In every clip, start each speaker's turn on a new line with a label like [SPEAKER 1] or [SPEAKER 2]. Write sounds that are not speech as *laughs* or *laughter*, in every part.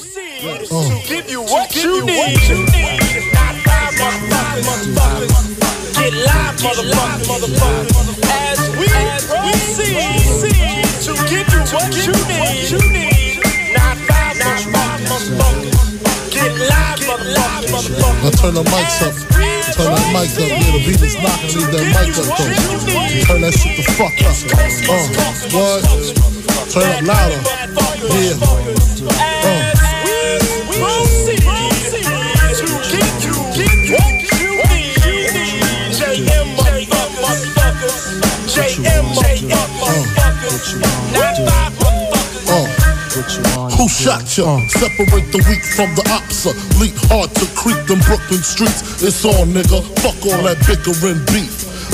[SPEAKER 1] to give you what you need. Not. Get live, motherfuckers. As we proceed to give you what you need. Not five motherfuckers. Get live, motherfuckers.
[SPEAKER 2] Now turn the mics up. Turn that mic up. Yeah, the beat is knocking. Leave that mic up though. Turn that shit the fuck up. Uh, what? Turn up louder. Yeah. Uh. Who shot ya? Separate the weak from the opsa. Uh. Leap hard to creep them Brooklyn streets. It's on, nigga. Fuck all that bickering beef.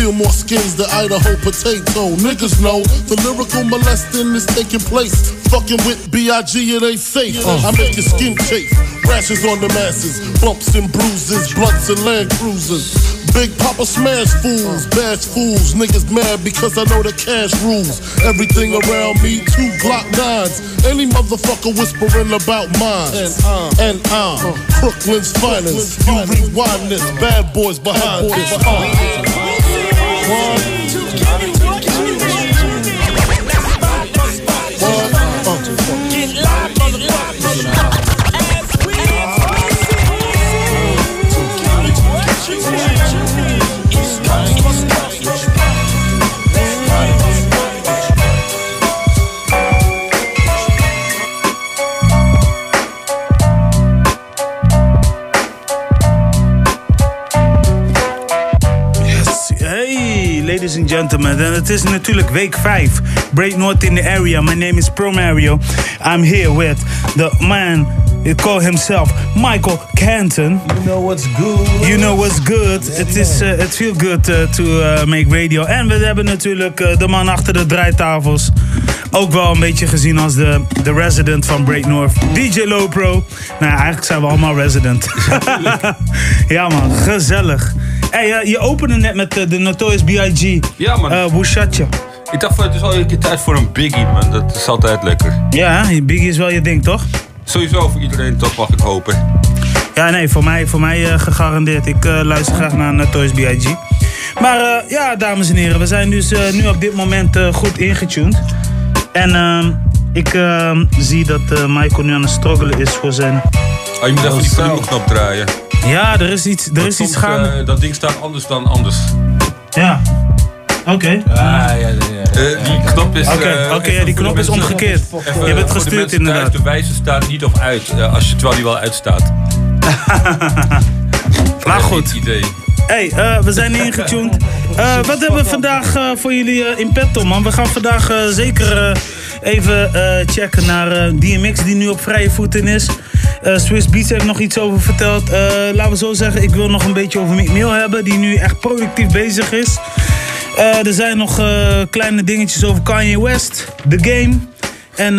[SPEAKER 2] Peel more skins than Idaho potato. Niggas know the lyrical molesting is taking place. Fucking with B.I.G. it ain't safe. I make your skin chafe. Rashes on the masses, bumps and bruises, blunts and land cruisers. Big Papa smash fools, bash fools. Niggas mad because I know the cash rules. Everything around me, two Glock nines. Any motherfucker whispering about mine. And I'm uh, Brooklyn's finest. You rewind this, bad boys behind this. One.
[SPEAKER 3] Gentlemen. En het is natuurlijk week 5. Break North in the area. My name is Pro Mario. I'm here with the man, he call himself Michael Canton.
[SPEAKER 4] You know what's good.
[SPEAKER 3] You know what's good. Het is uh, it feel good uh, to uh, make radio. En we hebben natuurlijk de man achter de draaitafels. Ook wel een beetje gezien als de, de resident van Break North. DJ Lopro. Nou, eigenlijk zijn we allemaal resident. *laughs* ja man, gezellig. Hey, uh, je opende net met uh, de Notorious B.I.G.
[SPEAKER 5] Ja, man.
[SPEAKER 3] Uh, hoe zat je?
[SPEAKER 5] Ik dacht, van, het is al een keer tijd voor een biggie, man. Dat is altijd lekker.
[SPEAKER 3] Ja, Biggie is wel je ding, toch?
[SPEAKER 5] Sowieso voor iedereen, toch mag ik hopen.
[SPEAKER 3] Ja, nee, voor mij, voor mij uh, gegarandeerd. Ik uh, luister graag naar Notorious B.I.G. Maar uh, ja, dames en heren, we zijn dus nu op dit moment goed ingetuned. En ehm, ik ehm, zie dat Michael nu aan het struggelen is voor zijn...
[SPEAKER 5] Oh, je moet even die volumeknop draaien.
[SPEAKER 3] Ja, er is iets, er is
[SPEAKER 5] soms,
[SPEAKER 3] iets gaande.
[SPEAKER 5] dat ding staat anders dan anders.
[SPEAKER 3] Ja. Oké.
[SPEAKER 4] Okay. Ah, ja, ja, ja.
[SPEAKER 5] die knop is...
[SPEAKER 3] Oké, okay, okay, ja, die knop is omgekeerd.
[SPEAKER 5] Even,
[SPEAKER 3] je bent gestuurd inderdaad.
[SPEAKER 5] Thuis, de wijze staat niet of uit, uh, als je, terwijl die wel uitstaat. *laughs*
[SPEAKER 3] maar goed.
[SPEAKER 5] Idee.
[SPEAKER 3] Hey, uh, we zijn ingetuned. Uh, wat hebben we vandaag uh, voor jullie in petto, man? We gaan vandaag zeker even checken naar DMX, die nu op vrije voeten is. Swiss Beats heeft nog iets over verteld. laten we zo zeggen, ik wil nog een beetje over Mick Mill hebben, die nu echt productief bezig is. er zijn nog kleine dingetjes over Kanye West, The Game. En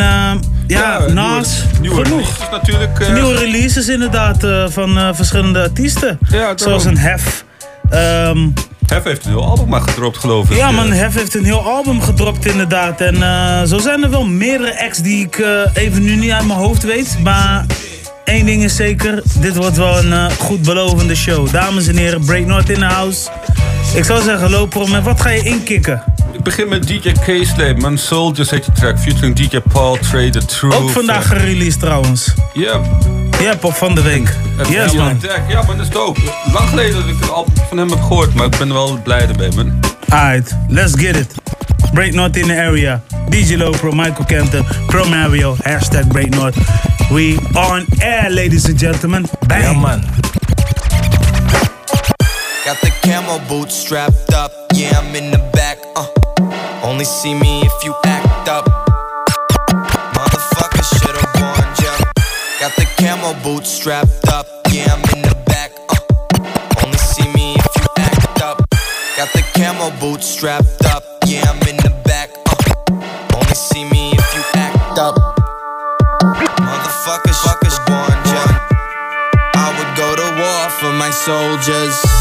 [SPEAKER 3] ja, ja, Nas,
[SPEAKER 5] nieuwe,
[SPEAKER 3] genoeg.
[SPEAKER 5] Releases natuurlijk. Uh,
[SPEAKER 3] nieuwe releases inderdaad uh, van uh, verschillende artiesten.
[SPEAKER 5] Ja,
[SPEAKER 3] Zoals een Hef. Um,
[SPEAKER 5] Hef heeft een heel album maar gedropt geloof ik.
[SPEAKER 3] Ja man, Hef heeft een heel album gedropt inderdaad. En zo zijn er wel meerdere acts die ik even nu niet uit mijn hoofd weet. Maar één ding is zeker, dit wordt wel een goed belovende show. Dames en heren, Break North in the house. Ik zou zeggen, lopen met wat ga je inkikken?
[SPEAKER 5] Ik begin met DJ K-Slave, Man Soldiers heet je track, featuring DJ Paul, Trade the Truth.
[SPEAKER 3] Ook vandaag gereleased trouwens.
[SPEAKER 5] Ja. Yeah.
[SPEAKER 3] Ja, pop van de week.
[SPEAKER 5] Yes, man. Ja, man, dat is dope. Lang geleden dat ik het album van hem heb gehoord, maar ik ben er wel blij erbij, man.
[SPEAKER 3] Alright, let's get it. Break North in the area. DJ Lopro, Michael Kenton, Pro Mario, hashtag Break North. We on air, ladies and gentlemen. Bang.
[SPEAKER 4] Ja, man.
[SPEAKER 6] Got the camo boots strapped up, yeah, I'm in the back, uh. Only see me if you act up. Motherfucker should've warned ya. Got the camo boots strapped up, yeah, I'm in the back, uh. Camo boots strapped up. Yeah, I'm in the back. Uh, only see me if you act up. Motherfuckers, fuckers, born jump. I would go to war for my soldiers.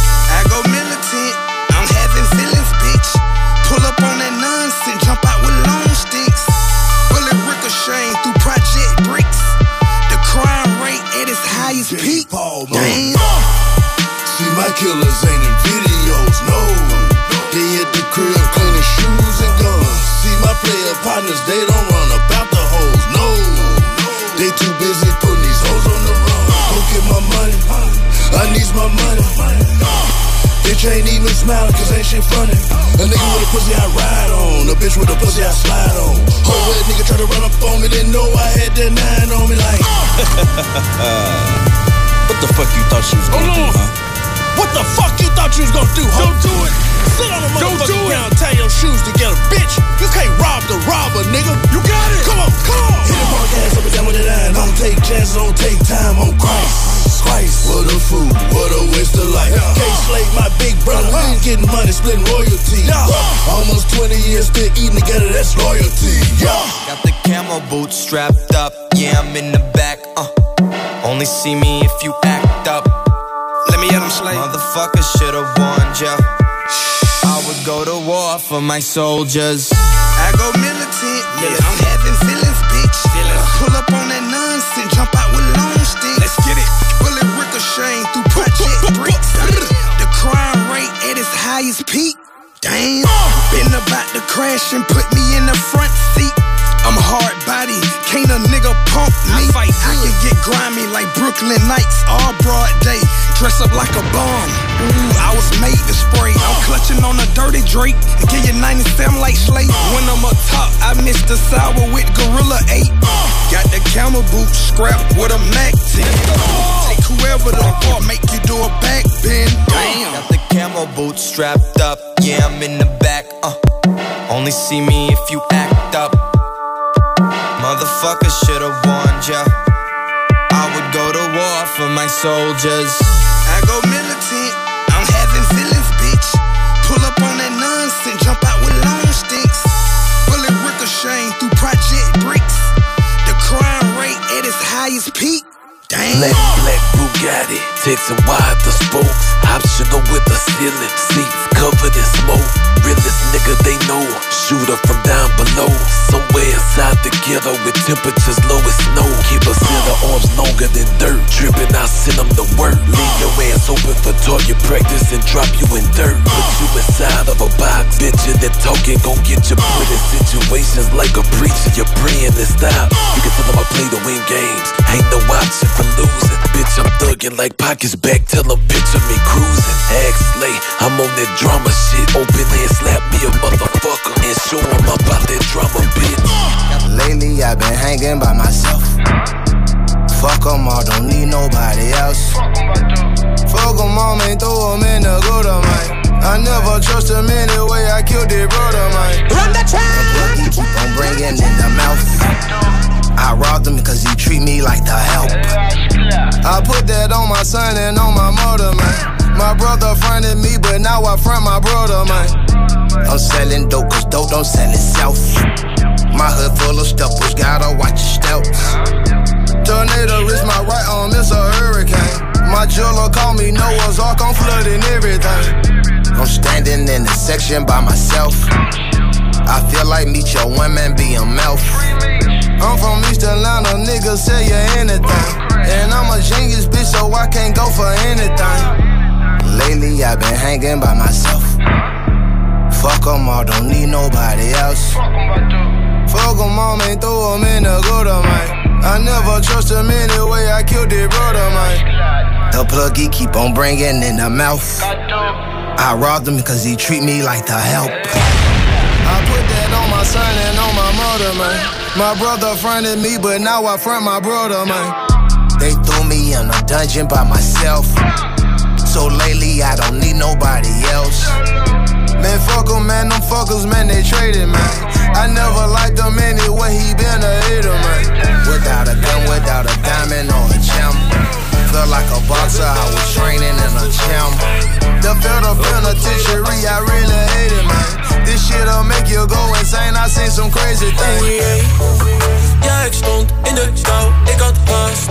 [SPEAKER 7] Ain't even smiling cause ain't shit funny. A nigga with a pussy I ride on, a bitch with a pussy I slide on. Whole head nigga try to run up on me, didn't know I had that nine on me like. *laughs*
[SPEAKER 8] What the fuck you thought she was gonna do, huh?
[SPEAKER 7] What the fuck you thought you was gonna do, huh?
[SPEAKER 9] Don't do it.
[SPEAKER 7] Sit on the
[SPEAKER 9] Don't do
[SPEAKER 7] motherfucking
[SPEAKER 9] it.
[SPEAKER 7] ground, tie your shoes together, bitch. You can't rob the robber, nigga.
[SPEAKER 9] You got it.
[SPEAKER 7] Come on, come on. Hit him on gas up and down with the line. Don't take chances, don't take time on Christ. Christ, what a fool, what a waste of life. Can't slave my big brother. We ain't getting money, splitting royalty. Almost 20 years still eating together, that's loyalty. Yeah.
[SPEAKER 6] Got the camo boots strapped up. Yeah, I'm in the back. Uh, only see me if you act up.
[SPEAKER 10] Let me at him, slave.
[SPEAKER 6] Motherfuckers should've warned ya. I would go to war for my soldiers.
[SPEAKER 10] I go militant, yeah, I'm having feelings, bitch. Pull up on that nonsense, jump out Damn. Been about to crash and put me in the front seat. I'm hard body, can't a nigga pump me. I, fight. I can get grimy like Brooklyn Nights, all broad day. Dress up like a bomb. Ooh, I was made to spray. I'm clutching on a dirty Drake and get your 97 like Slate. When I'm up top, I miss the sour with Gorilla 8. Got the camel boot scrapped with a Mac 10. Take whoever the fuck make you do a back bend. Damn.
[SPEAKER 6] Got the camo boots strapped up. Yeah, I'm in the back. Uh, only see me if you act up. Motherfuckers should've warned ya. I would go to war for my soldiers.
[SPEAKER 10] I go
[SPEAKER 11] Black, black Bugatti, Texan wide the spokes. Optional with the ceiling, seats covered in smoke. Realest nigga they know, shooter from down below. Somewhere inside the ghetto with temperatures low as snow. Keep a set of arms longer than dirt. Dripping, I send them to work. Leave your ass open for target practice and drop you in dirt. Put you inside of a box. Bitchin' that talking gon' get you put in situations like a preacher. You're praying to stop. You can tell them I play to win games. Ain't no option for losing. Bitch, I'm thugging like pockets back. Tell them picture of me cruising. Ask Slay, I'm on that drama shit. Open hand slap me a motherfucker and show 'em about that drama, bitch.
[SPEAKER 12] Lately I've been hanging by myself. Fuck Fuck 'em all, don't need nobody else. Fuck Fuck 'em all, man, throw 'em in the gutter, man. I never trust him anyway, I killed their brother, man. Run the track! He keep on bringing in the mouth. I robbed him because he treat me like the help. I put that on my son and on my mother, man. My brother fronted me, but now I front my brother, man. I'm selling dope, cause dope don't sell itself. My hood full of stuffers, gotta watch your steps. Tornado is my right arm, it's a hurricane. My jeweler call me Noah's Ark, I'm flooding everything. I'm standing in the section by myself. I feel like meet your women, be a mouth. I'm from East Atlanta, niggas say you anything. And I'm a genius, bitch, so I can't go for anything. Lately, I've been hanging by myself. Fuck Fuck 'em all, don't need nobody else. Fuck Fuck 'em all, man, throw 'em in the gutter, man. I never trust him anyway, I killed their brother, man. The pluggy keep on bringing in the mouth. I robbed him because he treat me like the help. I put that on my son and on my mother, man. My brother fronted me, but now I front my brother, man. They threw me in a dungeon by myself. So lately I don't need nobody else. Man, fuck 'em, man, them fuckers, man, they traded, man. I never liked him anyway, he been a hitter, man. Without a gun, without a diamond or a gem. Felt like a boxer, I was training in a gym. The federal penitentiary, I really hate it, man. This shit'll make you go insane. I seen some crazy things.
[SPEAKER 13] Ja, ik stond in de kou, ik had haast.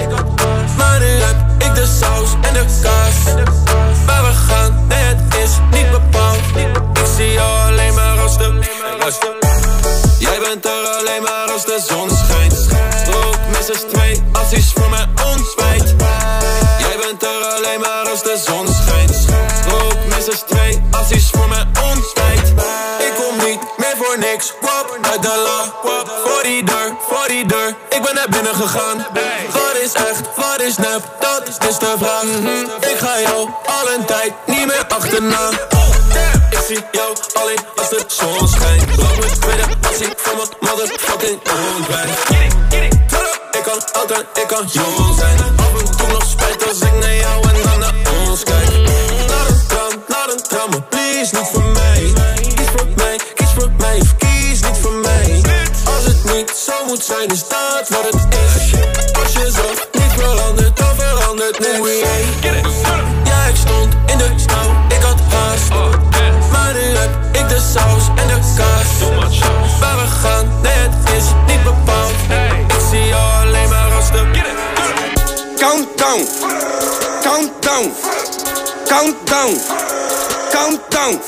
[SPEAKER 13] Maar nu heb ik de saus en de kaas. Waar we gaan, nee, het is niet bepaald. Ik zie jou alleen maar als de. Jij bent er alleen maar als de zon schijnt. Rook minstens twee acties voor mijn ontbijt. De zon schijnt. Rook minstens twee acties voor mijn ontbijt. Ik kom niet meer voor niks. Wap, uit de la. Voor die deur, voor die deur. Ik ben naar binnen gegaan. Wat is echt, wat is nep? Dat is de vraag. Ik ga jou al een tijd niet meer achterna. Ik zie jou alleen als de zon schijnt. Loop met tweede passie van mijn motherfucking ontbijt. Ik kan en ik kan jong zijn. Zijn, is dat wat het is. Als je zo niet verandert, dan verandert niks. Ja, ik stond in de kou, ik had haast. Maar nu heb ik de saus en de kaas. Waar we gaan, nee, het is niet bepaald. Ik zie jou alleen maar als de.
[SPEAKER 14] Countdown, countdown, countdown, countdown.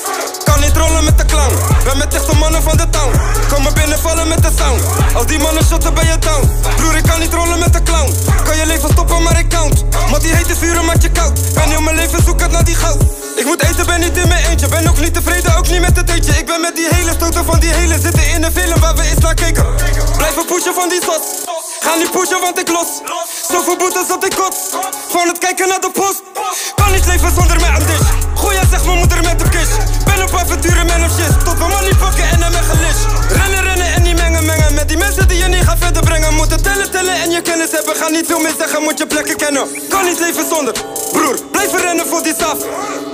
[SPEAKER 14] Kan niet rollen met de clown. Ben met echte mannen van de town. Kom maar binnenvallen met de sound. Als die mannen shotten ben je down. Broer, ik kan niet rollen met de clown. Kan je leven stoppen, maar ik count. Maar die hete vuren maakt je koud. Ben heel mijn leven zoekend naar die goud. Ik moet eten, ben niet in mijn eentje. Ben ook niet tevreden, ook niet met het eentje. Ik ben met die hele stoten van die hele zitten in een film waar we eens naar keken. Blijven pushen van die sos. Ga niet pushen, want ik los. Zoveel boetes dat ik kots. Gewoon het kijken naar de post. Kan niet leven zonder mij aan dish. Goeie zeg mijn moeder met de kiss. Ben op avonturen, man of shit. Tot we money pakken en hem gelist. Rennen, rennen en niet mengen, mengen. Met die mensen die je niet gaat verder brengen. Moeten tellen, tellen en je kennis hebben. Ga niet veel meer zeggen, moet je plekken kennen. Kan niet leven zonder. Broer, blijven rennen voor die staf.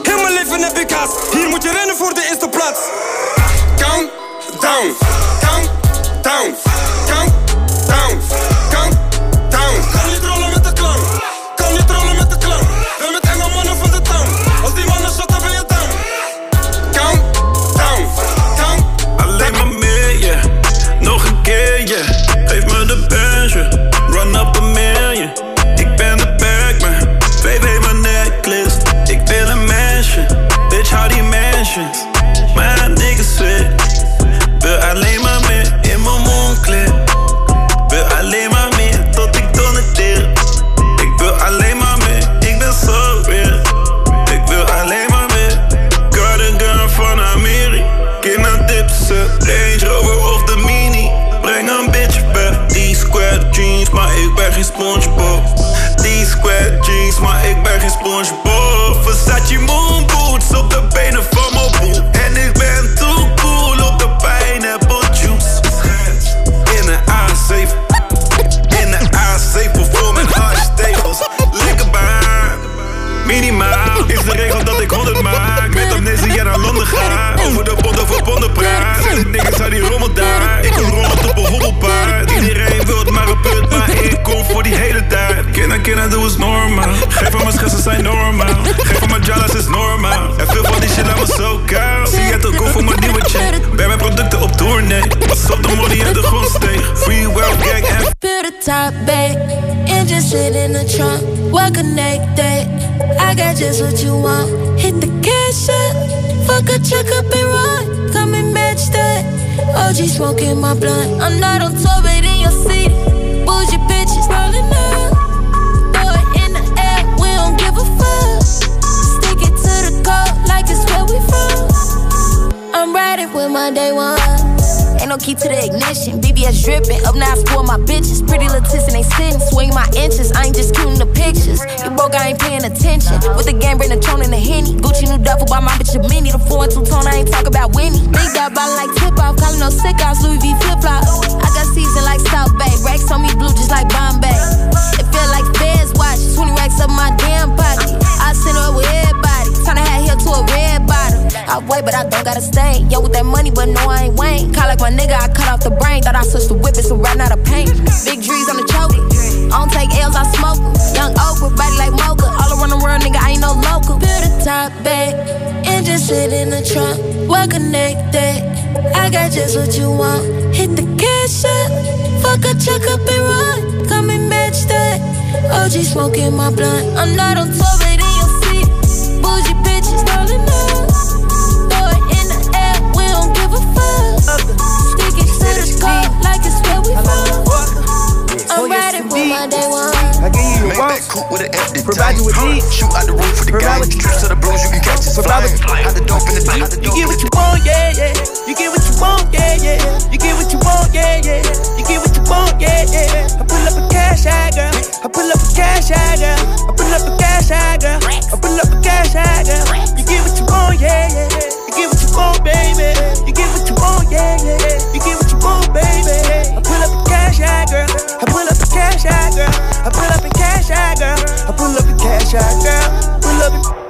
[SPEAKER 14] Heel mijn leven heb ik haast. Hier moet je rennen voor de eerste plaats. Count down, count down, count down. Die
[SPEAKER 15] amnesie naar Londen ga. Over de pond over ponden praat. En de niggas aan die rommel daar. Ik kom rollen op een hobbelpaard. Iedereen wil het maar een punt, maar ik kom voor die hele tijd. Kinda, kinda, doe is normaal. Geef van mijn schetsen zijn normaal. Geef van mijn jalas is normaal. En veel van die shit laat me zo koud. Zie het ook voor mijn nieuwe check. Ben mijn producten op tournee. Pas op de money en de grond steeg. Free world gang en
[SPEAKER 16] Put a top back, engine sit in the trunk, well connected. I got just what you want. Hit the cash up, fuck a truck up and run. Come and match that. OG smoking my blunt. I'm not on tour, but in your city. Bougie bitches rolling up. Throw it in the air, we don't give a fuck. Stick it to the code like it's where we from. I'm riding with my day one. Ain't no key to the ignition. BBS dripping. Up now, spoil my bitches. Pretty Letitia, they sitting. Swing my inches. I ain't just counting the pictures. You broke, I ain't paying attention. With the game, bring the tone and the henny. Gucci new duffel by my bitch a mini. The four and two tone, I ain't talk about Winnie. Big dog ballin' like tip off. Calling no sick offs. Louis V flip flop. I got season like South Bay. Racks on me blue just like Bombay. It feel like feds watch. 20 racks up my damn pocket. I send her with everybody. The hat here to a red bottom. I wait, but I don't gotta stay. Yo, with that money, but no, I ain't Wayne. Call like my nigga, I cut off the brain. Thought I switched the whip, it's a ran out of paint. Big trees on the choker. I don't take L's, I smoke 'em. Young Oprah, body like mocha. All around the world, nigga, I ain't no local. Build a top back, and just sit in the trunk. Well connected. I got just what you want. Hit the cash up. Fuck a check up and run. Come and match that. OG smoking my blunt. I'm not on tour, Bougie bitches rolling up. Throw it in the air, we don't give a fuck. Uh-huh. Stick it to the scope like it's where we from. I'm oh, riding with my day one.
[SPEAKER 17] I give you your
[SPEAKER 18] Make
[SPEAKER 17] wants.
[SPEAKER 18] that coupe with an empty
[SPEAKER 17] Provide you with
[SPEAKER 18] tank.
[SPEAKER 17] needs.
[SPEAKER 18] Shoot out the roof with the
[SPEAKER 17] Provide
[SPEAKER 18] gang.
[SPEAKER 17] with-
[SPEAKER 18] Trips to the blues, you can catch us
[SPEAKER 17] Provide with-
[SPEAKER 18] flying. Had the dope in the had the
[SPEAKER 17] You
[SPEAKER 18] dope
[SPEAKER 17] get
[SPEAKER 18] in
[SPEAKER 17] what
[SPEAKER 18] the
[SPEAKER 17] you want, yeah, yeah. You get what you want, yeah, yeah. You get what you want, yeah, yeah. You get what you want, yeah, yeah. I pull up a cash out, girl. I pull up a cash out, girl. I pull up a cash out, girl. I pull up a cash out, girl. You get what you want, yeah, yeah. You get what you want, baby. You get what you want, yeah, yeah. You get what you want, baby. I pull up a cash out, girl. I pull up a cash out, girl. I pull up a cash out, girl. Pull up a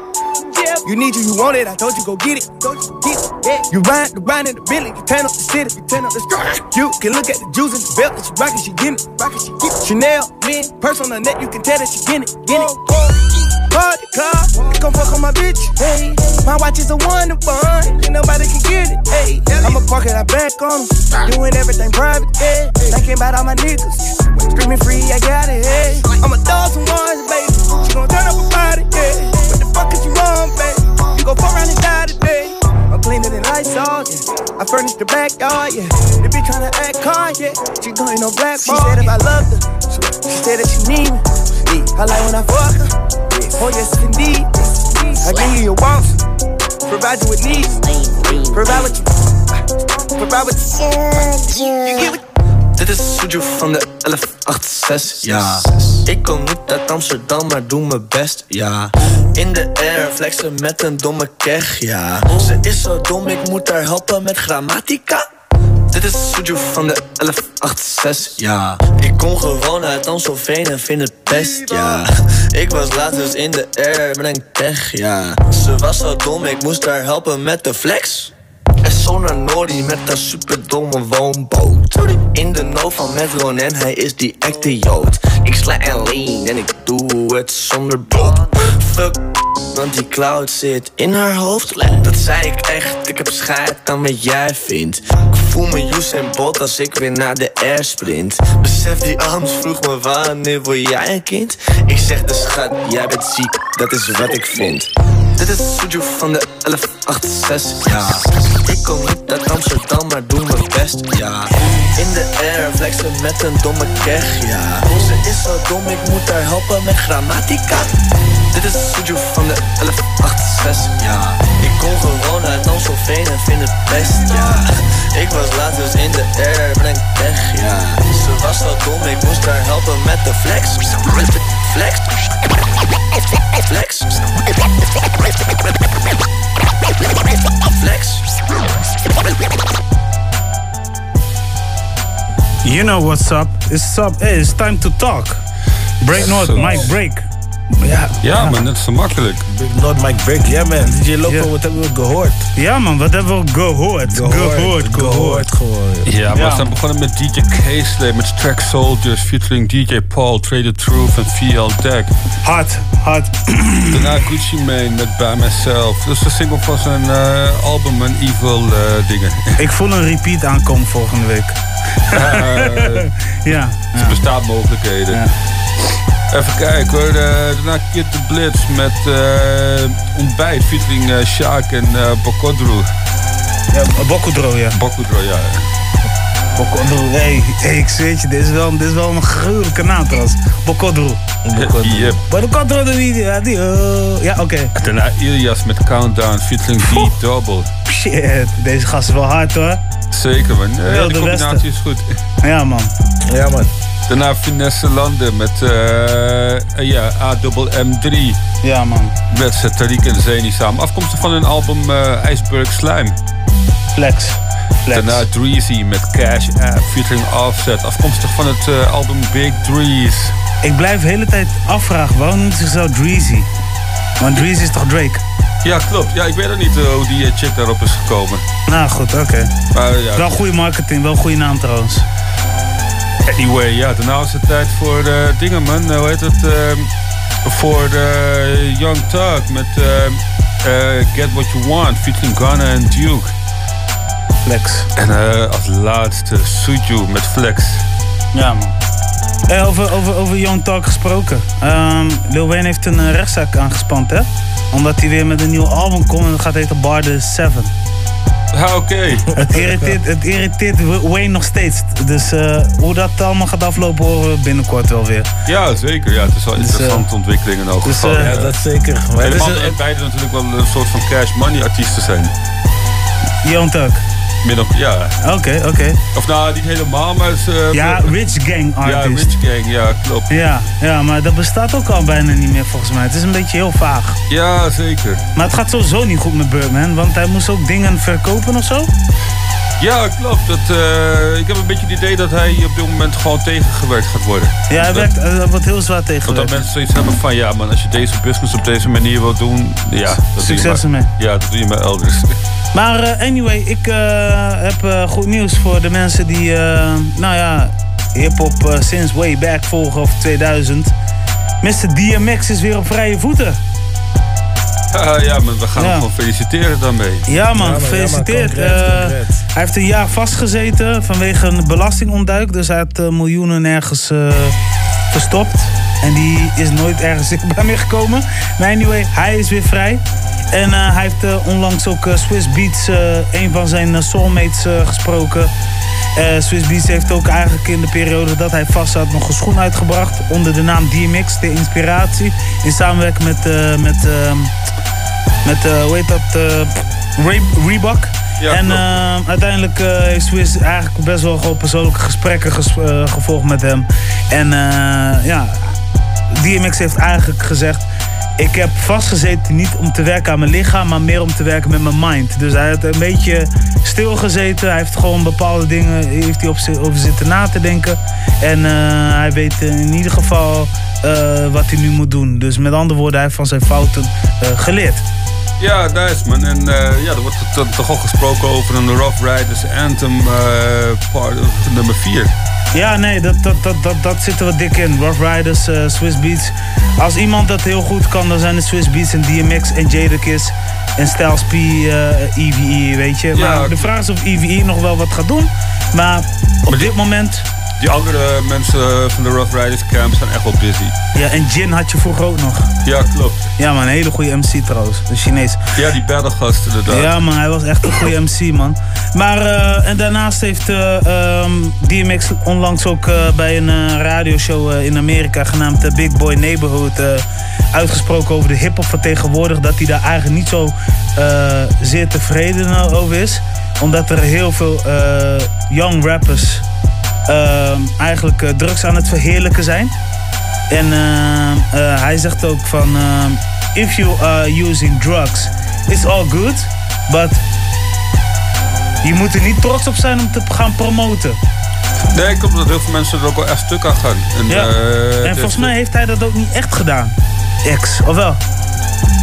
[SPEAKER 17] yeah. You need you, you want it. I told you go get it. Told you go get it. Yeah. You ride the ride in the Billy. You turn up the city. You turn up the street. You can look at the jewels in the belt that she rockin'. She getting it. Rockin', she get it. Chanel, men, purse on the neck. You can tell that she getting it. Getting it. Oh, Party car, come fuck on my bitch. Hey, my watch is a one to one. Ain't nobody can get it. Hey, I'ma park it, I back on 'em. Doing everything private. Yeah, thinking about all my niggas. Screaming free, I got it. Hey, I'ma throw some ones, baby. She gon' turn up her body. Yeah, what the fuck is you on, baby? You gon' fuck around and die today. I'm cleaner than lights off, oh, yeah. I furnished the backyard, yeah. The bitch tryna act hard, yeah. She going no black She said if I loved her, she, said that she need me. I like when I fuck her. Oh yes, indeed. I give you your wants, provide you with needs, provide what you, provide what you, you give it.
[SPEAKER 19] Dit is Suju van de 1186, ja. Ik kom niet uit Amsterdam, maar doe mijn best, ja. In de air, flexen met een domme keg, ja. Ze is zo dom, ik moet haar helpen met grammatica. Dit is Suju van de 1186, ja. Ik kom gewoon uit Amstelveen en vind het best, ja. Ik was laatst dus in de air met een tech, ja. Ze was zo dom, ik moest haar helpen met de flex. En zonder Nori met een superdomme woonboot. In de no van Metron en hij is die echte jood. Ik sla en lean en ik doe het zonder boom. Fuck, want die cloud zit in haar hoofd. Dat zei ik echt, ik heb scheid aan wat jij vindt. Ik voel me Usain Bolt als ik weer naar de air sprint. Besef die arms vroeg me wanneer word jij een kind? Ik zeg de schat, jij bent ziek, dat is wat ik vind. Dit is Suju van de 1186, ja. Ik kom niet uit Amsterdam, maar doe mijn best, ja. In de air, flexen met een domme keg, ja. Ze is zo dom, ik moet haar helpen met grammatica. Dit is Suju van de 1186, ja. Ik kom gewoon uit Amstelveen en vind het best, ja. Ik was laatst dus in de air een keg, ja. Ze was zo dom, ik moest haar helpen met de flex. Flex. Flex. Flex.
[SPEAKER 3] You know what's up. It's up. Hey, it's time to talk. Break
[SPEAKER 5] Zo.
[SPEAKER 3] Mike Break. Ja,
[SPEAKER 5] Ja, maar net zo makkelijk.
[SPEAKER 20] Not Mike Break, ja man. DJ Loco, wat hebben we gehoord?
[SPEAKER 3] Ja man, wat hebben we gehoord? Gehoord, gehoord.
[SPEAKER 20] gehoord gewoon.
[SPEAKER 5] Ja, maar
[SPEAKER 3] Ja.
[SPEAKER 5] we zijn begonnen met DJ Casely, met Track Soldiers, featuring DJ Paul, Trader Truth en VL Deck.
[SPEAKER 3] Hard, hard. *clears throat*
[SPEAKER 5] Daarna Gucci Mane met By Myself. Dat is de single van zijn eh, album en Evil eh, dingen. *laughs*
[SPEAKER 3] Ik voel een repeat aankomen volgende week.
[SPEAKER 5] Eh, *laughs*
[SPEAKER 3] ja.
[SPEAKER 5] Er bestaat mogelijkheden. Even kijken hoor. eh, daarna Kid the Blitz met eh, Ontbijt featuring eh Sjaak en eh Bokodro.
[SPEAKER 3] Ja, Bokudro, ja.
[SPEAKER 5] Bokudro, ja.
[SPEAKER 3] Bokodro, hey, hey, ik zweer je, dit is wel, dit is wel een gruwelijke naam trouwens. Bokodro.
[SPEAKER 5] Yep.
[SPEAKER 3] Bokodro, de video. Ja, die, oh. ja oké.
[SPEAKER 5] Daarna Ilias met Countdown featuring D-Double.
[SPEAKER 3] Shit, deze gast is wel hard hoor.
[SPEAKER 5] Zeker man. Ja, die combinatie is goed.
[SPEAKER 3] Ja man.
[SPEAKER 20] Ja man.
[SPEAKER 5] Daarna Finesse Landen met eh, eh, ja, AMM3.
[SPEAKER 3] Ja man.
[SPEAKER 5] Met Tariq en Zeni samen. Afkomstig van hun album eh IJsberg Slime.
[SPEAKER 3] Flex. Flex.
[SPEAKER 5] Daarna Dreezy met Cash App featuring Offset. Afkomstig van het eh, album Big Drees.
[SPEAKER 3] Ik blijf de hele tijd afvragen, waarom noemt zichzelf Dreezy? Want Dreezy is toch Drake?
[SPEAKER 5] Ja, klopt. Ja, ik weet ook niet eh, hoe die eh, chick daarop is gekomen.
[SPEAKER 3] Nou goed, oké.
[SPEAKER 5] Ja,
[SPEAKER 3] Wel goede marketing, wel goede naam trouwens.
[SPEAKER 5] Anyway, ja, daarna is het tijd voor de dingen, man. Eh, hoe heet het? ehm, voor de Young Thug met eh, Get What You Want, featuring Ghana en Duke.
[SPEAKER 3] Flex.
[SPEAKER 5] En eh, als laatste Suju met Flex.
[SPEAKER 3] Ja, man. Eh, over, over, over Young Talk gesproken. Ehm Lil Wayne heeft een eh, rechtszaak aangespand, hè? Omdat hij weer met een nieuw album komt en dat gaat heten Bar the Seven.
[SPEAKER 5] Ah, oké.
[SPEAKER 3] Het irriteert, het irriteert Wayne nog steeds. Dus eh, hoe dat allemaal gaat aflopen horen we binnenkort wel weer.
[SPEAKER 5] Ja, zeker. Ja, het is wel een
[SPEAKER 3] Dus, eh,
[SPEAKER 5] interessante ontwikkeling in elk
[SPEAKER 3] dus,
[SPEAKER 5] geval.
[SPEAKER 3] eh,
[SPEAKER 5] ja.
[SPEAKER 3] ja, dat zeker. Maar
[SPEAKER 5] Helemaal dat beide natuurlijk wel een soort van cash money artiesten zijn.
[SPEAKER 3] Young Talk.
[SPEAKER 5] Min of, ja.
[SPEAKER 3] Oké, oké.
[SPEAKER 5] Of nou, niet helemaal, maar... Is, eh,
[SPEAKER 3] Ja, Rich Gang
[SPEAKER 5] Ja,
[SPEAKER 3] artist.
[SPEAKER 5] Rich Gang, ja, klopt.
[SPEAKER 3] Ja, ja, maar dat bestaat ook al bijna niet meer volgens mij. Het is een beetje heel vaag.
[SPEAKER 5] Ja, zeker.
[SPEAKER 3] Maar het gaat sowieso niet goed met Birdman, want hij moest ook dingen verkopen of zo.
[SPEAKER 5] Ja, klopt. Dat, eh, ik heb een beetje het idee dat hij op dit moment gewoon tegengewerkt gaat worden.
[SPEAKER 3] Ja, hij
[SPEAKER 5] Dat-
[SPEAKER 3] werkt, hij wordt heel zwaar tegen.
[SPEAKER 5] Omdat mensen zoiets hebben van, ja man, als je deze business op deze manier wil doen, ja. Dat
[SPEAKER 3] Succes ermee.
[SPEAKER 5] Ja, dat doe je maar elders. *laughs*
[SPEAKER 3] Maar eh, anyway, ik eh, heb goed nieuws voor de mensen die, eh, nou ja, hip-hop sinds way back volgen, of 2000. Mr. DMX is weer op vrije voeten. *laughs*
[SPEAKER 5] Ja, maar we gaan
[SPEAKER 3] Ja.
[SPEAKER 5] hem gewoon feliciteren daarmee.
[SPEAKER 3] Ja man, gefeliciteerd. Eh, hij heeft een jaar vastgezeten vanwege een belastingontduik. Dus hij heeft eh, miljoenen nergens eh, verstopt. En die is nooit ergens *laughs* zichtbaar meer gekomen. Maar anyway, hij is weer vrij. En eh, hij heeft onlangs ook Swiss Beats, een van zijn soulmates, gesproken. Swiss Beats heeft ook eigenlijk in de periode dat hij vast zat nog een schoen uitgebracht. Onder de naam DMX, de inspiratie. In samenwerking met, met, ehm, met hoe heet dat, Re- Reebok.
[SPEAKER 5] Ja,
[SPEAKER 3] en
[SPEAKER 5] klopt.
[SPEAKER 3] eh, uiteindelijk eh, heeft Swiss eigenlijk best wel gewoon persoonlijke gesprekken ges- eh, gevolgd met hem. En eh, ja, DMX heeft eigenlijk gezegd... Ik heb vastgezeten niet om te werken aan mijn lichaam, maar meer om te werken met mijn mind. Dus hij heeft een beetje stilgezeten. Hij heeft gewoon bepaalde dingen heeft hij op over zitten na te denken. En eh, hij weet in ieder geval eh, wat hij nu moet doen. Dus met andere woorden, hij heeft van zijn fouten eh, geleerd.
[SPEAKER 5] Ja, nice man. En eh, ja, er wordt toch al gesproken over een Rough Riders Anthem eh, part, nummer 4.
[SPEAKER 3] Ja, nee, dat, dat, dat, dat, dat zit er wat dik in. Rough Riders, eh, Swiss Beats. Als iemand dat heel goed kan, dan zijn het Swiss Beats en DMX en Jadakiss en Styles P, EVE, weet je.
[SPEAKER 5] Ja,
[SPEAKER 3] maar de vraag is of EVE nog wel wat gaat doen. Maar op dit moment...
[SPEAKER 5] Die andere mensen van de Rough Riders camp zijn echt wel busy.
[SPEAKER 3] Ja, en Jin had je vroeger ook nog.
[SPEAKER 5] Ja, klopt.
[SPEAKER 3] Ja, man, een hele goede MC trouwens. De Chinees.
[SPEAKER 5] Ja, die battlegast inderdaad.
[SPEAKER 3] Ja, man, hij was echt een goede MC, man. Maar, eh, en daarnaast heeft eh, ehm, DMX onlangs ook eh, bij een radioshow in Amerika genaamd eh, Big Boy Neighborhood uitgesproken over de hip-hop van tegenwoordig. Dat hij daar eigenlijk niet zo zeer tevreden over is. Omdat er heel veel young rappers eigenlijk eh, drugs aan het verheerlijken zijn. En eh, eh, hij zegt ook van... ehm, if you are using drugs, it's all good. But je moet er niet trots op zijn om te gaan promoten.
[SPEAKER 5] Nee, ik hoop dat heel veel mensen er ook wel echt stuk aan gaan. En,
[SPEAKER 3] Ja.
[SPEAKER 5] eh,
[SPEAKER 3] en volgens mij heeft hij dat ook niet echt gedaan. X, of wel?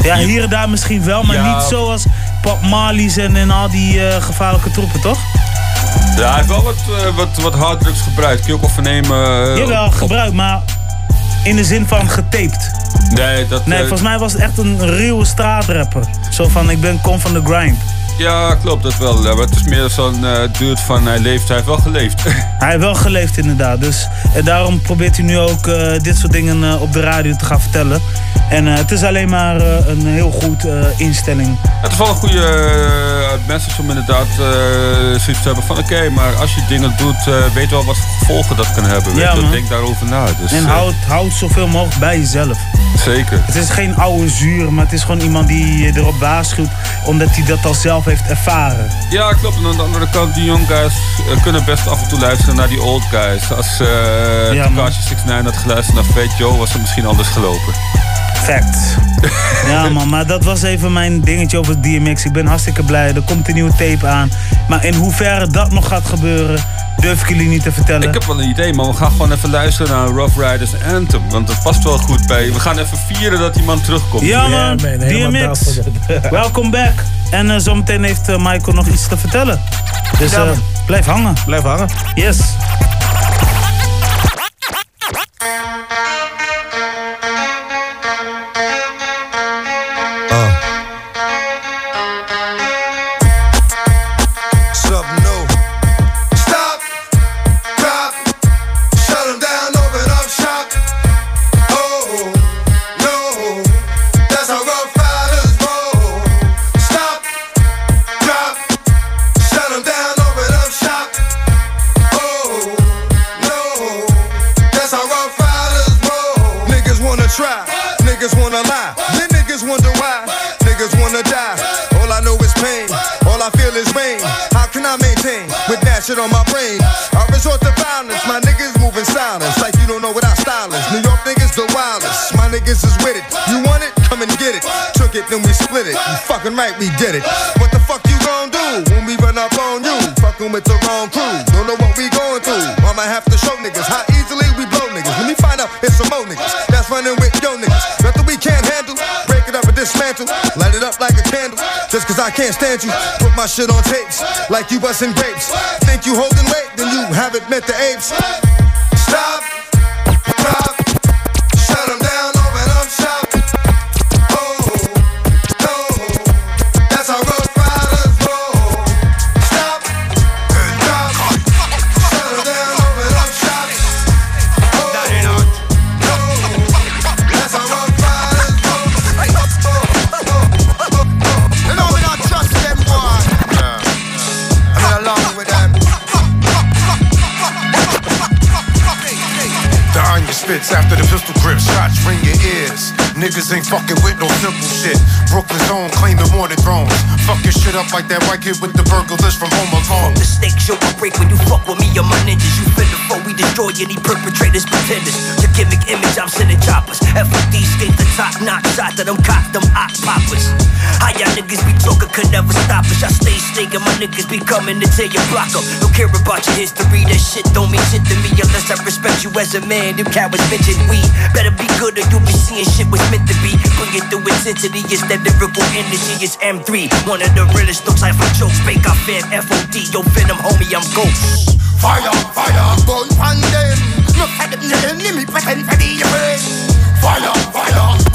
[SPEAKER 3] Ja, hier en daar misschien wel, maar
[SPEAKER 5] Ja.
[SPEAKER 3] niet zoals Pop Marley's en, en al die eh, gevaarlijke troepen, toch?
[SPEAKER 5] Ja, hij heeft wel wat, eh, wat, wat harddrugs gebruikt. Kun je ook wel vernemen. eh,
[SPEAKER 3] Jawel,
[SPEAKER 5] op-
[SPEAKER 3] gebruik, maar in de zin van getaped.
[SPEAKER 5] Nee, dat...
[SPEAKER 3] Nee,
[SPEAKER 5] eh,
[SPEAKER 3] volgens mij was het echt een ruwe straatrapper. Zo van, ik ben kom van de grind.
[SPEAKER 5] Ja, klopt, dat wel. Maar het is meer zo'n eh dude van hij leeft, hij heeft wel geleefd. *laughs*
[SPEAKER 3] Hij heeft wel geleefd inderdaad. Dus en daarom probeert hij nu ook eh, dit soort dingen eh, op de radio te gaan vertellen. En eh, het is alleen maar eh, een heel goed eh, instelling.
[SPEAKER 5] Het is wel een goede eh, message om inderdaad eh, zoiets te hebben van oké, maar als je dingen doet, eh, weet wel wat gevolgen dat kan hebben. Weet
[SPEAKER 3] Ja, man.
[SPEAKER 5] denk daarover na. Dus,
[SPEAKER 3] en
[SPEAKER 5] eh,
[SPEAKER 3] houd, houd zoveel mogelijk bij jezelf.
[SPEAKER 5] Zeker.
[SPEAKER 3] Het is geen oude zuur, maar het is gewoon iemand die je erop waarschuwt. Omdat hij dat al zelf heeft ervaren.
[SPEAKER 5] Ja, klopt. En aan de andere kant, die young guys eh, kunnen best af en toe luisteren naar die old guys. Als eh
[SPEAKER 3] Ja,
[SPEAKER 5] Tekashi 69 had geluisterd naar Fat Joe, was het misschien anders gelopen.
[SPEAKER 3] Fact. *laughs*
[SPEAKER 21] Ja man, maar dat was even mijn dingetje over DMX. Ik ben hartstikke blij. Er komt een nieuwe tape aan. Maar in hoeverre dat nog gaat gebeuren, durf ik jullie niet te vertellen.
[SPEAKER 5] Ik heb wel een idee, maar we gaan gewoon even luisteren naar Rough Riders Anthem. Want dat past wel goed bij. We gaan even vieren dat die man terugkomt.
[SPEAKER 21] Ja man, DMX, welkom back. En eh, zometeen heeft eh, Michael nog iets te vertellen. Dus eh, blijf hangen.
[SPEAKER 20] Blijf hangen.
[SPEAKER 21] Yes.
[SPEAKER 22] You. Put my shit on tapes like you busting grapes. Think you holding weight, then you haven't met the apes.
[SPEAKER 23] Fucking with no simple shit. Brooklyn's own claiming more than thrones. Fuck your shit up like that white kid with the burger list from Home Alone.
[SPEAKER 24] Mistakes you'll break when you fuck with me or my ninjas. You feel before we destroy any perpetrators, pretenders. Your gimmick image, I'm sending choppers. FOD skate the top notch shot that I'm cock niggas be coming to tear your block up. Don't care about your history, that shit don't mean shit to me unless I respect you as a man. You cowards mention we better be good or you'll be seeing shit was meant to be. Bring it through intensity, it's that lyrical energy. It's M3, one of the realest. Looks like for jokes, fake I fan FOD. Yo, Venom, homie, I'm ghost.
[SPEAKER 22] Fire, fire, burn pan them. Look at them, them, them, me pretend to be your friend. Fire, fire,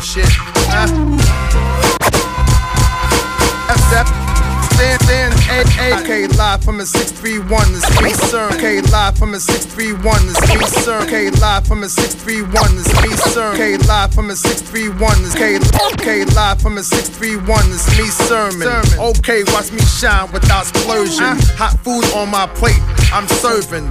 [SPEAKER 9] freestyle shit. Uh. FF. Stand, stand, A, A, AK live from a 631, this me, sir. K live from a 631, this me, sir. K live from a 631, this me, sir. K live from a 631, this K, K live from a 631, this me, sermon. Okay, watch me shine without explosion. Hot food on my plate, I'm serving.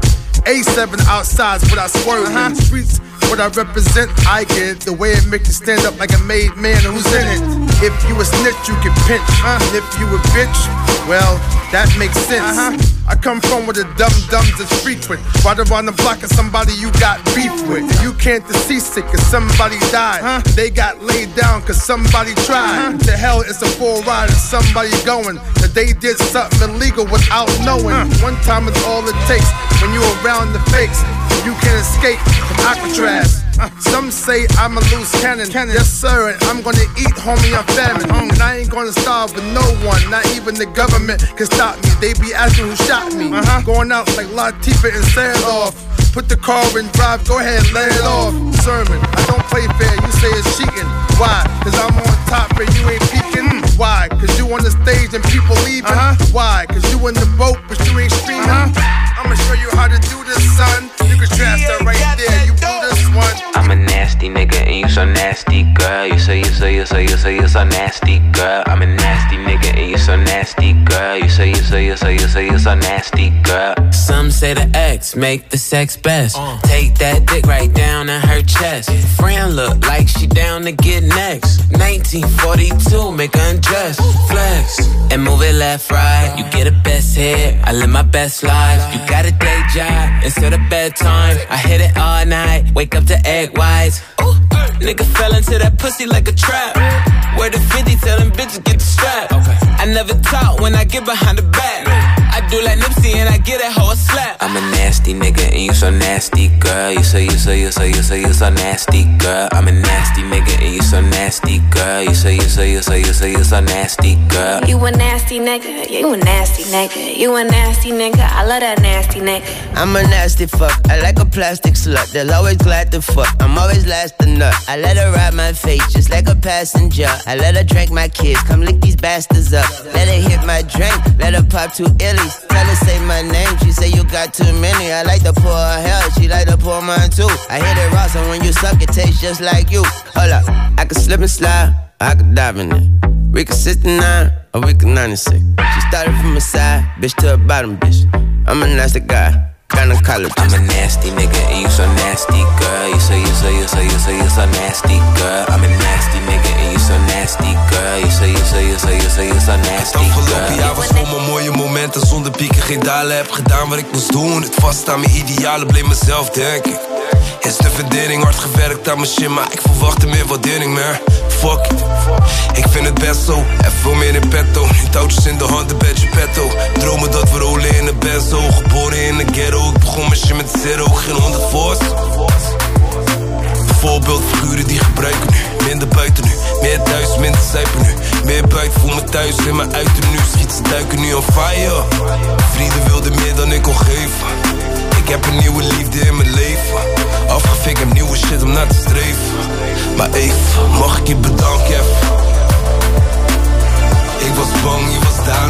[SPEAKER 9] A7 outside's what I swerve in. Streets, what I represent, I get. The way it make you stand up like a made man who's in it. If you a snitch, you can pinch. And if you a bitch, well, that makes sense. Uh-huh. I come from where the dumb dumbs is frequent. Right around the block of somebody you got beef with. You can't decease it cause somebody died. They got laid down cause somebody tried. To hell, it's a full ride and somebody going. That they did something illegal without knowing. One time is all it takes when you around the fakes. You can't escape from Alcatraz. Uh, Some say I'm a loose cannon. Yes, sir, and I'm gonna eat, homie, I'm famine. And I ain't gonna starve with no one, not even the government can stop me. They be asking who shot me. Uh-huh. Going out like Latifah and set it off. Put the car in drive, go ahead, let it off. Sermon, I don't play fair, you say it's cheating. Why? Cause I'm on top and you ain't peeking. Mm. Why? Cause you on the stage and people leaving. Uh-huh. Why? Cause you in the boat but you ain't streaming. Uh-huh. I'ma show you how to do this, son. You can trap that right there, you do this one.
[SPEAKER 25] Nasty nigga and you so nasty, girl. You say you say you say you say you so nasty, girl. I'm a nasty nigga and you so nasty, girl. You say, you say, you say, you say, you so nasty, girl.
[SPEAKER 26] Some say the X make the sex best. Uh. Take that dick right down in her chest. Friend look like she down to get next. 1942, make her undress. Flex and move it left, right. You get a best hit, I live my best life. You got a day job instead of bedtime. I hit it all night, wake up to egg whites. Ooh, nigga fell into that pussy like a trap. Where the 50 tell them bitches get the strap. I never talk when I get behind the back. I do like Nipsey and I get that hoe a slap.
[SPEAKER 25] I'm a nasty nigga and you so nasty, girl. You say, you say, you say, you say, you so nasty, girl. I'm a nasty nigga and you so nasty, girl. You say, you say, you say, you say, you so nasty, girl.
[SPEAKER 27] You a nasty nigga, you a nasty nigga, you a nasty nigga, I love that nasty nigga.
[SPEAKER 28] I'm a nasty fuck. I like a plastic slut. They'll always glad to fuck. I'm always last to nut. I let her ride my face just like a passenger. I let her drink my kids. Come lick these bastards up. Let her hit my drink. Let her pop two illies. Tell her say my name. She say you got too many. I like to pour her hell. She like to pour mine too. I hit it raw, so when you suck, it tastes just like you. Hold up. I can slip and slide. I can dive in it. We can 69 or we can 96. She started from a side, bitch to a bottom, bitch. I'm a nasty guy. College.
[SPEAKER 25] I'm a nasty nigga and you so nasty, girl. You say, you say, you say, you say, you so nasty, girl. I'm a nasty nigga and you so nasty, girl. You say, you say, you say, you say, you so nasty,
[SPEAKER 10] Afgelopen jaar
[SPEAKER 25] girl.
[SPEAKER 10] was vol mijn mooie momenten zonder pieken, geen dalen. Heb gedaan wat ik moest doen. Het vast aan mijn idealen bleef mezelf, denk ik. Is de verdering hard gewerkt aan mijn shit, maar ik verwachtte meer waardering, man. Fuck. Ik vind het best zo, en veel meer in petto. Nu touwtjes in de hand, een bedje petto. Dromen dat we rollen in een benzo. Geboren in de ghetto, ik begon mijn shit met zero. Geen honderd voors. Voorbeeldfiguren die gebruiken nu Minder buiten nu, meer thuis, minder zuipen nu Meer buiten, voel me thuis in mijn uiten nu Schiet ze duiken nu on fire Vrienden wilden meer dan ik kon geven heb een nieuwe liefde in mijn leven. Afgefikt, heb nieuwe shit om naar te streven. Maar even, mag ik je bedanken? Ik was bang, je was daar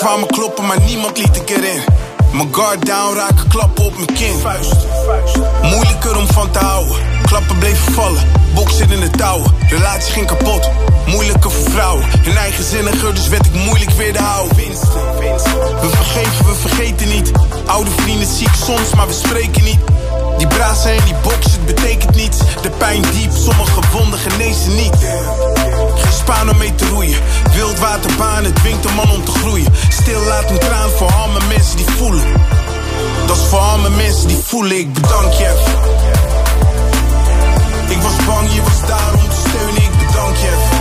[SPEAKER 29] kwamen kloppen, maar niemand liet ik erin. Mijn guard down, raken klappen op mijn kin. Moeilijker om van te houden. Klappen bleven vallen, boksen in de touwen. Relatie ging kapot, moeilijker voor vrouwen. En eigenzinniger, dus werd ik moeilijk weer te houden. We vergeven, we vergeten niet. Oude vrienden zie ik soms, maar we spreken niet. Die brazen en die boksen, het betekent niets. De pijn diep, sommige wonden genezen niet. Spaan om mee te roeien. Wildwaterbaan, het dwingt een man om te groeien. Stil laat een traan voor al mijn mensen die voelen. Dat is voor al mijn mensen die voelen, ik bedank je. Ik was bang, je was daar om te steunen, ik bedank je.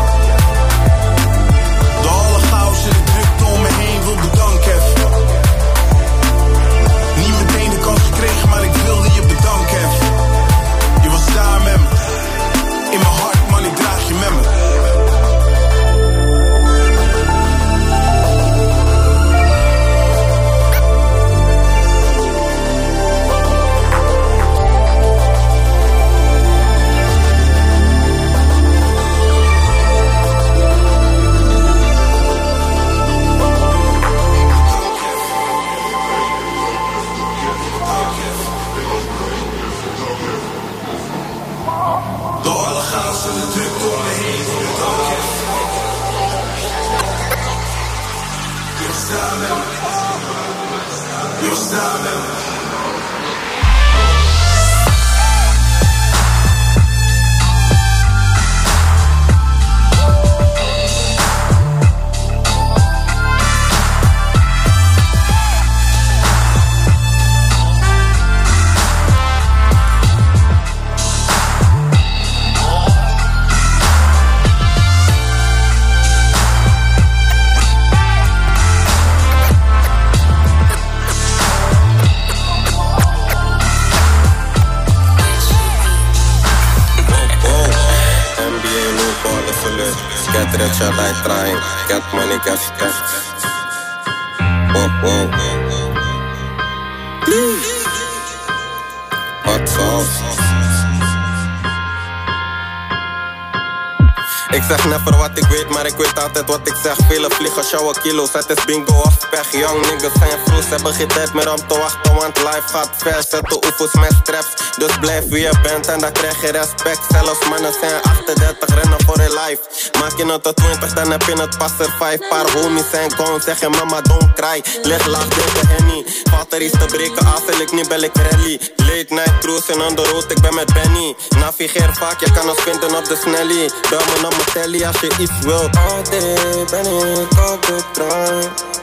[SPEAKER 29] Wat ik zeg. Vele vliegen, sjouwen kilo's, het is bingo of pech. Young niggas zijn vroeg, hebben geen tijd meer om te wachten, want life gaat ver. Zet de oefens met dus blijf wie je bent en dan krijg je respect. Zelfs mannen zijn 38, rennen voor je life. Maak je het tot 20, dan heb je het pas er 5. Paar homies zijn gone, zeg je mama don't cry. Leg laag, deze henny. Valt er iets te breken, als ik niet bel ik rally. Late night cruising on the road, ik ben met Benny. Navigeer vaak, je kan ons vinden op de snelly. Bel me op mijn telly als je iets wilt. All day ben ik op de.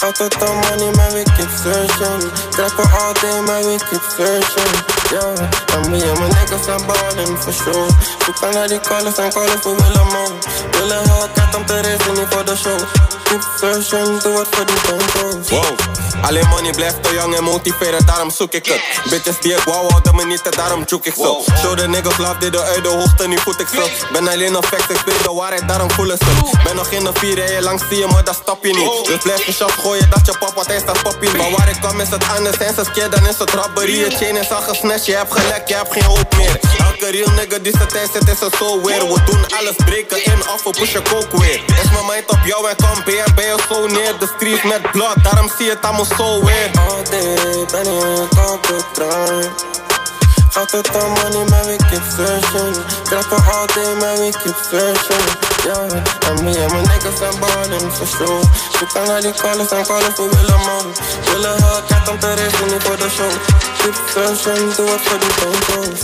[SPEAKER 29] Altijd al money, maar we keep searching. Trappen all day, maar we keep searching. Yeah, en me en mijn niggas zijn balling for sure. Zoeken naar die callers en callers, we willen man. Willen Hellcat om Doe het voor die. Wow, alleen money blijft te jong en motiveren, daarom zoek ik het. Bitches die ik wou houden me niet, daarom zoek ik zo. Show de niggas love, dit uit de hoogte, nu voet ik zo. Ben alleen op facts, ik speel de waarheid, daarom voelen ze. Ben nog in de vier, en je lang zie je, maar dat stop je niet. Dus blijf je shot gooien, dat je want hij staat poppie. Maar waar ik kom is het anders, en ze skeer, dan is het robbery. Je chain is al gesnatcht, je hebt gelekt, je hebt geen hoop meer. Elke real nigga die zit tijd zit, is er zo weer. We doen alles breken in, of we pushen coke weer. Is mijn mind op jou en kom weer, ben je zo neer. De streets met blood, daarom zie je het allemaal zo weer. All day ben ik op de trein. Altijd al money, maar we keep searching. Trappen all day, maar we keep searching. Yeah, en me en mijn niggas zijn balling for sure. Zoeken naar die callers en callers, we willen man. Willen Hellcat om te racen, niet voor de show. Keep searching, doe het voor die banko's. All day ben ik op de trein. Altijd al money, maar we keep searching. Trappen all day, maar we keep searching. Yeah, en me en mijn niggas zijn balling for sure. Zoeken naar die callers en callers, we willen man. Willen Hellcat om te racen, niet voor de show. Keep searching, doe het voor die banko's.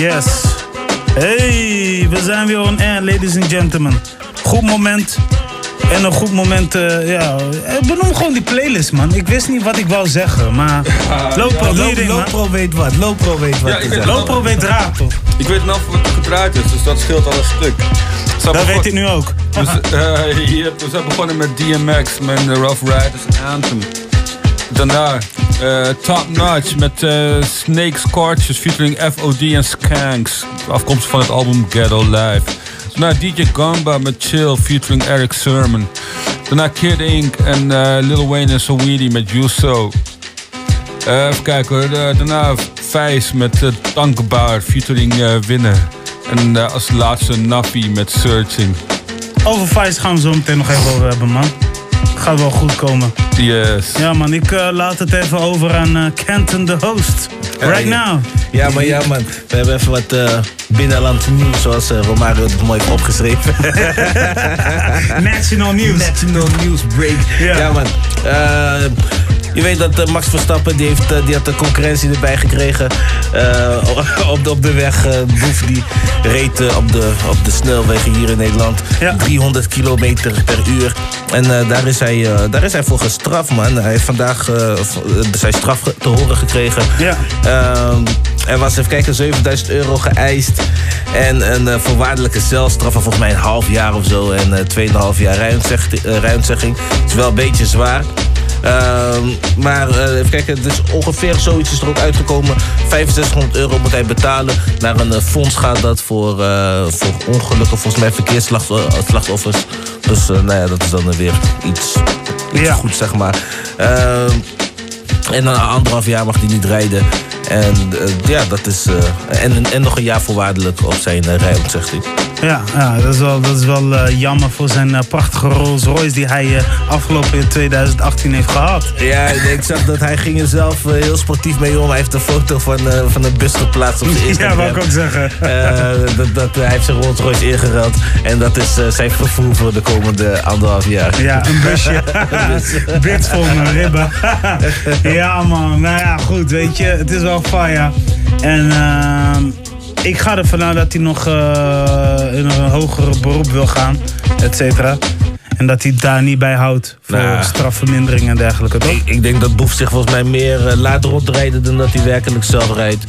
[SPEAKER 3] Yes. Hey, we zijn weer on air, ladies and gentlemen. Goed moment. En een goed moment, eh, ja. eh, Benoem gewoon die playlist, man. Ik wist niet wat ik wou zeggen, maar. Lopro, *laughs*
[SPEAKER 20] ja,
[SPEAKER 3] man.
[SPEAKER 20] Lopro weet wat. Lopro weet wat.
[SPEAKER 5] Ja, ik weet.
[SPEAKER 3] Lopro weet raad, toch?
[SPEAKER 5] Ik weet nog wat er gedraaid is, dus dat scheelt al een stuk.
[SPEAKER 3] Dat weet ik nu ook.
[SPEAKER 5] Dus, eh, hier, we zijn begonnen met DMX, met eh, Rough Riders Anthem. Daarna eh, Top Notch met eh, Snake Scorches featuring FOD en Skanks. Afkomstig van het album Ghetto Live. Daarna DJ Gamba met Chill featuring Eric Sermon. Daarna Kid Ink en eh, Lil Wayne en Saweetie met You So. Eh, even kijken hoor. Da- Daarna Vijs met uh, featuring eh Winner. En eh, als laatste Nappy met Searching.
[SPEAKER 3] Over Vice gaan we zo meteen nog even over hebben, man. Gaat wel goed komen.
[SPEAKER 5] Yes.
[SPEAKER 3] Ja, man, ik eh, laat het even over aan eh, Kenton, de host. Right now.
[SPEAKER 20] Ja, maar ja, man. We hebben even wat eh binnenland nieuws, zoals eh, Romario het mooi heeft opgeschreven. *laughs*
[SPEAKER 3] National News.
[SPEAKER 20] National News Break. Ja, man. Eh, je weet dat eh, Max Verstappen, die, heeft, die had de concurrentie erbij gekregen *laughs* op, de, op de weg. Boef die reed op, de, op de snelwegen hier in Nederland. 300 kilometer per uur. En daar, is hij, daar is hij voor gestraft, man. Hij heeft vandaag zijn straf te horen gekregen.
[SPEAKER 3] Ja.
[SPEAKER 20] Ehm, er was, even kijken, 7000 euro geëist. En een eh, voorwaardelijke celstraf van volgens mij een half jaar of zo. En eh 2,5 jaar ruimzeg- eh, ruimzegging. is wel een beetje zwaar. Ehm, maar even kijken, dus ongeveer zoiets is er ook uitgekomen. 6500 euro moet hij betalen. Naar een fonds gaat dat voor, voor ongelukken, volgens mij verkeersslachtoffers. Dus nou ja, dat is dan weer iets, iets goed, zeg maar. Ehm, en dan anderhalf jaar mag hij niet rijden. En eh, ja, dat is. eh, en, en nog een jaar voorwaardelijk op zijn uh, rijontzegging.
[SPEAKER 3] Ja, ja dat is wel, dat is wel eh, jammer voor zijn eh, prachtige Rolls Royce die hij eh, afgelopen in 2018 heeft gehad.
[SPEAKER 20] Ja, ik zag dat hij ging er zelf eh, heel sportief mee om. Hij heeft een foto van, eh, van een bus geplaatst op zijn *laughs*
[SPEAKER 3] Ja,
[SPEAKER 20] Instagram.
[SPEAKER 3] wou ik ook zeggen.
[SPEAKER 20] Eh, dat, dat, hij heeft zijn Rolls Royce ingeruild. En dat is eh, zijn vervoer voor de komende anderhalf jaar.
[SPEAKER 3] Ja, een busje. *laughs* *laughs* Bits vol mijn ribben. ja, man. Nou ja, goed, weet je. Het is wel fire. En ehm, ik ga ervan uit dat hij nog eh, in een hoger beroep wil gaan, et cetera. En dat hij daar niet bij houdt voor
[SPEAKER 20] Nou.
[SPEAKER 3] strafvermindering en dergelijke, toch?
[SPEAKER 20] Ik, ik denk dat Boef zich volgens mij meer eh, laat rondrijden dan dat hij werkelijk zelf rijdt.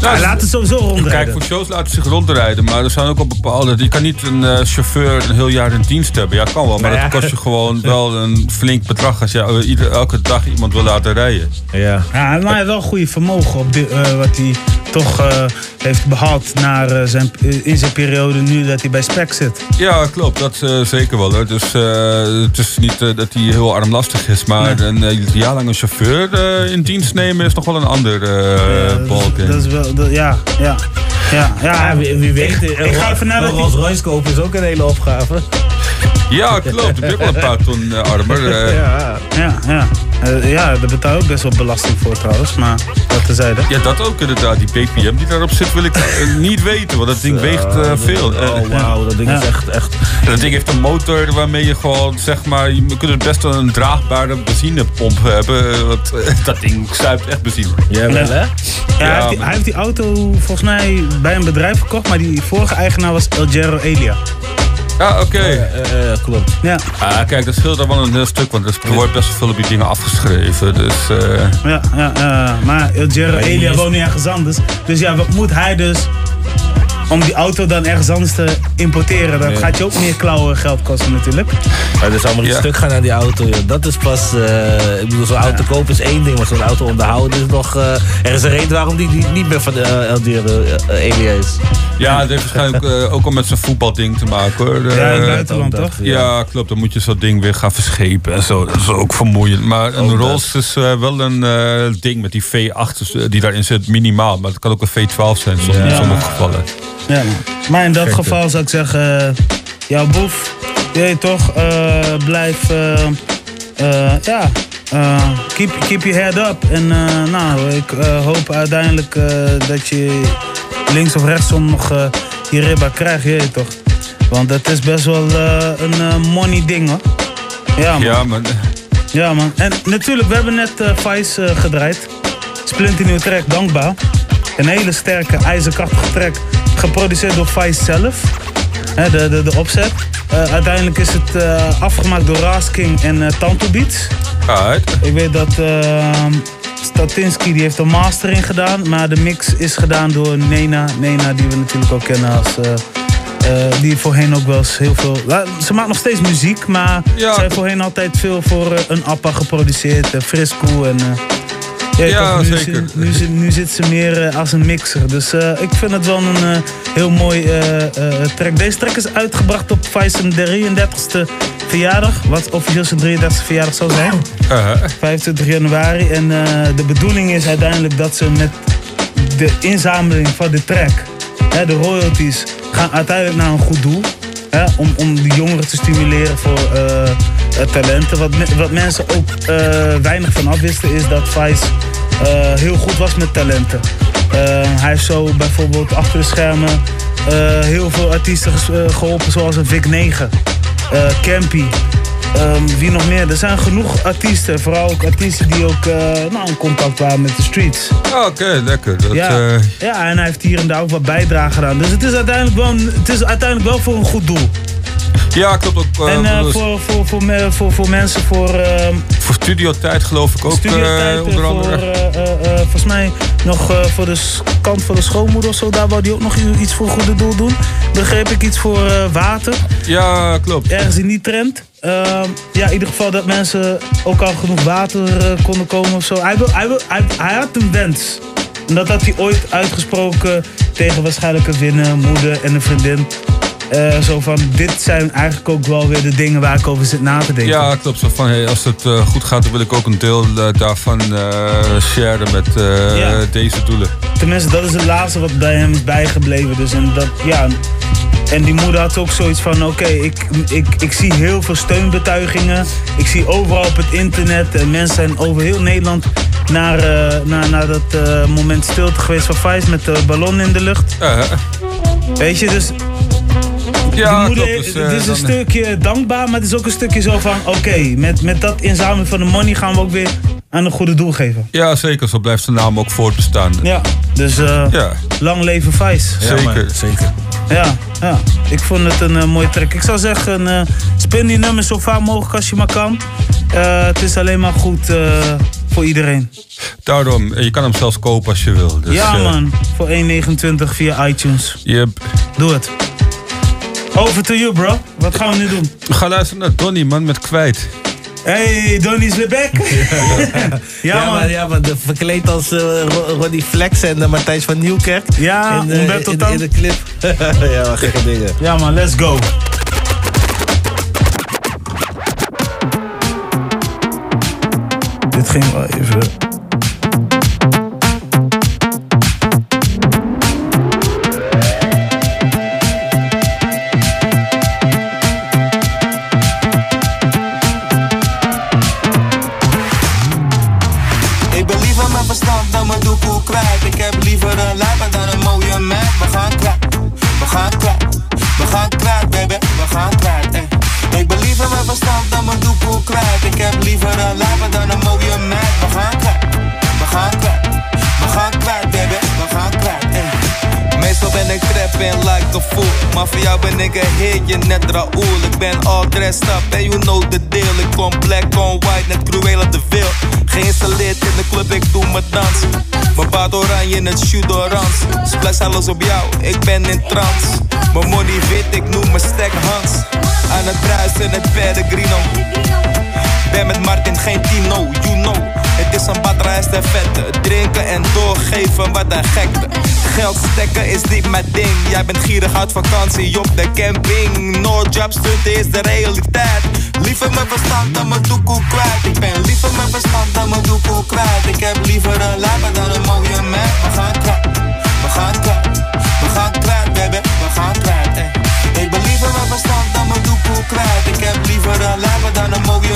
[SPEAKER 5] Nou,
[SPEAKER 3] Hij laat het sowieso rondrijden.
[SPEAKER 5] Kijk, voor shows laten ze zich rondrijden. Maar er zijn ook al bepaalde... Je kan niet een eh, chauffeur een heel jaar in dienst hebben. Ja, kan wel. Maar
[SPEAKER 20] Nou ja.
[SPEAKER 5] dat kost je *laughs* gewoon wel een flink bedrag... als je eh, ieder, elke dag iemand wil laten rijden.
[SPEAKER 20] Ja.
[SPEAKER 3] Ja, maar hij heeft wel goede vermogen op dit, eh, wat hij toch eh, heeft behaald naar, zijn, in zijn periode nu dat hij bij Spec zit.
[SPEAKER 5] Ja, klopt. Dat eh, zeker wel. Hoor. Dus eh, het is niet dat hij heel armlastig is. Maar een uh, jaar lang een chauffeur in dienst nemen... is nog wel een ander uh.
[SPEAKER 3] Dat is wel, dat- ja, ja. Ja, ja,
[SPEAKER 20] Ja, wie, wie weet.
[SPEAKER 3] Ik, ik ga even naar de
[SPEAKER 20] Rolls Royce kopen is ook een hele opgave.
[SPEAKER 5] Ja, klopt. Ik heb wel een paar ton eh, armer. eh.
[SPEAKER 20] Ja.
[SPEAKER 3] Ja, ja. Eh, ja, daar betaal ook best wel belasting voor trouwens, maar dat tezijde.
[SPEAKER 5] Ja, dat ook inderdaad. Die BPM die daarop zit wil ik niet weten. Want dat ding weegt eh, veel.
[SPEAKER 20] Oh, wauw. Dat ding is echt... echt
[SPEAKER 5] En dat ding heeft een motor waarmee je gewoon, zeg maar... Je kunt er best wel een draagbare benzinepomp hebben. Want dat ding zuipt echt benzine.
[SPEAKER 20] Jawel, hè?
[SPEAKER 3] Ja, hij, heeft die,
[SPEAKER 5] man.
[SPEAKER 3] hij heeft die auto volgens mij bij een bedrijf gekocht, maar die vorige eigenaar was El Gero Elia.
[SPEAKER 5] Ja, oké.
[SPEAKER 20] Eh, eh, klopt.
[SPEAKER 3] Ja,
[SPEAKER 5] Ah, kijk, dat scheelt dan wel een heel stuk. Want er wordt best wel veel op die dingen afgeschreven. Dus... eh,
[SPEAKER 3] ja, ja, maar
[SPEAKER 20] die
[SPEAKER 3] Elia woont nu ergens anders. Dus ja, wat moet hij dus om die auto dan ergens anders te importeren? Dat
[SPEAKER 20] Ja.
[SPEAKER 3] gaat je ook meer klauwen geld kosten natuurlijk.
[SPEAKER 20] Maar er zal maar een
[SPEAKER 5] Ja.
[SPEAKER 20] stuk gaan aan die auto. joh. Dat is pas... eh, ik bedoel, zo'n auto kopen is één ding, maar zo'n auto onderhouden is nog... eh, er is een reden waarom die, die niet meer van de uh, Elia is.
[SPEAKER 5] ja, het heeft waarschijnlijk eh, ook al met zijn voetbalding te maken hoor.
[SPEAKER 3] Ja, in het
[SPEAKER 5] Eh,
[SPEAKER 3] buitenland toch?
[SPEAKER 5] Ja, klopt. Dan moet je zo'n ding weer gaan verschepen en zo. Dat is ook vermoeiend. Maar een
[SPEAKER 20] dat.
[SPEAKER 5] Rolls is eh, wel een eh, ding met die V8 dus, eh, die daarin zit, minimaal. Maar het kan ook een V12 zijn soms, in
[SPEAKER 3] Ja.
[SPEAKER 5] sommige gevallen.
[SPEAKER 3] Ja, maar in dat geval zou ik zeggen, eh, jouw boef, je toch, eh, blijf, eh, ja, keep, keep your head up. En nou, ik hoop uiteindelijk dat je links of rechtsom nog je ribba krijgt, je toch. Want dat is best wel een money ding hoor. Ja man.
[SPEAKER 5] Ja,
[SPEAKER 3] man. En natuurlijk, we hebben net eh Vice eh, gedraaid. Splinternieuwe track, dankbaar. Een hele sterke, ijzerkrachtige track. Geproduceerd door Vice zelf. Hè, de, de, de opzet. Eh, uiteindelijk is het eh, afgemaakt door Ras King en eh Tanto Beats.
[SPEAKER 5] Alright.
[SPEAKER 3] Ik weet dat eh, Statinsky die heeft een mastering gedaan. Maar de mix is gedaan door Nena. Nena die we natuurlijk ook kennen als... die voorheen ook wel eens heel veel... Ja, ze maakt nog steeds muziek, maar
[SPEAKER 5] Ja.
[SPEAKER 3] ze heeft voorheen altijd veel voor een appa geproduceerd. Frisco en... ja, toch, nu,
[SPEAKER 5] zeker.
[SPEAKER 3] zit- Nu, zit- nu zit ze meer eh, als een mixer. Dus eh, ik vind het wel een eh, heel mooi track. Deze track is uitgebracht op Vice 33ste verjaardag. Wat officieel zijn 33ste verjaardag zou zijn.
[SPEAKER 5] Uh,
[SPEAKER 3] 25 januari. En de bedoeling is uiteindelijk dat ze met de inzameling van de track, hè, de royalties, gaan uiteindelijk naar een goed doel. Hè, om, om de jongeren te stimuleren voor talenten. Wat, me- wat mensen ook eh, weinig van afwisten is dat Vice eh, heel goed was met talenten. Eh, hij heeft zo bijvoorbeeld achter de schermen eh, heel veel artiesten eh, geholpen zoals een Vic 9, eh Campy. Ehm, wie nog meer? Er zijn genoeg artiesten, vooral ook artiesten die ook eh, nou, in contact waren met de streets.
[SPEAKER 5] Ah, Oké, lekker. Dat,
[SPEAKER 3] Ja,
[SPEAKER 5] eh,
[SPEAKER 3] ja, en hij heeft hier en daar ook wat bijdrage gedaan. Dus het is uiteindelijk wel, een- het is uiteindelijk wel voor een goed doel.
[SPEAKER 5] Ja, klopt ook. eh,
[SPEAKER 3] en eh,
[SPEAKER 5] dus
[SPEAKER 3] voor, voor, voor, me- voor, voor mensen voor ehm
[SPEAKER 5] voor studiotijd geloof ik ook
[SPEAKER 3] studiotijd,
[SPEAKER 5] eh,
[SPEAKER 3] eh,
[SPEAKER 5] onder
[SPEAKER 3] voor,
[SPEAKER 5] andere.
[SPEAKER 3] eh, eh, eh, volgens mij nog eh, voor de kant van de schoonmoeder of zo. Daar wou die ook nog iets voor goede doel doen. Begreep ik iets voor eh, water.
[SPEAKER 5] Ja, klopt.
[SPEAKER 3] Ergens in die trend. Ehm, ja, in ieder geval dat mensen ook al genoeg water eh, konden komen of zo. Hij, wil, hij, wil, hij, hij had een wens. En dat had hij ooit uitgesproken tegen waarschijnlijk een winnen, moeder en een vriendin. Eh, zo van, dit zijn eigenlijk ook wel weer de dingen waar ik over zit na te denken.
[SPEAKER 5] Ja, klopt. Zo van, hey, als het eh, goed gaat, dan wil ik ook een deel eh, daarvan sharen met
[SPEAKER 3] Ja.
[SPEAKER 5] deze doelen.
[SPEAKER 3] Tenminste, dat is het laatste wat bij hem is bijgebleven. Dus en dat, ja. En die moeder had ook zoiets van: oké, ik, ik, ik zie heel veel steunbetuigingen. Ik zie overal op het internet. En mensen zijn over heel Nederland naar, naar, naar dat moment stilte geweest van Vice met de ballon in de lucht. Weet je, dus.
[SPEAKER 5] Ja,
[SPEAKER 3] die moeder,
[SPEAKER 5] klopt. Dus, eh,
[SPEAKER 3] het is een
[SPEAKER 5] dan-
[SPEAKER 3] stukje dankbaar, maar het is ook een stukje zo van: oké, met, met dat inzamelen van de money gaan we ook weer aan een goede doel geven.
[SPEAKER 5] ja, zeker. Zo blijft de naam ook voortbestaan.
[SPEAKER 3] Ja, dus eh,
[SPEAKER 5] Ja,
[SPEAKER 3] lang leven Vice.
[SPEAKER 5] zeker.
[SPEAKER 20] zeker.
[SPEAKER 3] Ja, ja. Ik vond het een eh, mooie track. Ik zou zeggen, eh, spin die nummers zo vaak mogelijk als je maar kan. Eh, het is alleen maar goed eh, voor iedereen.
[SPEAKER 5] Daarom, eh, je kan hem zelfs kopen als je wil. Dus,
[SPEAKER 3] ja
[SPEAKER 5] eh,
[SPEAKER 3] man, voor 1,29 via iTunes.
[SPEAKER 5] Yep.
[SPEAKER 3] Doe het. Over to you bro. Wat gaan we nu doen?
[SPEAKER 5] We gaan luisteren naar Donny, man, met kwijt.
[SPEAKER 3] Hey, Donnie is weer back. *laughs*
[SPEAKER 20] Ja,
[SPEAKER 3] man.
[SPEAKER 20] maar, ja, maar de, verkleed als eh, Ro- Ronnie Flex en uh, Matthijs van Nieuwkerk.
[SPEAKER 3] Ja,
[SPEAKER 20] in, eh,
[SPEAKER 3] Umberto
[SPEAKER 20] in, de clip. *laughs* ja, wat gekke dingen.
[SPEAKER 3] Ja man, let's go. Dit ging wel even.
[SPEAKER 30] Heb liever een lijper dan een mooie meid. We gaan kwijt, we gaan kwijt, we gaan kwijt, baby, we gaan kwijt. eh. Ik ben liever mijn verstand dan mijn doekoe kwijt. Ik heb liever een lijper dan een mooie meid. We gaan Ik trapping like a fool. Maar voor jou ben ik een heertje net Raoul. Ik ben all dressed up and you know the deal. Ik kom black on white net Cruella de Vil. Geïnstalleerd in de club, ik doe mijn dans. Mijn baard oranje in het oranje. Splash alles op jou, ik ben in trance Mijn money wit, ik noem mijn stack Hans. Aan het bruisen, het Pellegrino ben met Martin geen Tino, you know. Het is een batterij vette Drinken en doorgeven, wat een gekte. Geld stekken is niet mijn ding. Jij bent gierig uit vakantie op de camping. No job studenten is de realiteit. Liever mijn verstand dan mijn doekoe kwijt. Ik ben liever mijn verstand dan mijn doekoe kwijt. Ik heb liever een lijper dan een mooie meid. We gaan kwijt, we gaan kwijt. We gaan kwijt baby, we gaan kwijt eh. Ik ben liever mijn verstand dan mijn doekoe kwijt Liever een lijper dan een mooie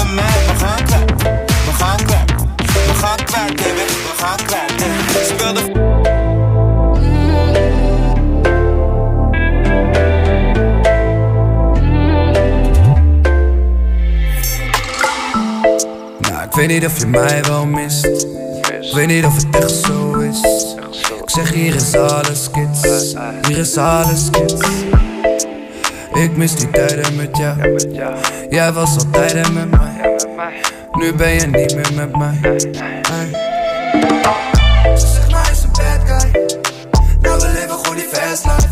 [SPEAKER 30] We gaan kwijt, we gaan kwijt We gaan kwijt baby, we gaan eh. Speel de
[SPEAKER 31] Nou, ik weet niet of je mij wel mist. Ik weet niet of het echt zo is. Ik zeg hier is alles kids. Hier is alles kids. Ik mis die tijden met jou. Jij was altijd er met mij. Nu ben je niet meer met mij. Hey. Ze zegt maar is een bad guy. Nou we leven gewoon die fast life.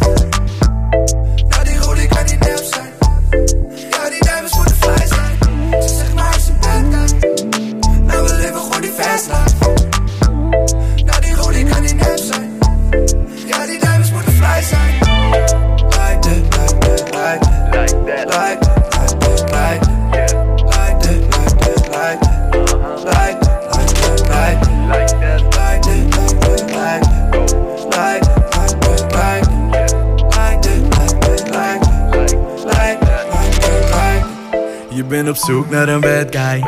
[SPEAKER 32] Zoek naar een bad guy.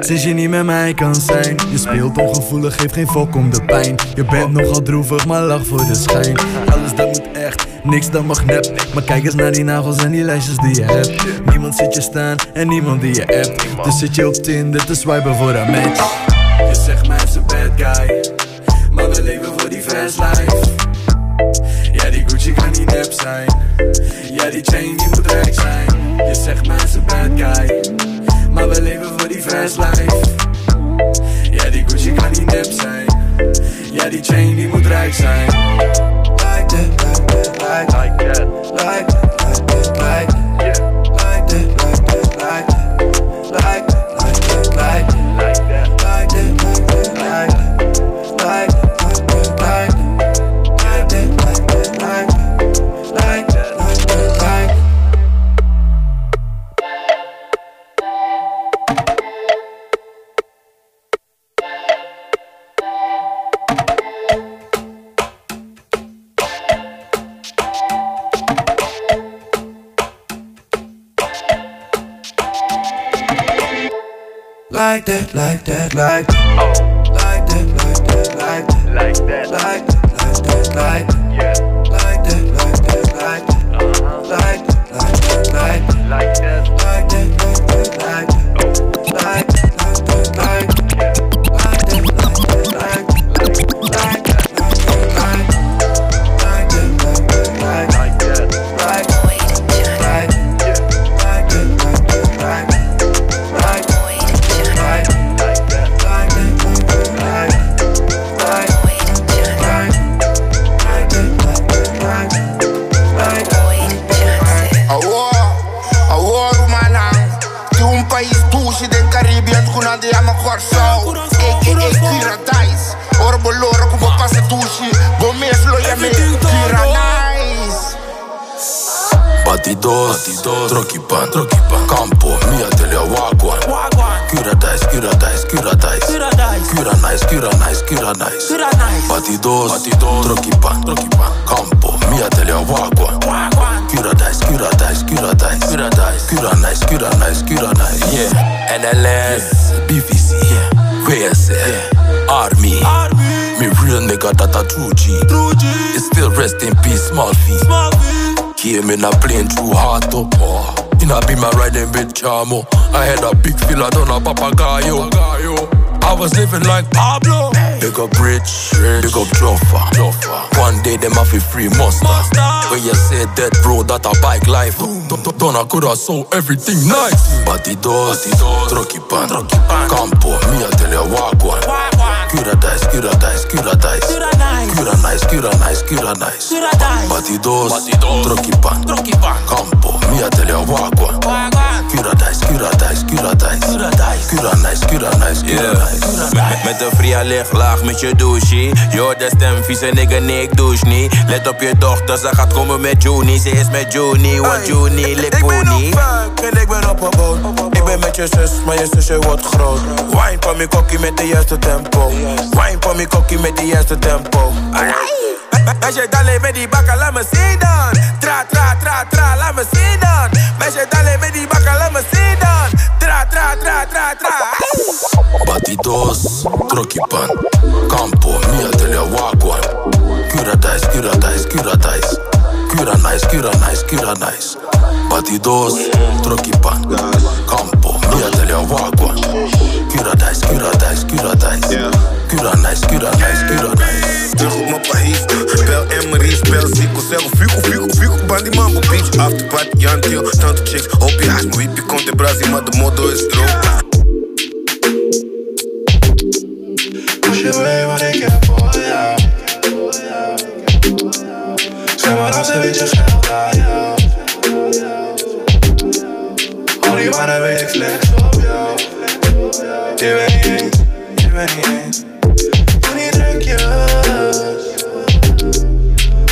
[SPEAKER 32] Sinds je niet met mij kan zijn. Je speelt ongevoelig, geeft geen fok om de pijn. Je bent nogal droevig, maar lach voor de schijn. Alles dat moet echt, niks dat mag nep. Maar kijk eens naar die nagels en die lijstjes die je hebt. Niemand ziet je staan en niemand die je appt. Dus zit je op Tinder te swipen voor een match. Je zegt mij is een bad guy. Maar we leven voor die fast life. Ja, die Gucci kan niet nep zijn. Ja, die chain die moet rijk zijn. Je zegt mij is een bad guy. We leven voor die fast life. Ja, die Gucci kan niet nep zijn. Ja, die chain die moet rijk zijn.
[SPEAKER 31] Like that, like that, like that, like that, Like that, like that, like that. That, like that, like that. Like that, like that, like that, like that.
[SPEAKER 11] toot rokipan, campo. Kampo, mietelijä wagwan. wagwan. Kyrätäis, kyrätäis, kyrätäis. Kyrätäis. Kyränäis, kyränäis, kyränäis. Kyränäis. Patidos, patidos. Rokipan, campo. Kampo, mietelijä wagwan. Wagwan. Kyrätäis, kyrätäis, kyrätäis. Kyrätäis. Kyränäis, kyränäis, kyränäis.
[SPEAKER 28] Yeah. NLS.
[SPEAKER 11] BVC. Yeah. VSL. Army. Army. Me real nigga that a true G. True G. It's still rest in peace, small feet. Small feet. Came in a plane through heart up. Oh. In a beam, I riding with Chamo. I had a big filler done a papagayo. I was living like Pablo. Big up rich, big up Joffa. One day them have a free mustard. When you say that bro, that a bike life. Done I could have sold everything nice. Batidos, trucky pan, campo, me I tell you walk one. Scooter dice, scooter dice, scooter dice. Scooter nice, scooter nice, scooter nice. Batidos, troquipan, campo, mía te le aguacua. Walk one. Cura dice, cura dice, cura dice. Cura nice, cura nice, cura nice.
[SPEAKER 28] Met, een fria licht laag met je douche. Je hoort de stem, vieze nigga, nee ik douche niet. Let op je dochter, ze gaat komen met Juni. Ze is met Juni, want Juni lik pony.
[SPEAKER 33] En ik ben op een boot. Ik ben met je zus, maar je zusje wordt groot. Wine voor me kokkie met de juiste tempo. Wine voor me kokkie met de juiste tempo. Meisje, dale met die bakken, laat me zien dan. Tra, tra, tra, tra, laat me zien dan. Meisje, dale met die bakken, laat me zien dan. Tra, tra, tra, tra, tra.
[SPEAKER 11] Batidos, trokipan, campo, mia telia wagwan. Dice, cura dice. Cura nice, cura nice, cura nice. Batidos, trokipan, campo, mia telia wagwan. Dice, cura dice. Cura nice, cura nice, cura nice.
[SPEAKER 21] Terug op mijn país, bel Emery, spel ziek, cego, fico, fico, fico, bandi mambo beach, after party, Jan Til, tanto chicks, op je huis, mijn wiepje komt in Brazil, maar de motto is droog.
[SPEAKER 34] Als je weet wat ik heb voor jou Zeg maar als een beetje geld aan jou Al die mannen weet ik flex op jou Je weet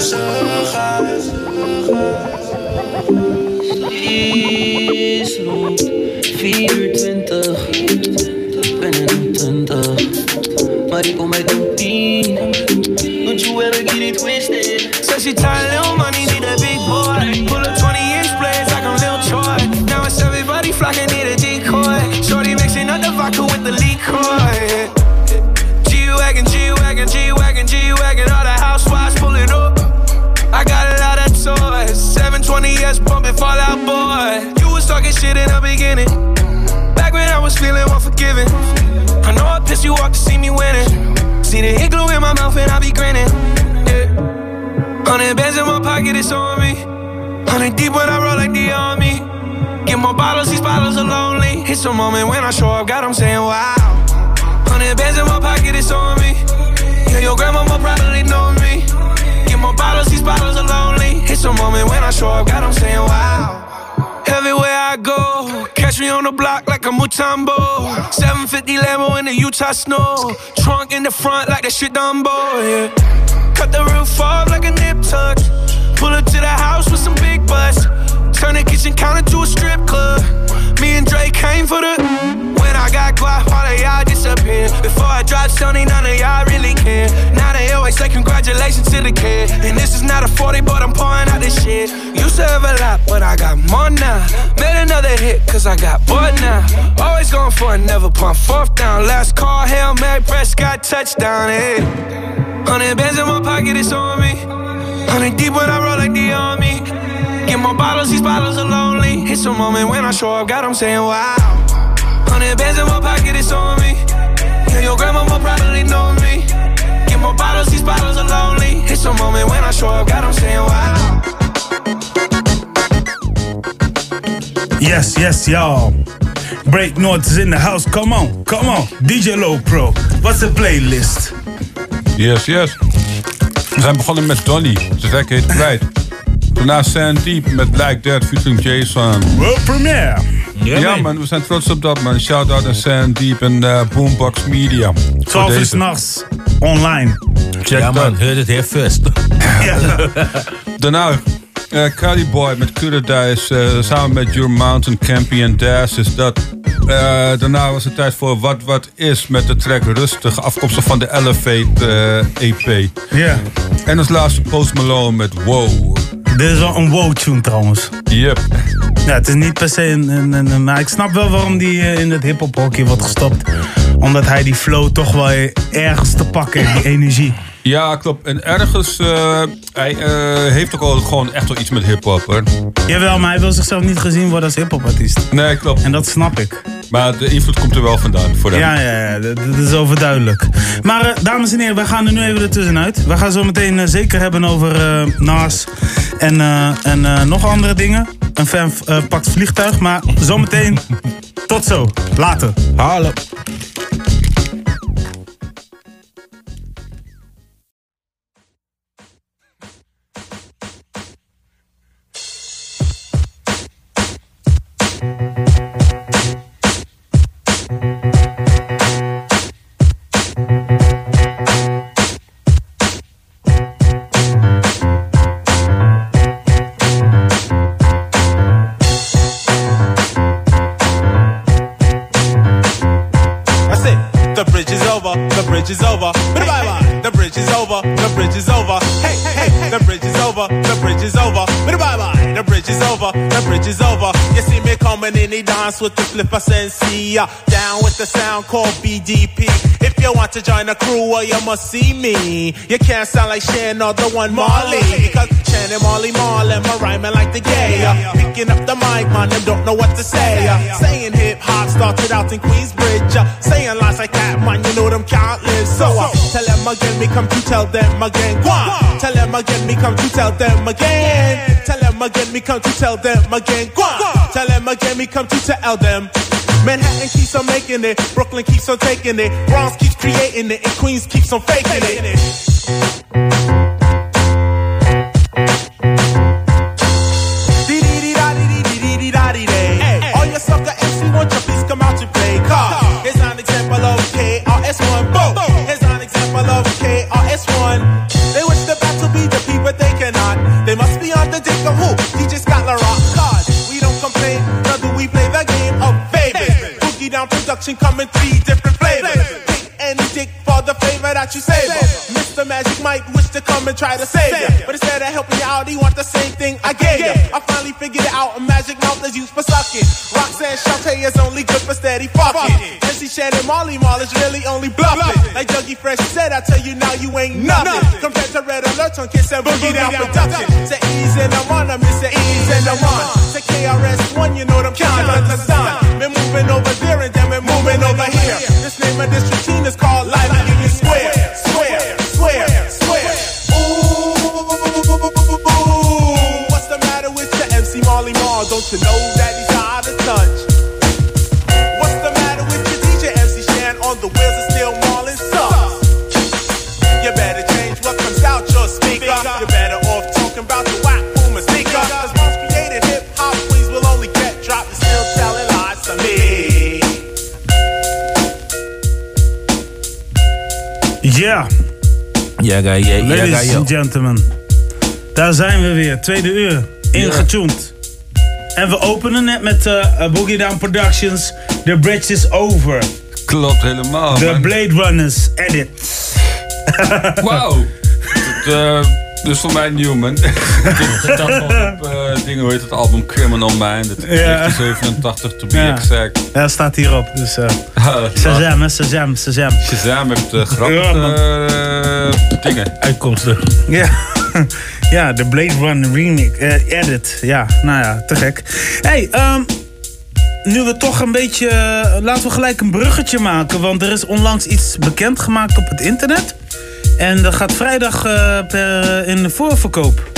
[SPEAKER 35] is rond 4 uur 20. Ik ben 20. Uit een 10. Don't you ever get it twisted.
[SPEAKER 36] Said she little money, need a big boy. Pull up 20 inch blades like I'm Lil Troy. Now it's everybody flocking, need a decoy. Shorty mixing up the vodka with the liquor. G-Wagon, G-Wagon, G-Wagon, G-Wagon. Shit in the beginning. Back when I was feeling unforgiving. I know I pissed you off to see me winning. See the hit glue in my mouth and I be grinning. Yeah. Hundred bands in my pocket, it's on me. Hundred deep when I roll like the army. Get more bottles, these bottles are lonely. It's a moment when I show up, God, I'm saying wow. Hundred bands in my pocket, it's on me. Yeah, your grandma probably know me. Get more bottles, these bottles are lonely. It's a moment when I show up, God, I'm saying wow. Everywhere I go, catch me on the block like a Mutombo. 750 Lambo in the Utah snow. Trunk in the front like that shit Dumbo, yeah. Cut the roof off like a nip tuck. Pull up to the house with some big butts. Turn the kitchen counter to a strip club. Me and Drake came for the. When I got quiet, of y'all disappear. Before I dropped Sony, none of y'all really care. Now they always say congratulations.
[SPEAKER 13] to the kid. And this is not a 40, but I'm pouring out this shit. Used to have a lot, but I got more now. Made another hit, cause I got bored now. Always going for it, never punt fourth down. Last call, Hail Mary, Prescott, touchdown, hey. Hundred bands in my pocket, it's on me. Hundred deep when I roll like the army. Get more bottles, these bottles are lonely. It's a moment when I show up, God, I'm saying wow. Hundred bands in my pocket, it's on me. Yeah, your grandma will probably know me. Get more bottles, these bottles are lonely. It's a moment when I show up, God, I'm saying wow.
[SPEAKER 3] Yes, yes, y'all. Break North is in the house. Come on, come on. DJ Low Pro. What's the playlist?
[SPEAKER 5] Yes, yes. We zijn begonnen met Donny. De track heet Kwijt. Daarna Sandeep met Like That featuring Jason.
[SPEAKER 3] World premiere.
[SPEAKER 5] Ja, man, we zijn trots op dat, man. Shout-out aan Sandeep en eh, Boombox Media. Voor
[SPEAKER 3] 12 uur
[SPEAKER 5] deze.
[SPEAKER 3] s'nachts. Online.
[SPEAKER 5] Check
[SPEAKER 20] ja, man, heard it here first. *laughs*
[SPEAKER 5] Daarna eh Cali Boy met Kuradijs eh samen met Your Mountain, Campy en Dash is dat. Eh, daarna was het tijd voor Wat Wat Is met de track Rustig, afkomstig van de Elevate EP.
[SPEAKER 3] Ja.
[SPEAKER 5] En als laatste Post Malone met Wow.
[SPEAKER 3] Dit is wel een wow-tune trouwens.
[SPEAKER 5] Yep.
[SPEAKER 3] Ja, het is niet per se een... een, een- een- maar ik snap wel waarom die eh, in het hip-hop hokje wordt gestopt. Omdat hij die flow toch wel ergens te pakken heeft, die energie.
[SPEAKER 5] Ja, klopt. En ergens, eh, hij eh, heeft ook al gewoon echt wel iets met hip-hop hoor.
[SPEAKER 3] Jawel, maar hij wil zichzelf niet gezien worden als hip-hop artiest.
[SPEAKER 5] Nee, klopt.
[SPEAKER 3] En dat snap ik.
[SPEAKER 5] Maar de invloed komt er wel vandaan voor hem.
[SPEAKER 3] Ja, ja, ja, dat, dat is overduidelijk. Maar eh, dames en heren, wij gaan er nu even ertussenuit. We gaan zo meteen zeker hebben over eh Nas en, eh, en eh, nog andere dingen. Een fan eh, pakt vliegtuig, maar zometeen tot zo. Later.
[SPEAKER 20] Hallo.
[SPEAKER 37] Sound called BDP. If you want to join the crew, well, you must see me. You can't sound like Shan or the one Marley. Because Shan and Marley Marlin, my rhyming like the gay. uh, Picking up the mic, man, them don't know what to say. uh, Saying hip hop started out in Queensbridge. uh, Saying lines like that, man, you know them live. So uh, tell them again, me come to tell them again. Go on. Tell them again, me come to tell them again. Tell them again, me come to tell them again. Go on. Tell them again, me come to tell them. Manhattan keeps on making it, Brooklyn keeps on taking it, Bronx keeps creating it, and Queens keeps on faking it. Production coming three different flavors. Pick any dick for the flavor that you savor. Mr. Magic might wish to come and try to save ya. But instead of helping you out, he want the same thing I gave ya. I finally figured it out. A magic mouth is used for sucking. Roxanne Shante is only good for steady fucking. MC Shannon Molly Mall is really only bluffing. Like Dougie Fresh said, I tell you now you ain't nothing. Compared to Red Alert on Kiss and Boogie Down Production. Say ease and I'm on, I'm Mr. Ease and I'm on. Say KRS1, you know them can't understand.
[SPEAKER 3] Ladies and gentlemen. Daar zijn we weer, tweede uur. Ingetuned. En we openen net met eh, eh, Boogie Down Productions. The Bridge is Over.
[SPEAKER 5] Klopt helemaal.
[SPEAKER 3] The. Blade Runners edit. *laughs*
[SPEAKER 5] Wauw. dus voor mij nieuw, man. Dit staat gewoon op eh, dingen, hoe heet het album Criminal Minded.
[SPEAKER 3] Ja.
[SPEAKER 5] 1987, to be
[SPEAKER 3] Ja.
[SPEAKER 5] exact.
[SPEAKER 3] Ja, staat hierop. Dus,
[SPEAKER 5] Ah,
[SPEAKER 3] Shazam, Shazam, Shazam.
[SPEAKER 5] Shazam heeft uh, eh, dingen.
[SPEAKER 20] Uitkomsten.
[SPEAKER 3] Ja. *laughs* ja, de Blade Runner remake, eh, edit. Ja, nou ja, te gek. hey, ehm, nu we toch een beetje... eh, laten we gelijk een bruggetje maken. Want er is onlangs iets bekendgemaakt op het internet. En dat gaat vrijdag eh, per, in de voorverkoop.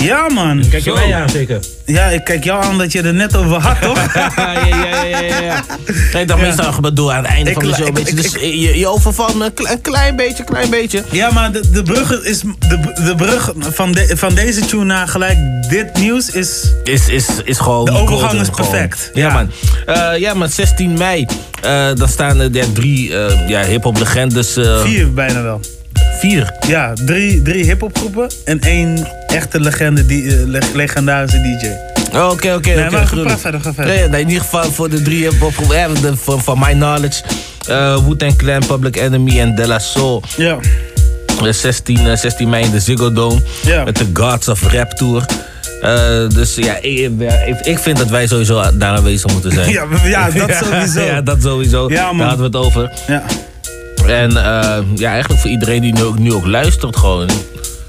[SPEAKER 3] Ja, man.
[SPEAKER 20] Kijk je mij aan, zeker?
[SPEAKER 3] Ja, ik kijk jou aan dat je er net over had, toch? *laughs*
[SPEAKER 20] ja, ja, ja, ja. Kijk, dat meestal bedoel aan het einde van de show. beetje. Dus je, je overvalt me een kle- een klein beetje, klein beetje.
[SPEAKER 3] Ja, maar de, de brug is. De, de brug van, de, van deze tune naar gelijk dit nieuws is.
[SPEAKER 20] Is, is, is gewoon.
[SPEAKER 3] De overgang is perfect.
[SPEAKER 20] Ja, man. Eh, ja, man, 16 mei. eh dan staan er drie eh, ja, hip-hop legendes. eh,
[SPEAKER 3] Vier bijna wel.
[SPEAKER 20] Vier?
[SPEAKER 3] Ja, drie, drie hip-hop groepen en één echte legende, die, eh, leg- legendarische DJ.
[SPEAKER 20] Oh, Oké, oké,
[SPEAKER 3] Nee,
[SPEAKER 20] oké.
[SPEAKER 3] maar
[SPEAKER 20] gruwelijk.
[SPEAKER 3] praat verder, ga verder.
[SPEAKER 20] Nee, nee, in ieder geval voor de drie hip-hop groepen. Ja, de- Van van my knowledge. eh Wu-Tang Clan, Public Enemy en De La Soul.
[SPEAKER 3] Ja.
[SPEAKER 20] Eh, 16, eh, 16 mei in de Ziggo Dome.
[SPEAKER 3] Ja.
[SPEAKER 20] Met de Gods of Rap Tour. Dus ja, ik, ik- vind dat wij sowieso daar aanwezig moeten zijn. *laughs*
[SPEAKER 3] Ja, ja, dat *laughs* sowieso.
[SPEAKER 20] ja, dat sowieso.
[SPEAKER 3] Ja.
[SPEAKER 20] Daar hadden we het over.
[SPEAKER 3] Ja.
[SPEAKER 20] En eh, ja, eigenlijk voor iedereen die nu ook, luistert gewoon.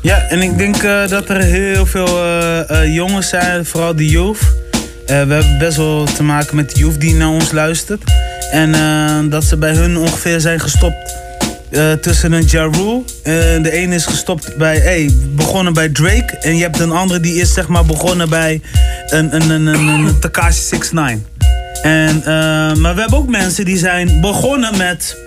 [SPEAKER 3] Ja, en ik denk eh, dat er heel veel eh, jongens zijn, vooral de youth. We hebben best wel te maken met de youth die naar ons luistert. En dat ze bij hun ongeveer zijn gestopt tussen een Ja Rule. De ene is gestopt bij, hey, begonnen bij Drake. En je hebt een andere die is zeg maar begonnen bij een, een, een, een, een Takashi 69. En, maar we hebben ook mensen die zijn begonnen met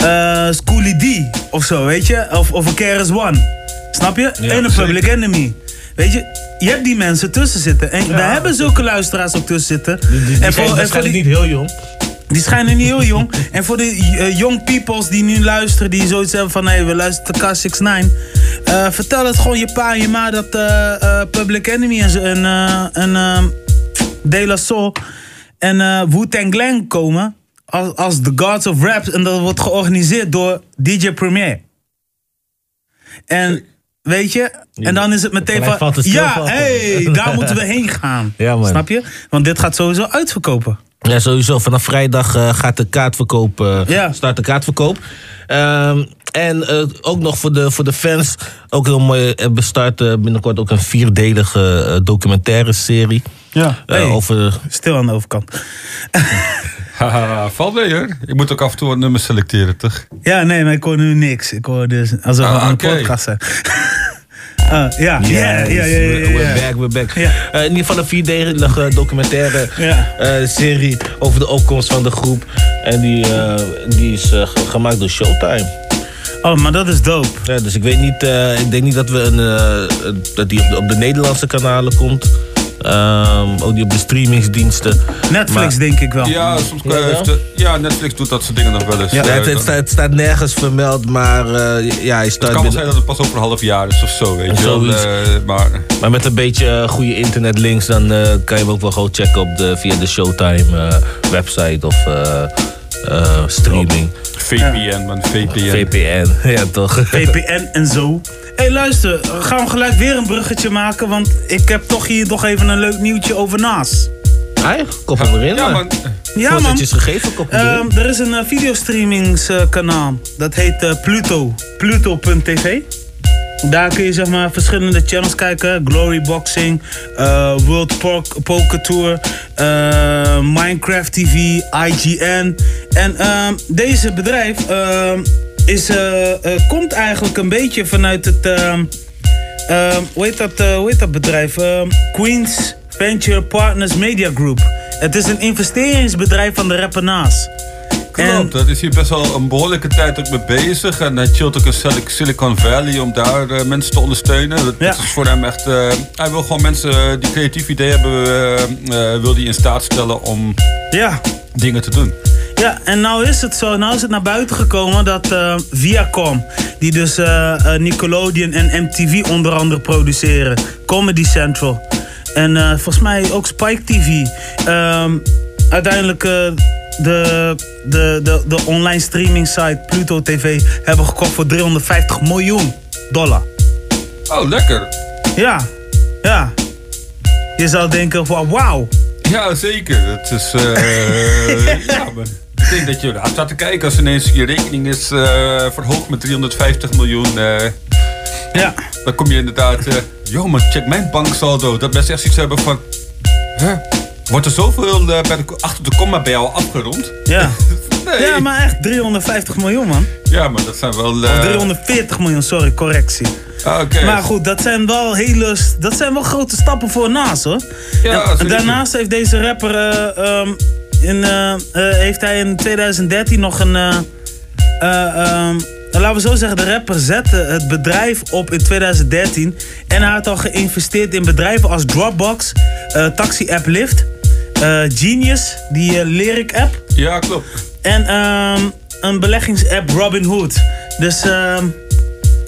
[SPEAKER 3] eh Schoolie D of zo, weet je? Of, of een KRS One. Snap je?
[SPEAKER 20] Ja,
[SPEAKER 3] en een. Public Enemy. Weet je, je hebt die mensen tussen zitten. En we hebben zulke luisteraars ook tussen zitten.
[SPEAKER 20] Die, die
[SPEAKER 3] en
[SPEAKER 20] zijn waarschijnlijk niet heel jong.
[SPEAKER 3] Die schijnen niet heel jong. *laughs* En voor de eh, young peoples die nu luisteren, die zoiets hebben van... hé, hey, we luisteren naar K69. eh, vertel het gewoon je pa en je ma dat eh, Public Enemy en, zo- en, eh, en eh, De La Soul en Wu-Tang Clan komen... Als, als The Gods of Rap. En dat wordt georganiseerd door DJ Premier. En weet je, en dan is het meteen van... Ja, hey, daar moeten we heen gaan. *laughs*
[SPEAKER 20] Ja.
[SPEAKER 3] Snap je? Want dit gaat sowieso uitverkopen.
[SPEAKER 20] Ja, sowieso. Vanaf vrijdag eh, gaat de kaartverkoop, eh, start de kaartverkoop. Ehm, en eh, ook nog voor de, voor de fans, ook heel mooi, we starten binnenkort ook een vierdelige documentaire serie.
[SPEAKER 3] Ja, hey,
[SPEAKER 20] over,
[SPEAKER 3] stil aan de overkant. *laughs*
[SPEAKER 5] Haha, *laughs* valt mee hoor. Ik moet ook af en toe wat nummers selecteren, toch?
[SPEAKER 3] Ja, nee, maar ik hoor nu niks. Ik hoor dus alsof we
[SPEAKER 5] Ah,
[SPEAKER 3] aan een podcast zijn. *laughs* Ah, ja, ja, ja, ja, ja, ja,
[SPEAKER 20] We're
[SPEAKER 3] ja.
[SPEAKER 20] back, we're back. Eh, in ieder geval een vierdelige documentaire
[SPEAKER 3] Ja.
[SPEAKER 20] eh, serie over de opkomst van de groep. En die, eh, die is ge- gemaakt door Showtime.
[SPEAKER 3] Oh, maar dat is dope.
[SPEAKER 20] Ja, dus ik weet niet, ik denk niet dat we een, dat die op de, op de Nederlandse kanalen komt. Ehm, ook die op de streamingsdiensten.
[SPEAKER 3] Netflix
[SPEAKER 20] Maar-
[SPEAKER 3] denk ik wel.
[SPEAKER 5] Ja, soms
[SPEAKER 20] Ja, wel?
[SPEAKER 5] heeft de- ja, Netflix doet dat soort dingen nog wel eens.
[SPEAKER 20] Ja,
[SPEAKER 5] Eh,
[SPEAKER 20] het, het, staat, het staat nergens vermeld, maar eh, ja, hij
[SPEAKER 5] het
[SPEAKER 20] start
[SPEAKER 5] kan wel zijn dat het pas over een half jaar is of zo, weet je wel. Eh, maar
[SPEAKER 20] Maar met een beetje eh, goede internetlinks, dan eh, kan je hem ook wel gewoon checken op de, via de Showtime eh, website of eh, streaming.
[SPEAKER 5] VPN, man, VPN.
[SPEAKER 20] VPN, *laughs* ja toch.
[SPEAKER 3] VPN en zo. Hé, hey, luister, gaan we gelijk weer een bruggetje maken, want ik heb toch hier nog even een leuk nieuwtje over Nas.
[SPEAKER 20] Ai, koppel erin.
[SPEAKER 5] Ja,
[SPEAKER 20] man.
[SPEAKER 3] Ja, man.
[SPEAKER 20] is gegeven.
[SPEAKER 3] Ehm, er is een uh, videostreamingskanaal. dat heet eh, Pluto. Pluto.tv. Daar kun je zeg maar verschillende channels kijken. Glory Boxing, eh, World Pok- Poker Tour, eh, Minecraft TV, IGN. En ehm, deze bedrijf ehm, is, eh, komt eigenlijk een beetje vanuit het... ehm, hoe, heet dat, hoe heet bedrijf? Queens Venture Partners Media Group. Het is een investeringsbedrijf van de rapper Nas.
[SPEAKER 5] Klopt, dat is hier best wel een behoorlijke tijd ook mee bezig. En hij chillt ook in Sil- Silicon Valley om daar eh, mensen te ondersteunen. Dat, dat is voor hem echt... eh, hij wil gewoon mensen eh, die creatief idee hebben, eh, eh, wil die in staat stellen om
[SPEAKER 3] Ja.
[SPEAKER 5] dingen te doen.
[SPEAKER 3] Ja, en nou is het zo, nou is het naar buiten gekomen dat eh, Viacom, die dus eh, eh, Nickelodeon en MTV onder andere produceren, Comedy Central en eh, volgens mij ook Spike TV, ehm, uiteindelijk eh, de, de, de, de online streaming site Pluto TV hebben gekocht voor 350 miljoen dollar.
[SPEAKER 5] Oh, lekker.
[SPEAKER 3] Ja, ja. Je zou denken van wauw.
[SPEAKER 5] Ja, zeker. Het is. eh *laughs* ja, maar ik denk dat je daar staat te kijken als ineens je rekening is eh, verhoogd met 350 miljoen. eh,
[SPEAKER 3] ja.
[SPEAKER 5] Dan kom je inderdaad. yo, man, check mijn banksaldo. Dat mensen echt iets hebben van. Huh? Wordt er zoveel eh, bij de, achter de komma bij jou afgerond?
[SPEAKER 3] Ja. *laughs*
[SPEAKER 5] Nee.
[SPEAKER 3] Ja, maar echt 350 miljoen man.
[SPEAKER 5] Ja, maar dat zijn wel. eh,
[SPEAKER 3] Of 340 miljoen, sorry, correctie.
[SPEAKER 5] Ah, oké.
[SPEAKER 3] Maar goed, dat zijn wel hele, dat zijn wel grote stappen voor Nas hoor.
[SPEAKER 5] Ja,
[SPEAKER 3] en, daarnaast heeft deze rapper, eh, ehm, in, eh, eh, heeft hij in 2013 nog een, eh, eh, ehm, laten we zo zeggen, de rapper zette het bedrijf op in 2013. En hij had al geïnvesteerd in bedrijven als Dropbox, eh, taxi-app Lyft, eh, Genius, die eh, lyric-app.
[SPEAKER 5] Ja, klopt.
[SPEAKER 3] En ehm, een beleggingsapp Robinhood. Dus ehm,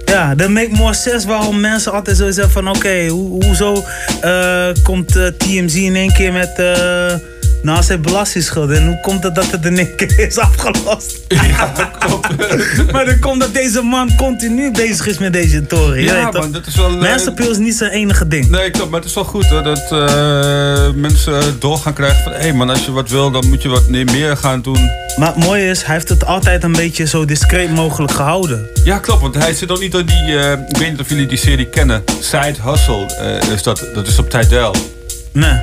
[SPEAKER 3] ja, dat make more sense waarom mensen altijd zo zeggen van oké, hoe, hoezo eh, komt eh, TMZ in één keer met eh naast zijn belastingsschuld en hoe komt het dat het in één keer is afgelost?
[SPEAKER 5] Ja, *laughs*
[SPEAKER 3] maar dan komt dat deze man continu bezig is met deze toren.
[SPEAKER 5] Ja, man, dat is wel, eh,
[SPEAKER 3] Masterpill is niet zijn enige ding.
[SPEAKER 5] Nee, klopt, maar het is wel goed hoor, dat eh, mensen door gaan krijgen van... hé hey man, als je wat wil, dan moet je wat meer gaan doen.
[SPEAKER 3] Maar het mooie is, hij heeft het altijd een beetje zo discreet mogelijk gehouden.
[SPEAKER 5] Ja, klopt, want hij zit ook niet door die... eh, ik weet niet of jullie die serie kennen. Side Hustle, eh, is dat, dat is op Tidal.
[SPEAKER 3] Nee.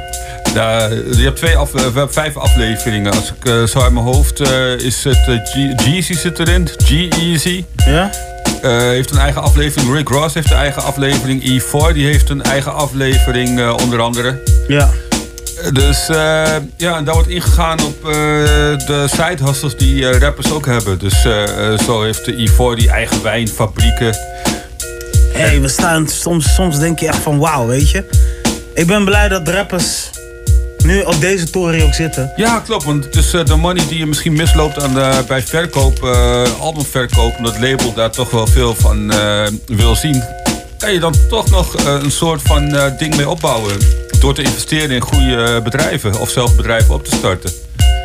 [SPEAKER 5] Daar, je hebt twee af, eh, we hebben vijf afleveringen. Als ik eh, zo uit mijn hoofd eh, is het G- Jeezy zit erin. G-Eazy.
[SPEAKER 3] Ja?
[SPEAKER 5] Heeft een eigen aflevering. Rick Ross heeft een eigen aflevering. E4 die heeft een eigen aflevering onder andere.
[SPEAKER 3] Ja.
[SPEAKER 5] Dus ja, en daar wordt ingegaan op de side hustles die rappers ook hebben. Dus zo heeft de E4 die eigen wijnfabrieken.
[SPEAKER 3] Hé, hey, we staan soms, soms denk je echt van wauw, weet je. Ik ben blij dat de rappers nu op deze toren ook zitten.
[SPEAKER 5] Ja, klopt. Want het is eh, de money die je misschien misloopt aan de, bij verkoop, eh albumverkoop. Omdat het label daar toch wel veel van eh, wil zien. Kan je dan toch nog eh, een soort van eh, ding mee opbouwen. Door te investeren in goede eh, bedrijven. Of zelf bedrijven op te starten.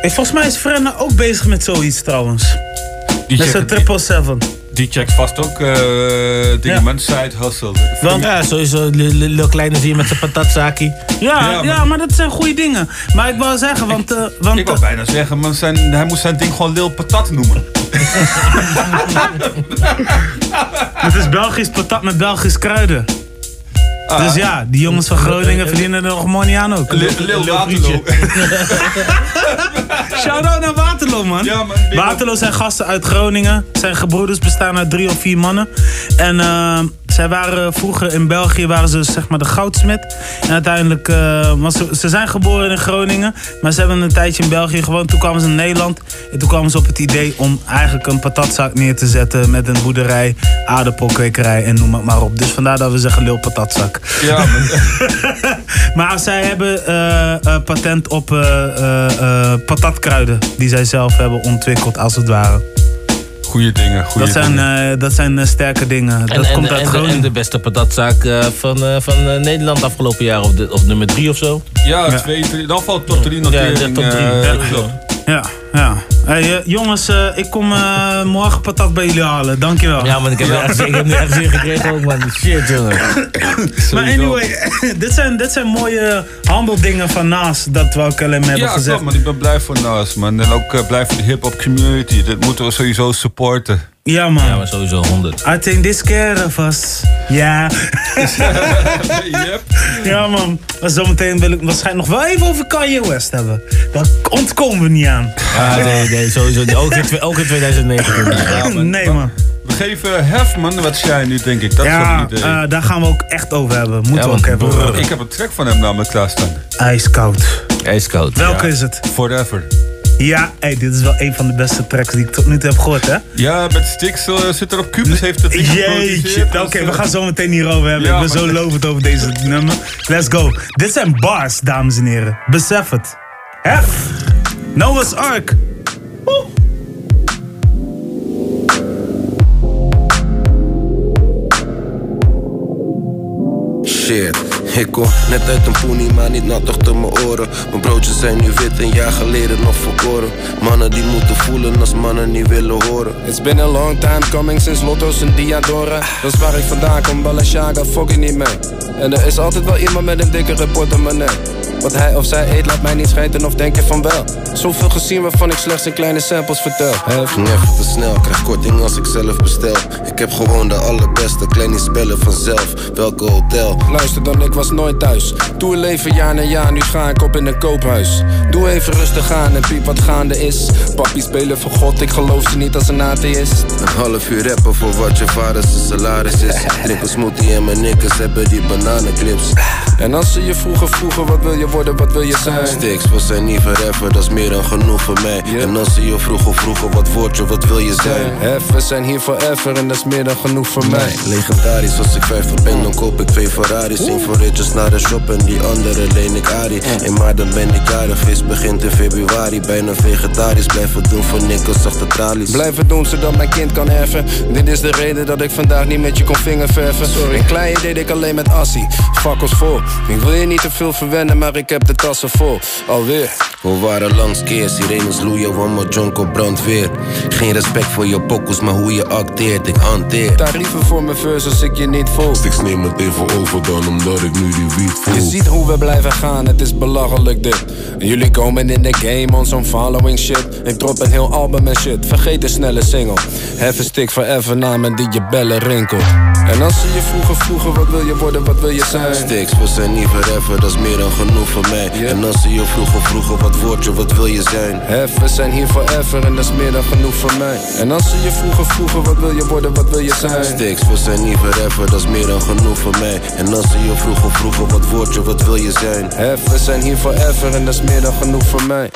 [SPEAKER 3] Hey, volgens mij is Frenna ook bezig met zoiets trouwens.
[SPEAKER 5] Die
[SPEAKER 3] met
[SPEAKER 5] check-
[SPEAKER 3] zijn triple seven.
[SPEAKER 5] Die checkt vast ook eh dingen met side hustle.
[SPEAKER 3] Want-
[SPEAKER 20] Ja, sowieso. Lil Kleine zie je met zijn patatzaki.
[SPEAKER 3] Ja,
[SPEAKER 5] Ja,
[SPEAKER 3] ja, maar... dat zijn goede dingen. Maar ik wou zeggen, want... eh, want
[SPEAKER 5] Ik wou bijna zeggen, maar zijn, hij moest zijn ding gewoon Lil Patat noemen. *laughs*
[SPEAKER 3] het is Belgisch patat met Belgisch kruiden.
[SPEAKER 5] Ah.
[SPEAKER 3] Dus ja, die jongens van Groningen verdienen er nog money aan ook.
[SPEAKER 5] Lil, Lil Waterloo. *laughs* *laughs*
[SPEAKER 3] Shout-out naar Waterloo, man. Waterloo zijn gasten uit Groningen. Zijn gebroeders bestaan uit drie of vier mannen. En eh, zij waren vroeger in België waren ze zeg maar de goudsmid. En uiteindelijk, eh, want ze, ze zijn geboren in Groningen. Maar ze hebben een tijdje in België gewoond. Toen kwamen ze in Nederland. En toen kwamen ze op het idee om eigenlijk een patatzaak neer te zetten. Met een boerderij, aardappelkwekerij en noem het maar op. Dus vandaar dat we zeggen Lil Patatzak.
[SPEAKER 5] Ja, *laughs*
[SPEAKER 3] Maar zij hebben eh, eh, patent op eh, eh, eh, patatkruiden die zij zelf hebben ontwikkeld, als het ware.
[SPEAKER 5] Goeie dingen, goede
[SPEAKER 3] Dat zijn,
[SPEAKER 5] dingen.
[SPEAKER 3] eh, dat zijn eh, sterke dingen.
[SPEAKER 20] En,
[SPEAKER 3] dat
[SPEAKER 20] en,
[SPEAKER 3] komt uit
[SPEAKER 20] en, de-
[SPEAKER 3] Groningen.
[SPEAKER 20] en de beste patatzaak eh, van, eh, van Nederland afgelopen jaar. Of, de, of nummer drie of zo.
[SPEAKER 5] Ja, twee, drie, dan valt top 3 notering.
[SPEAKER 20] Ja, de top drie.
[SPEAKER 5] eh,
[SPEAKER 20] Ja.
[SPEAKER 5] klopt.
[SPEAKER 3] Ja, ja. Hey, eh, jongens, eh, ik kom eh, morgen patat bij jullie halen. Dankjewel.
[SPEAKER 20] Ja, man, ik heb, er echt, ik heb nu echt zin gekregen ook, man. Shit, jongen. *coughs*
[SPEAKER 3] Maar anyway, *coughs* dit zijn, dit zijn mooie handeldingen van naast dat we ook alleen maar hebben
[SPEAKER 5] Ja,
[SPEAKER 3] gezegd.
[SPEAKER 5] klopt, man. Ik ben blij voor Nas, man. En ook blij voor de hip-hop community. Dat moeten we sowieso supporten.
[SPEAKER 3] Ja, man.
[SPEAKER 20] Ja, maar sowieso 100.
[SPEAKER 3] I think this care of us. Ja. *laughs*
[SPEAKER 5] yep. *laughs*
[SPEAKER 3] Ja, man. Maar zometeen wil ik waarschijnlijk nog wel even over Kanye West hebben. Daar ontkomen we niet aan.
[SPEAKER 20] Ah, nee, nee, sowieso niet. Ook in, ook in 2019.
[SPEAKER 3] nee, man.
[SPEAKER 5] We geven Hef, man, wat shine nu, denk ik. Dat is
[SPEAKER 3] Ja,
[SPEAKER 5] een idee.
[SPEAKER 3] eh, daar gaan we ook echt over hebben. Moeten
[SPEAKER 5] Ja,
[SPEAKER 3] we ook hebben.
[SPEAKER 5] Ik heb een track van hem namelijk klaarstaan.
[SPEAKER 3] IJskoud.
[SPEAKER 20] IJskoud.
[SPEAKER 3] Welke
[SPEAKER 5] Ja.
[SPEAKER 3] is het?
[SPEAKER 5] Forever.
[SPEAKER 3] Ja, hey, dit is wel een van de beste tracks die ik tot nu toe heb gehoord, hè?
[SPEAKER 5] Ja, met Stix eh, zit er op. Cubus heeft het
[SPEAKER 3] Jeetje.
[SPEAKER 5] dus,
[SPEAKER 3] Oké,
[SPEAKER 5] eh,
[SPEAKER 3] we gaan zo meteen hierover hebben.
[SPEAKER 5] Ja,
[SPEAKER 3] ik ben zo lovend over deze nummer. Let's go. Dit zijn bars, dames en heren. Besef het. Hef. Noah's Ark. Woe.
[SPEAKER 29] Shit,
[SPEAKER 38] Ik kom net uit een poenie, maar niet nat achter mijn oren. Mijn broodjes zijn nu wit, een jaar geleden nog verkoren. Mannen die moeten voelen als mannen niet willen horen.
[SPEAKER 39] It's been a long time coming sinds Lotto's en Diadora. Dat is waar ik vandaan kom, Balenciaga, fuck ik niet mee. En er is altijd wel iemand met een dikkere portemonnee. Wat hij of zij eet laat mij niet schijten of denk je van wel. Zoveel gezien waarvan ik slechts in kleine samples vertel.
[SPEAKER 38] Ging even te snel, krijg korting als ik zelf bestel. Ik heb gewoon de allerbeste, kleine spellen vanzelf. Welke hotel?
[SPEAKER 39] Luister dan, ik was nooit thuis. Doe leven jaar na jaar, nu ga ik op in een koophuis. Doe even rustig aan en piep wat gaande is. Papi spelen voor God, ik geloof ze niet als een atheïst.
[SPEAKER 38] Een half uur rappen voor wat je vader zijn salaris is. Drink een smoothie en mijn nikkers hebben die bananenclips.
[SPEAKER 39] En als ze je vroegen vroegen, wat wil je worden, wat wil je zijn?
[SPEAKER 38] Sticks, we zijn niet forever, dat is meer dan genoeg voor mij. En als ze je vroegen vroegen, wat word je, wat wil je zijn?
[SPEAKER 39] Hef, we zijn hier forever en dat is meer dan genoeg voor mij.
[SPEAKER 38] Legendarisch, als ik 50 ben, dan koop ik twee Ferraris. Eén voor naar de shop en die andere leen ik Ari. En maar dan ben ik jarig, feest begint in februari. Bijna vegetarisch, blijven doen voor nikkels achter tralies.
[SPEAKER 39] Blijven doen zodat mijn kind kan erven. Dit is de reden dat ik vandaag niet met je kon vingerverven. Sorry. Kleine deed ik alleen met Assie. Fakkels vol. Ik wil je niet te veel verwennen, maar ik heb de tassen vol. Alweer.
[SPEAKER 38] We waren langs keer, sirenes loeien, want mijn jonko brandt weer. Geen respect voor je pokkels, maar hoe je acteert, ik hanteer.
[SPEAKER 39] Tarieven voor mijn verse als ik je niet volg.
[SPEAKER 38] Sticks neem het even over dan, omdat ik nu die wiet voel.
[SPEAKER 39] Je ziet hoe we blijven gaan, het is belachelijk dit. En jullie komen in de game on some following shit. Ik drop een heel album en shit, vergeet de snelle single. Have a stick forever namen die je bellen rinkelt. En als ze je vroegen vroegen, wat wil je worden, wat wil je zijn?
[SPEAKER 38] Sticks, we zijn niet forever, dat is meer dan genoeg voor mij. En als ze je vroegen vroegen, wat word je, wat wil je zijn?
[SPEAKER 39] Hef, we zijn hier forever en dat is meer dan genoeg voor mij. En als ze je vroegen vroegen, wat wil je worden, wat wil je zijn?
[SPEAKER 38] Sticks, we zijn niet forever, dat is meer dan genoeg voor mij. En als ze je vroegen vroegen, wat word je, wat wil je zijn?
[SPEAKER 39] We zijn hier forever en dat is meer dan genoeg voor mij.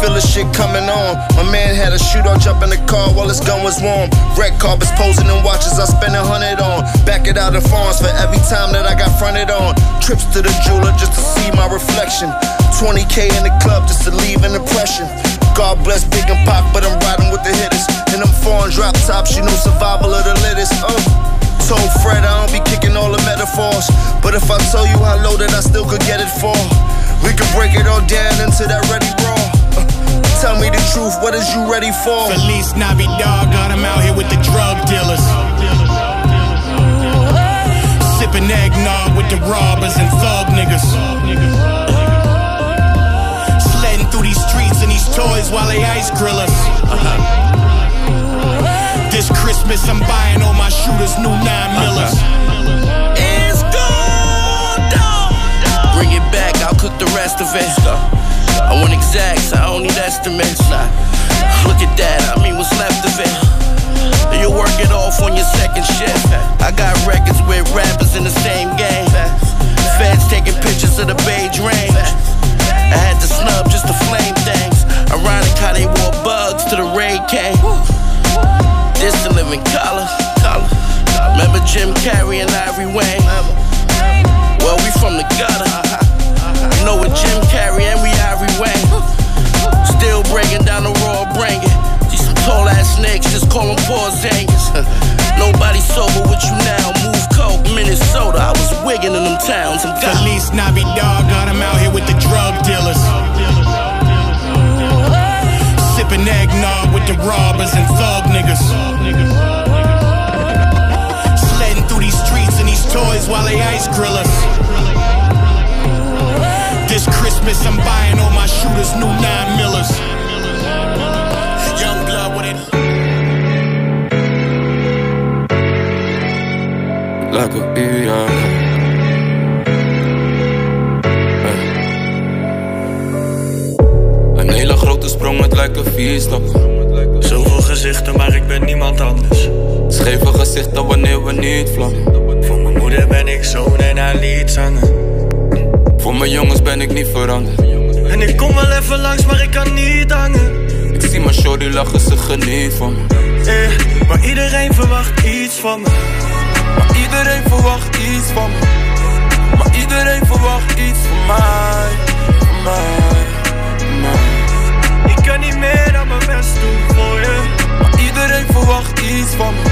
[SPEAKER 21] Feel the shit coming on. My man had a shootout, jump in the car while his gun was warm. Red carpets posing in watches, I spend a hundred on. Back it out in farms for every time that I got fronted on. Trips to the jeweler just to see my reflection. 20k in the club just to leave an impression. God bless Big and Pop, but I'm riding with the hitters. And them foreign drop tops, you know survival of the littest. Uh. Told Fred I don't be kicking all the metaphors. But if I tell you how low that I still could get it for, we could break it all down into that ready raw. Tell me the truth, what is you ready for?
[SPEAKER 40] Feliz Navidad, got him out here with the drug dealers. Sipping eggnog with the robbers and thug niggas. Sledding through these streets and these toys while they ice grill us. This Christmas, I'm buying all my shooters new nine millers.
[SPEAKER 41] It's gone down. Bring it back, I'll cook the rest of it. I want exacts, I don't need estimates. Nah, Look at that, I mean what's left of it. You work it off on your second shift. I got records with rappers in the same game. Feds taking pictures of the beige range. I had to snub just to flame things. Ironic how they wore bugs to the raid came. This the living color. Remember Jim Carrey and Ivory Wayne? Well, we from the gutter. You know what Jim Carrey and we Ivory Wayne. Still breaking down the raw, bring it. These some tall ass niggas, just call them Porzingis. *laughs* Nobody sober with you now. Move coke, Minnesota. I was wigging in them towns. I'm.
[SPEAKER 40] Feliz Navidad, got out here with the drug dealers. Sipping eggnog with the robbers and thug niggas. Sledding through these streets and these toys while they ice grill us. This Christmas, I'm buying all my shooters new nine millers. Young blood with it.
[SPEAKER 39] Like a yeah.
[SPEAKER 13] Een hele grote sprong, het lijkt een vierstap.
[SPEAKER 42] Zoveel gezichten, maar ik ben niemand anders.
[SPEAKER 13] Scheve gezichten wanneer we niet vlammen.
[SPEAKER 42] Voor mijn moeder ben ik zoon en haar lied zangen.
[SPEAKER 13] Voor mijn jongens ben ik niet veranderd.
[SPEAKER 42] En ik kom wel even langs, maar ik kan niet hangen.
[SPEAKER 13] Ik zie mijn shorty lachen, ze geniet van me.
[SPEAKER 42] Eh, maar iedereen verwacht iets van me.
[SPEAKER 13] Maar iedereen verwacht iets van me. Maar iedereen verwacht iets van mij. Van mij, van mij.
[SPEAKER 42] Ik kan niet meer dan mijn best doen voor je.
[SPEAKER 13] Maar iedereen verwacht iets van me.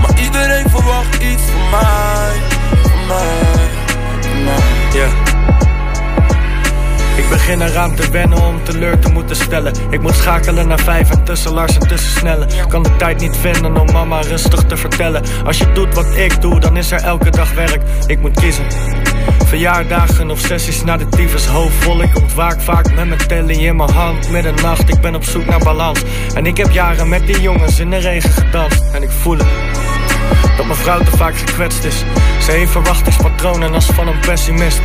[SPEAKER 13] Maar iedereen verwacht iets van mij. Van mij, van mij.
[SPEAKER 42] Yeah. Begin eraan te wennen om teleur te moeten stellen. Ik moet schakelen naar vijf en tussen Lars en tussen snellen. Kan de tijd niet vinden om mama rustig te vertellen. Als je doet wat ik doe, dan is er elke dag werk. Ik moet kiezen. Verjaardagen of sessies naar de tyfus hoofd vol. Ik ontwaak vaak met mijn telly in mijn hand. Middernacht, ik ben op zoek naar balans. En ik heb jaren met die jongens in de regen gedanst. En ik voel het. Dat mijn vrouw te vaak gekwetst is. Ze heeft verwachtingspatronen als van een pessimist.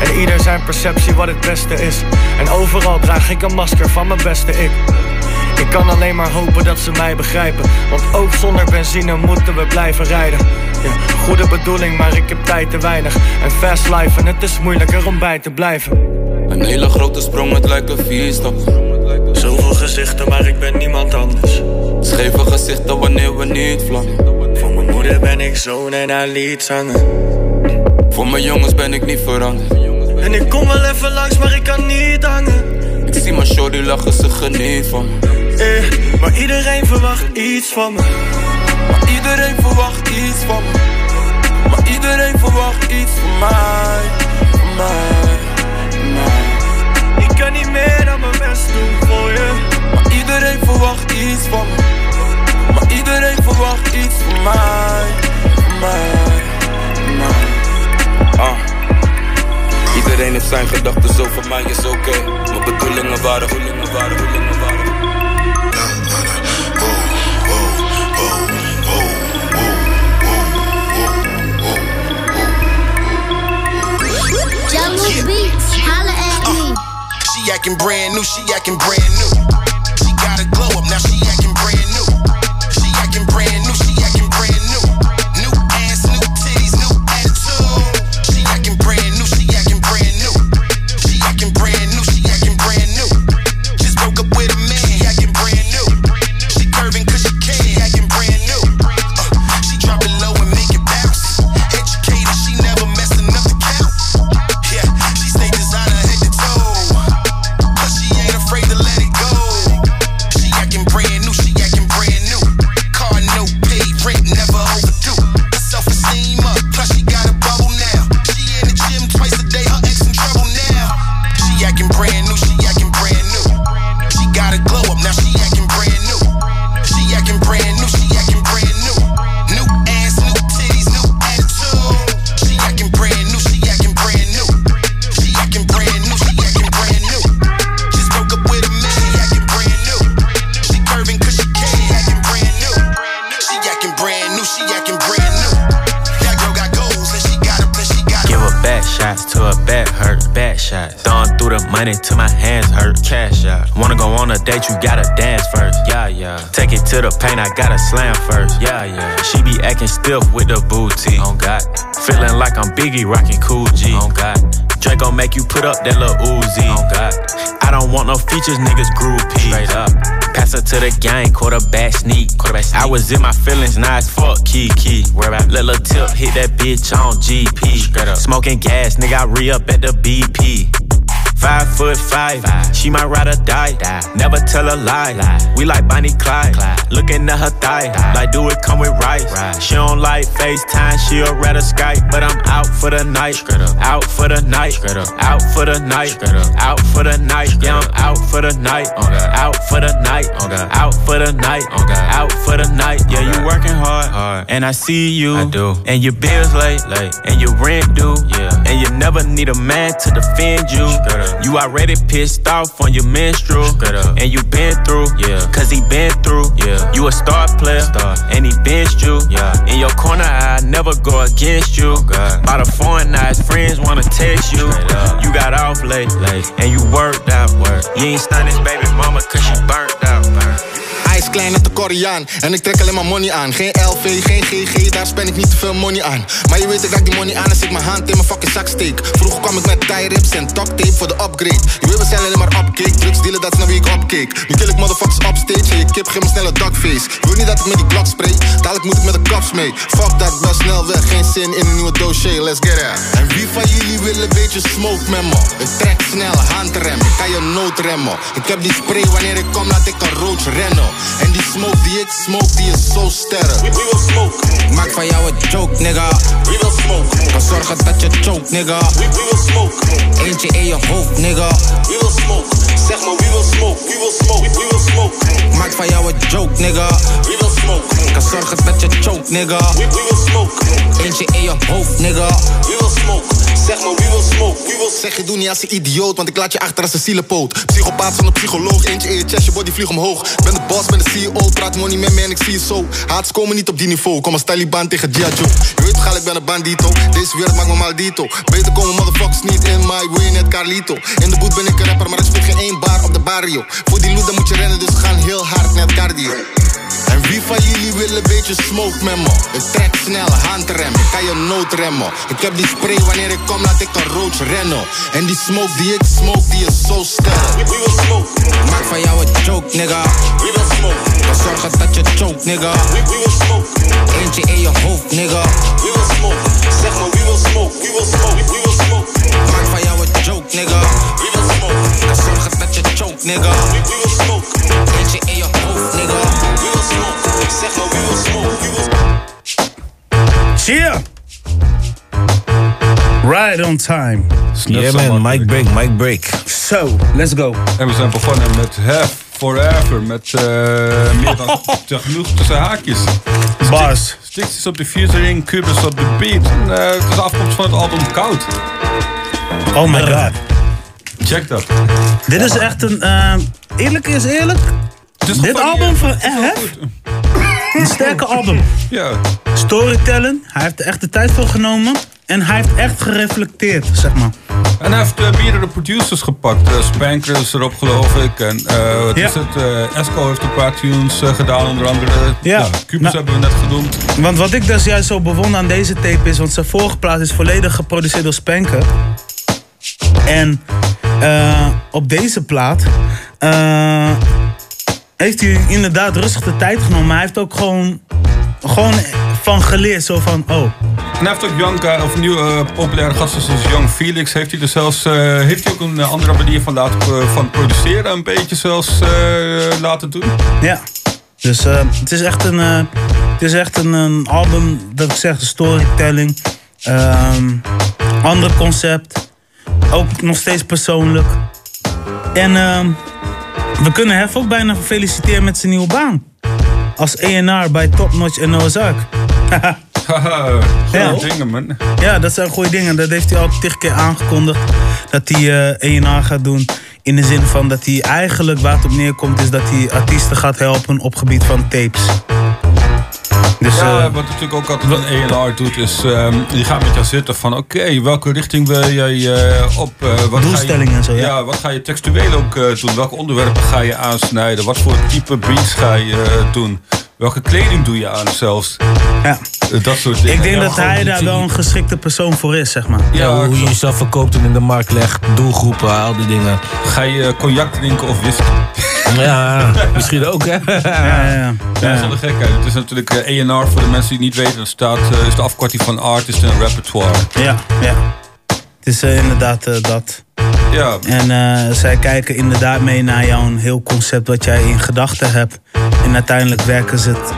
[SPEAKER 42] En ieder zijn perceptie wat het beste is. En overal draag ik een masker van mijn beste ik. Ik kan alleen maar hopen dat ze mij begrijpen. Want ook zonder benzine moeten we blijven rijden. Ja, goede bedoeling, maar ik heb tijd te weinig. En fast life en het is moeilijker om bij te blijven.
[SPEAKER 13] Een hele grote sprong, het lijkt een vierstap.
[SPEAKER 42] Zoveel gezichten, maar ik ben niemand anders.
[SPEAKER 13] Scheve gezichten wanneer we niet vlammen.
[SPEAKER 42] Voor mijn moeder ben ik zoon en haar lied zangen.
[SPEAKER 13] Voor mijn jongens ben ik niet veranderd.
[SPEAKER 42] En ik kom wel even langs, maar ik kan niet hangen.
[SPEAKER 13] Ik zie mijn shorty lachen, ze geniet van me.
[SPEAKER 42] Eh, maar iedereen verwacht iets van me.
[SPEAKER 13] Maar iedereen verwacht iets van me. Maar iedereen verwacht iets van mij. Van mij, van mij.
[SPEAKER 42] Ik kan niet meer dan mijn best doen voor je.
[SPEAKER 13] Maar iedereen verwacht iets van me. Maar iedereen verwacht iets van mij. Van mij, van mij. Ah. Iedereen heeft zijn gedachten, zo voor mij is oké. Mijn bedoelingen waren, bedoelingen waren, bedoelingen waren.
[SPEAKER 43] Jungle Beats, holla at me.
[SPEAKER 21] She acting brand new, she acting brand new.
[SPEAKER 33] Throwing through the money till my hands hurt. Cash out. Wanna go on a date, you gotta dance first. Yeah, yeah. Take it to the paint, I gotta slam first. Yeah, yeah. She be acting stiff with the booty. On God. Feeling like I'm Biggie rocking cool G. On God. Drake gon' make you put up that little Uzi. On God. I don't want no features, niggas groupie. Straight up. Pass her to the gang, quarterback sneak. Quarterback sneak. I was in my feelings, now it's fuck Kiki. Where about little tip hit that bitch on GP. Smoking gas, nigga, I re up at the BP. Five foot five, she my ride or die. Never tell a lie. We like Bonnie Clyde. Looking at her thigh, like do it come with rice. She don't like FaceTime, she'll rather Skype. But I'm out for the night. Out for the night. Out for the night. Out for the night. Yeah, I'm out for the night. Out for the night. Out for the night. Out for the night. Yeah, you working hard. And I see you. I do. And your bills late. And your rent due. Yeah. And you never need a man to defend you. You already pissed off on your menstrual. And you been through. Yeah. Cause he been through. Yeah. You a star player. And he benched you. Yeah. In your corner, I never go against you. By the foreign eyes, friends wanna text you. You got off late. And you worked out. You ain't this baby mama cause she burnt out.
[SPEAKER 21] Ice is klein net de Koreaan. En ik trek alleen maar money aan. Geen LV, geen GG, daar spend ik niet te veel money aan. Maar je weet ik raak die money aan als ik mijn hand in mijn fucking zak steek. Vroeger kwam ik met tie rips en tape voor de upgrade. Je weet we zijn alleen maar upcake. Drugs dealen, dat is naar wie ik opkeek. Nu kill ik motherfuckers upstage en je kip geef me snel een duckface. Je wil niet dat ik met die Glock spray, dadelijk moet ik met de kaps mee. Fuck dat, ben snel weg, geen zin in een nieuwe dossier, let's get it. En wie van jullie wil een beetje smoke met me? Ik trek snel, handrem, ik kan je noodremmen. Ik heb die spray wanneer ik kom, laat ik een roach rennen. En die smoke die ik smoke, die is zo sterk. We, will smoke. Maak van jou een joke, nigga. We will smoke. Kan zorgen dat je choke, nigga. We, will smoke. Eentje in je hoofd, nigga. We will smoke. Zeg maar, we will smoke. We will smoke. We will smoke. Maak van jou een joke, nigga. We will smoke. Kan zorgen dat je choke, nigga. We, will smoke. Eentje in je hoofd, nigga. We will smoke. Zeg maar, we will smoke. We will zeg je doe niet als een idioot, want ik laat je achter als een zielenpoot. Psychopaat van een psycholoog, eentje in je chest, je body vlieg omhoog. Ben de boss, ben de CEO, praat money met me en ik zie je zo. Haats komen niet op die niveau, kom als Taliban tegen Gia. Je weet toch al, ik ben een bandito, deze wereld maakt me maldito. Beter komen motherfuckers niet in my way, net Carlito. In de boot ben ik een rapper, maar ik speel geen één bar op de barrio. Voor die loot dan moet je rennen, dus gaan heel hard, net cardio. En wie van jullie wil een beetje smoke met me? Ik trek snel, handrem, ik kan je noodremmen. Ik heb die spray, wanneer ik kom laat ik een roach rennen. En die smoke die ik smoke, die is zo sterk. We will smoke. Maak van jou een joke, nigga. We will smoke. Kan zorgen dat je choke, nigga. We, will smoke. Eentje in je hoofd, nigga. We will smoke. Zeg maar, we will smoke. We will smoke. We will smoke. Maak van jou een joke, nigga. We will smoke. Kan zorgen dat je choke, nigga. We, will smoke. Eentje in je hoofd, nigga. We will smoke. Zeg maar, we will smoke. We will
[SPEAKER 3] Yeah. Right on time.
[SPEAKER 20] Yeah man, mic break, mic break.
[SPEAKER 3] So, let's go.
[SPEAKER 5] En we zijn begonnen met Have Forever. Met eh, meer dan *laughs* te genoeg tussen haakjes.
[SPEAKER 3] Bars.
[SPEAKER 5] Sticks is op de featuring, Cubus op de beat. En, eh, het is de afkomst van het album Koud.
[SPEAKER 3] Oh my god.
[SPEAKER 5] Check dat.
[SPEAKER 3] Dit is echt een. eh, eerlijk is eerlijk. Dit album van FF. Een sterke album.
[SPEAKER 5] Ja.
[SPEAKER 3] Storytelling. Hij heeft er echt de tijd voor genomen. En hij heeft echt gereflecteerd, zeg maar.
[SPEAKER 5] En hij heeft eh, meerdere producers gepakt. Uh, Spanker is erop geloof ik. En eh, wat
[SPEAKER 3] Ja.
[SPEAKER 5] is het? Eh, Esco heeft een paar tunes eh, gedaan. Onder andere.
[SPEAKER 3] Ja.
[SPEAKER 5] Nou, Cubus
[SPEAKER 3] Nou.
[SPEAKER 5] hebben we net genoemd.
[SPEAKER 3] Want wat ik dus juist zo bewonder aan deze tape is, want zijn vorige plaat is volledig geproduceerd door Spanker. En eh, op deze plaat eh, heeft hij inderdaad rustig de tijd genomen. Maar hij heeft ook gewoon, gewoon van geleerd. Zo van, oh,
[SPEAKER 5] En hij heeft ook Janka, of nieuwe eh, populaire gasten zoals Young Felix. Heeft hij er zelfs, eh, heeft hij ook een eh, andere manier van, laten, van produceren een beetje zelfs laten doen?
[SPEAKER 3] Ja. Dus het is echt een, het is echt een, een album, dat ik zeg, de storytelling. ehm ander concept. Ook nog steeds persoonlijk. En ehm, we kunnen Hef ook bijna feliciteren met zijn nieuwe baan. Als ENR bij Top Notch en Noah's Ark. *laughs*
[SPEAKER 5] Haha,
[SPEAKER 3] Ja.
[SPEAKER 5] dingen man.
[SPEAKER 3] Ja, dat zijn goede dingen. Dat heeft hij al tig keer aangekondigd. Dat hij eh ENR gaat doen. In de zin van dat hij eigenlijk waar het op neerkomt... is dat hij artiesten gaat helpen op gebied van tapes. Dus,
[SPEAKER 5] ja,
[SPEAKER 3] eh,
[SPEAKER 5] wat natuurlijk ook altijd een ENR doet, is ehm, die gaat met jou zitten van oké, welke richting wil jij eh, op? eh, wat
[SPEAKER 3] Doelstellingen
[SPEAKER 5] ga je,
[SPEAKER 3] en zo, ja.
[SPEAKER 5] wat ga je textueel ook doen? Welke onderwerpen ga je aansnijden? Wat voor type beats ga je doen? Welke kleding doe je aan zelfs?
[SPEAKER 3] Ja.
[SPEAKER 5] Eh, dat soort dingen.
[SPEAKER 3] ik denk
[SPEAKER 5] Ja,
[SPEAKER 3] dat hij daar wel een geschikte persoon voor is, zeg maar.
[SPEAKER 20] Ja, hoe je jezelf verkoopt en in de markt legt, doelgroepen, al die dingen.
[SPEAKER 5] Ga je cognac drinken of whisky? *laughs*
[SPEAKER 20] Ja, misschien ook, hè?
[SPEAKER 3] Ja, ja, ja.
[SPEAKER 5] Ja, zonder gekheid. Het is natuurlijk eh, ENR voor de mensen die het niet weten. Dat staat, eh, is de afkorting van artist en repertoire.
[SPEAKER 3] Ja, ja. Het is eh, inderdaad eh, dat.
[SPEAKER 5] Ja.
[SPEAKER 3] En eh, zij kijken inderdaad mee naar jouw heel concept wat jij in gedachten hebt. En uiteindelijk werken ze het,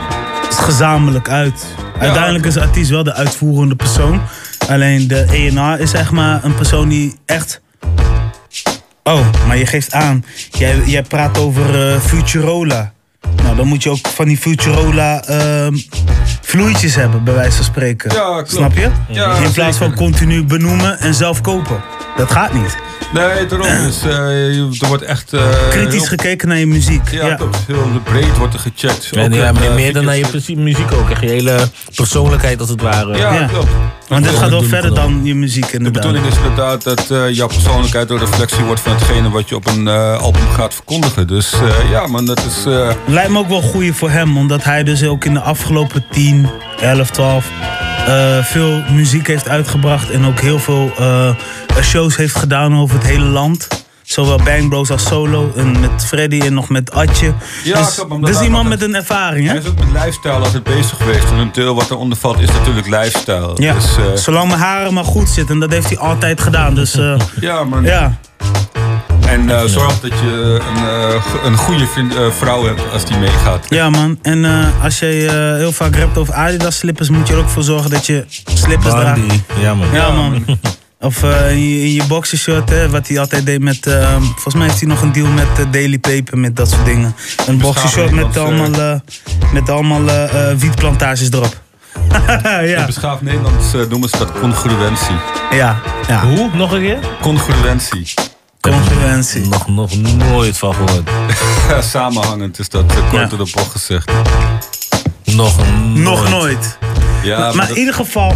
[SPEAKER 3] het gezamenlijk uit. Uiteindelijk is de artiest wel de uitvoerende persoon. Alleen de ENR is zeg maar een persoon die echt... Oh, maar je geeft aan. Jij, jij praat over eh, Futurola. Nou, dan moet je ook van die Futurola ehm vloeitjes hebben, bij wijze van spreken.
[SPEAKER 5] Ja, klopt.
[SPEAKER 3] Snap je?
[SPEAKER 5] Ja,
[SPEAKER 3] In plaats van continu benoemen en zelf kopen. Dat gaat niet.
[SPEAKER 5] Nee, daarom is, *clears throat* eh, er wordt echt... eh,
[SPEAKER 3] Kritisch
[SPEAKER 5] heel-
[SPEAKER 3] gekeken naar je muziek.
[SPEAKER 5] Ja,
[SPEAKER 3] Ja.
[SPEAKER 5] klopt. Heel breed wordt er gecheckt.
[SPEAKER 20] En ja,
[SPEAKER 5] eh,
[SPEAKER 20] meer, dan naar je muziek ook. Echt je hele persoonlijkheid als het ware.
[SPEAKER 5] Ja, klopt.
[SPEAKER 3] Want dit gaat wel verder dan je muziek
[SPEAKER 5] De
[SPEAKER 3] inderdaad.
[SPEAKER 5] bedoeling is inderdaad dat eh, jouw persoonlijkheid een reflectie wordt van hetgene wat je op een eh, album gaat verkondigen. Dus eh, ja, man, dat is. eh,
[SPEAKER 3] Lijkt me ook wel goeie voor hem, omdat hij dus ook in de afgelopen 10, 11, 12 eh, veel muziek heeft uitgebracht en ook heel veel eh, shows heeft gedaan over het hele land. Zowel Bang Bros als solo en met Freddy en nog met Atje.
[SPEAKER 5] Ja,
[SPEAKER 3] dus,
[SPEAKER 5] klopt,
[SPEAKER 3] dus iemand met een ervaring, hè?
[SPEAKER 5] hij is ook met lifestyle altijd bezig geweest. En een deel wat eronder valt is natuurlijk lifestyle.
[SPEAKER 3] Ja,
[SPEAKER 5] Dus, eh,
[SPEAKER 3] zolang mijn haren maar goed zitten, en dat heeft hij altijd gedaan. Dus *laughs*
[SPEAKER 5] ja, man.
[SPEAKER 3] ja.
[SPEAKER 5] En eh, zorg dat je een, eh, een goede vriend, eh, vrouw hebt als die meegaat.
[SPEAKER 3] Ja, man. En eh, als je eh, heel vaak rapt over Adidas slippers, moet je er ook voor zorgen dat je slippers draagt.
[SPEAKER 20] Ja, man.
[SPEAKER 3] Ja, man. *laughs* Of eh, in, je, in je boxershort, hè, wat hij altijd deed met... eh, volgens mij heeft hij nog een deal met Daily Paper, met dat soort dingen. Een boxershort met allemaal, met allemaal wietplantages erop.
[SPEAKER 5] In *laughs*
[SPEAKER 3] ja.
[SPEAKER 5] beschaafd Nederlands noemen ze dat congruentie.
[SPEAKER 3] Ja, ja.
[SPEAKER 20] Hoe? Nog een keer?
[SPEAKER 5] Congruentie.
[SPEAKER 3] Congruentie.
[SPEAKER 20] Nog, nog nooit van gehoord. *laughs*
[SPEAKER 5] Samenhangend is dat uh, kort
[SPEAKER 3] Ja.
[SPEAKER 5] door de bocht gezegd.
[SPEAKER 20] Nog nooit.
[SPEAKER 3] Nog nooit.
[SPEAKER 5] Ja,
[SPEAKER 3] maar
[SPEAKER 5] maar dat-
[SPEAKER 3] in ieder geval... *laughs*